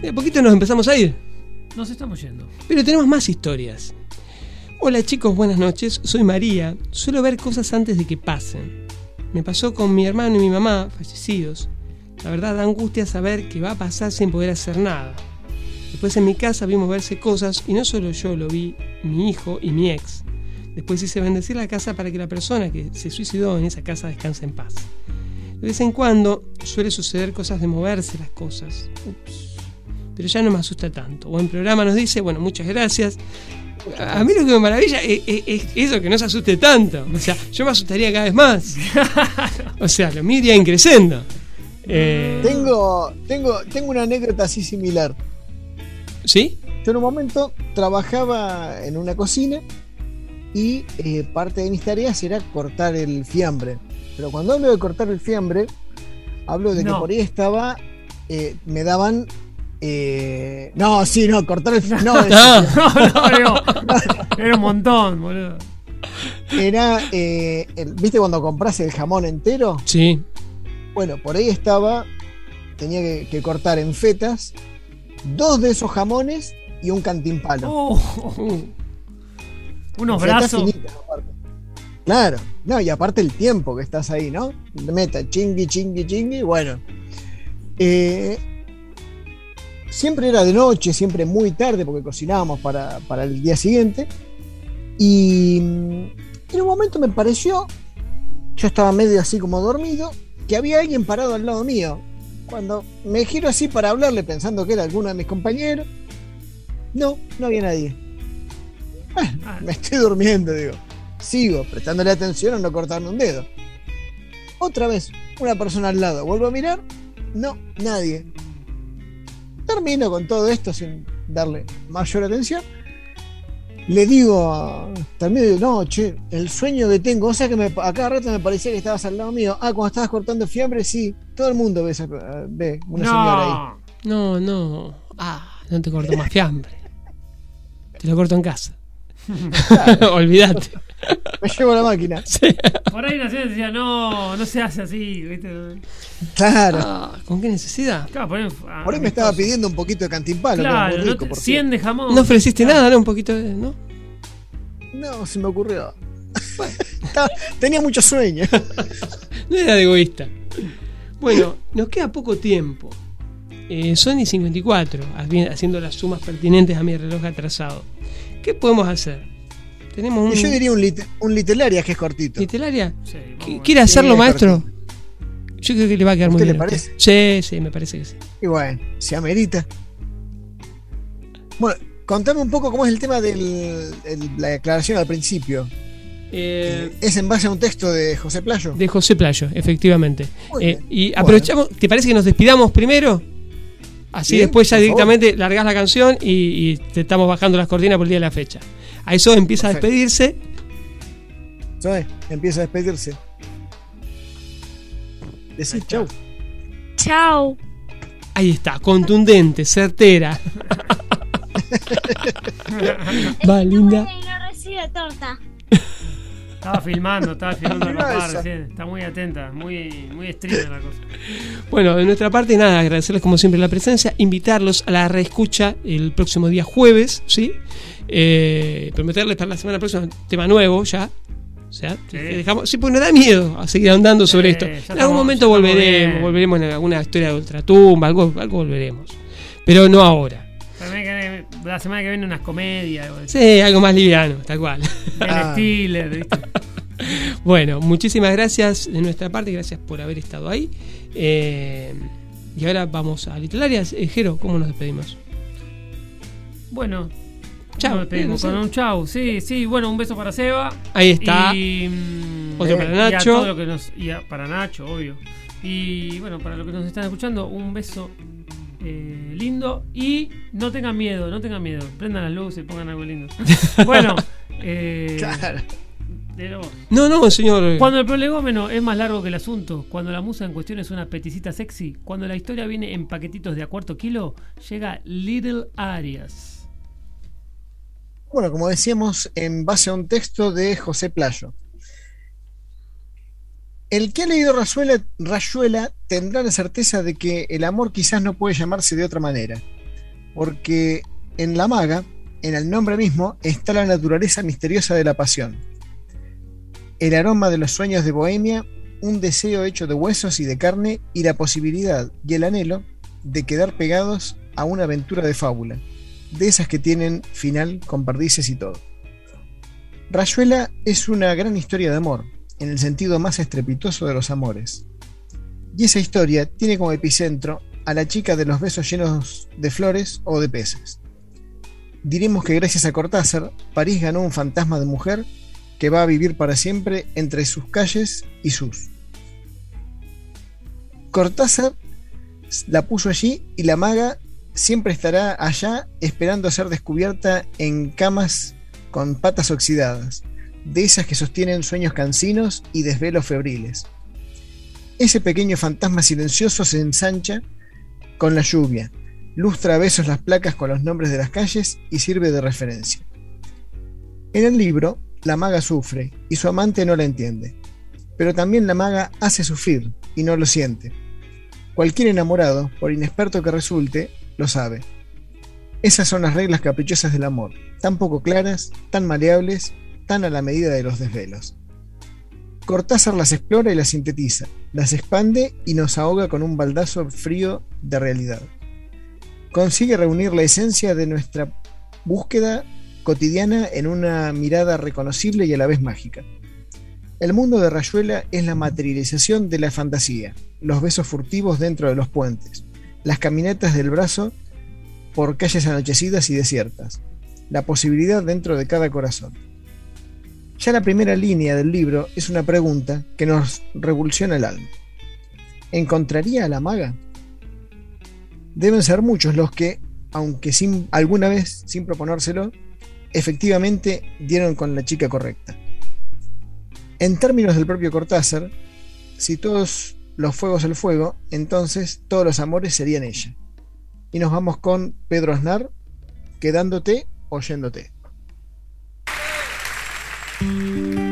De a poquito nos empezamos a ir. Nos estamos yendo. Pero tenemos más historias. Hola chicos, buenas noches. Soy María. Suelo ver cosas antes de que pasen. Me pasó con mi hermano y mi mamá, fallecidos. La verdad da angustia saber que va a pasar sin poder hacer nada. Después en mi casa vimos verse cosas y no solo yo lo vi, mi hijo y mi ex. Después hice bendecir la casa para que la persona que se suicidó en esa casa descanse en paz. De vez en cuando suele suceder cosas de moverse las cosas. Pero ya no me asusta tanto. Buen programa nos dice, bueno, muchas gracias. A mí lo que me maravilla es, es- es eso, que no se asuste tanto. O sea, yo me asustaría cada vez más. O sea, lo mío iría increciendo. Eh, Tengo, tengo, tengo una anécdota así similar. ¿Sí? Yo en un momento trabajaba en una cocina y eh, parte de mis tareas era cortar el fiambre. Pero cuando hablo de cortar el fiambre, hablo de que por ahí estaba, eh, me daban... eh, no, sí, no, cortar el fiambre. No, No, no, era un montón, boludo. era, eh, el- ¿viste cuando compras el jamón entero? Sí. Bueno, por ahí estaba, tenía que, que cortar en fetas dos de esos jamones y un cantimpalo. Oh, unos brazos. finitas. Claro, no, y aparte el tiempo que estás ahí, ¿no? Meta, chingui, chingui, chingui, bueno. Eh, siempre era de noche, siempre muy tarde, porque cocinábamos para, para el día siguiente. Y mm, en un momento me pareció, yo estaba medio así como dormido, que había alguien parado al lado mío. Cuando me giro así para hablarle pensando que era alguno de mis compañeros, no, no había nadie. Bueno, me estoy durmiendo, digo. Sigo prestándole atención a no cortarme un dedo. Otra vez, una persona al lado. Vuelvo a mirar, no, nadie. Termino con todo esto sin darle mayor atención. Le digo, también no, che, el sueño que tengo, o sea que me, a cada rato me parecía que estabas al lado mío. Ah, cuando estabas cortando fiambre, sí, todo el mundo ve, esa- ve una señora ahí. No, no. Ah, no te corto más fiambre. Te lo corto en casa. Olvídate. Me llevo la máquina. Por ahí la señora decía, no, no se hace así, ¿viste? Claro. Ah, ¿Con qué necesidad? Claro, por ahí, ah, Por ahí me estaba pidiendo un poquito de cantimpalo, Claro, muy no rico, te- por 100 de jamón. No ofreciste nada, ¿no? Un poquito de. ¿no? No, se me ocurrió. Tenía mucho sueño. No era de egoísta. Bueno, nos queda poco tiempo. Eh, Sony 54, haci- haciendo las sumas pertinentes a mi reloj atrasado. ¿Qué podemos hacer? Tenemos un. Yo diría un, lit un literaria que es cortito. ¿Literaria? Sí, ¿Qui- ¿Quiere hacerlo, Sí, maestro? Yo creo que le va a quedar ¿A muy bien. le a parece? Sí, sí, me parece que sí. Y bueno, se amerita. Bueno, contame un poco cómo es el tema de la declaración al principio. Eh, ¿Es en base a un texto de José Playo? De José Playo, efectivamente. Eh, y Bueno. aprovechamos, ¿te parece que nos despidamos primero? Así Bien, después ya directamente largás la canción y, y te estamos bajando las cortinas por el día de la fecha. A eso empieza Perfecto. a despedirse. ¿Sabes? Empieza a despedirse. Decís chau. Chao. Ahí está, contundente, certera. Va, linda. Y no recibe torta. Estaba filmando, estaba filmando a Mirá papá esa. recién. Está muy atenta, muy, muy streamer la cosa. Bueno, de nuestra parte, nada, agradecerles como siempre la presencia, invitarlos a la reescucha el próximo día jueves, ¿sí? Eh, prometerles para la semana próxima un tema nuevo ya. O sea, Sí. dejamos, sí, porque nos da miedo a seguir andando sobre esto. En estamos- algún momento volveremos, bien. volveremos en alguna historia de ultratumba, algo, algo volveremos. Pero no ahora. También La semana que viene unas comedias. algo de- Sí, algo más liviano, tal cual. Ben Ah. Stiller, ¿viste? Bueno, muchísimas gracias de nuestra parte, gracias por haber estado ahí. Eh, y ahora vamos a literarias. Eh, Jero, ¿cómo nos despedimos? Bueno. Chau, nos despedimos con un chau. Sí, sí, bueno, un beso para Seba. Ahí está. Y, mm, Otro para y a Nacho. todo lo que nos- y a- para Nacho, obvio. Y bueno, para los que nos están escuchando, un beso eh, lindo. Y no tengan miedo, no tengan miedo. Prendan las luces, pongan algo lindo. bueno, eh, Claro. No, no, señor. Cuando el prolegómeno es más largo que el asunto, cuando la musa en cuestión es una peticita sexy, cuando la historia viene en paquetitos de a cuarto kilo, llega Little Arias. Bueno, como decíamos, en base a un texto de José Playo. El que ha leído Rayuela, tendrá la certeza de que el amor quizás no puede llamarse de otra manera, porque en la maga, en el nombre mismo, está la naturaleza misteriosa de la pasión. El aroma de los sueños de Bohemia, un deseo hecho de huesos y de carne y la posibilidad y el anhelo de quedar pegados a una aventura de fábula, de esas que tienen final con perdices y todo. Rayuela es una gran historia de amor, en el sentido más estrepitoso de los amores. Y esa historia tiene como epicentro a la chica de los besos llenos de flores o de peces. Diremos que gracias a Cortázar, París ganó un fantasma de mujer que va a vivir para siempre entre sus calles y sus. Cortázar la puso allí y la maga siempre estará allá esperando ser descubierta en camas con patas oxidadas, de esas que sostienen sueños cansinos y desvelos febriles. Ese pequeño fantasma silencioso se ensancha con la lluvia, lustra a besos las placas con los nombres de las calles y sirve de referencia. En el libro, la maga sufre y su amante no la entiende, pero también la maga hace sufrir y no lo siente. Cualquier enamorado, por inexperto que resulte, lo sabe. Esas son las reglas caprichosas del amor, tan poco claras, tan maleables a la medida de los desvelos. Cortázar las explora y las sintetiza, las expande y nos ahoga con un baldazo frío de realidad. Consigue reunir la esencia de nuestra búsqueda cotidiana en una mirada reconocible y a la vez mágica. El mundo de Rayuela es la materialización de la fantasía, los besos furtivos dentro de los puentes, las caminatas del brazo por calles anochecidas y desiertas, la posibilidad dentro de cada corazón. Ya la primera línea del libro es una pregunta que nos revoluciona el alma. ¿Encontraría a la maga? Deben ser muchos los que, aunque sin, alguna vez sin proponérselo, efectivamente dieron con la chica correcta. En términos del propio Cortázar, si todos los fuegos el fuego, entonces todos los amores serían ella. Y nos vamos con Pedro Aznar, quedándote oyéndote. Y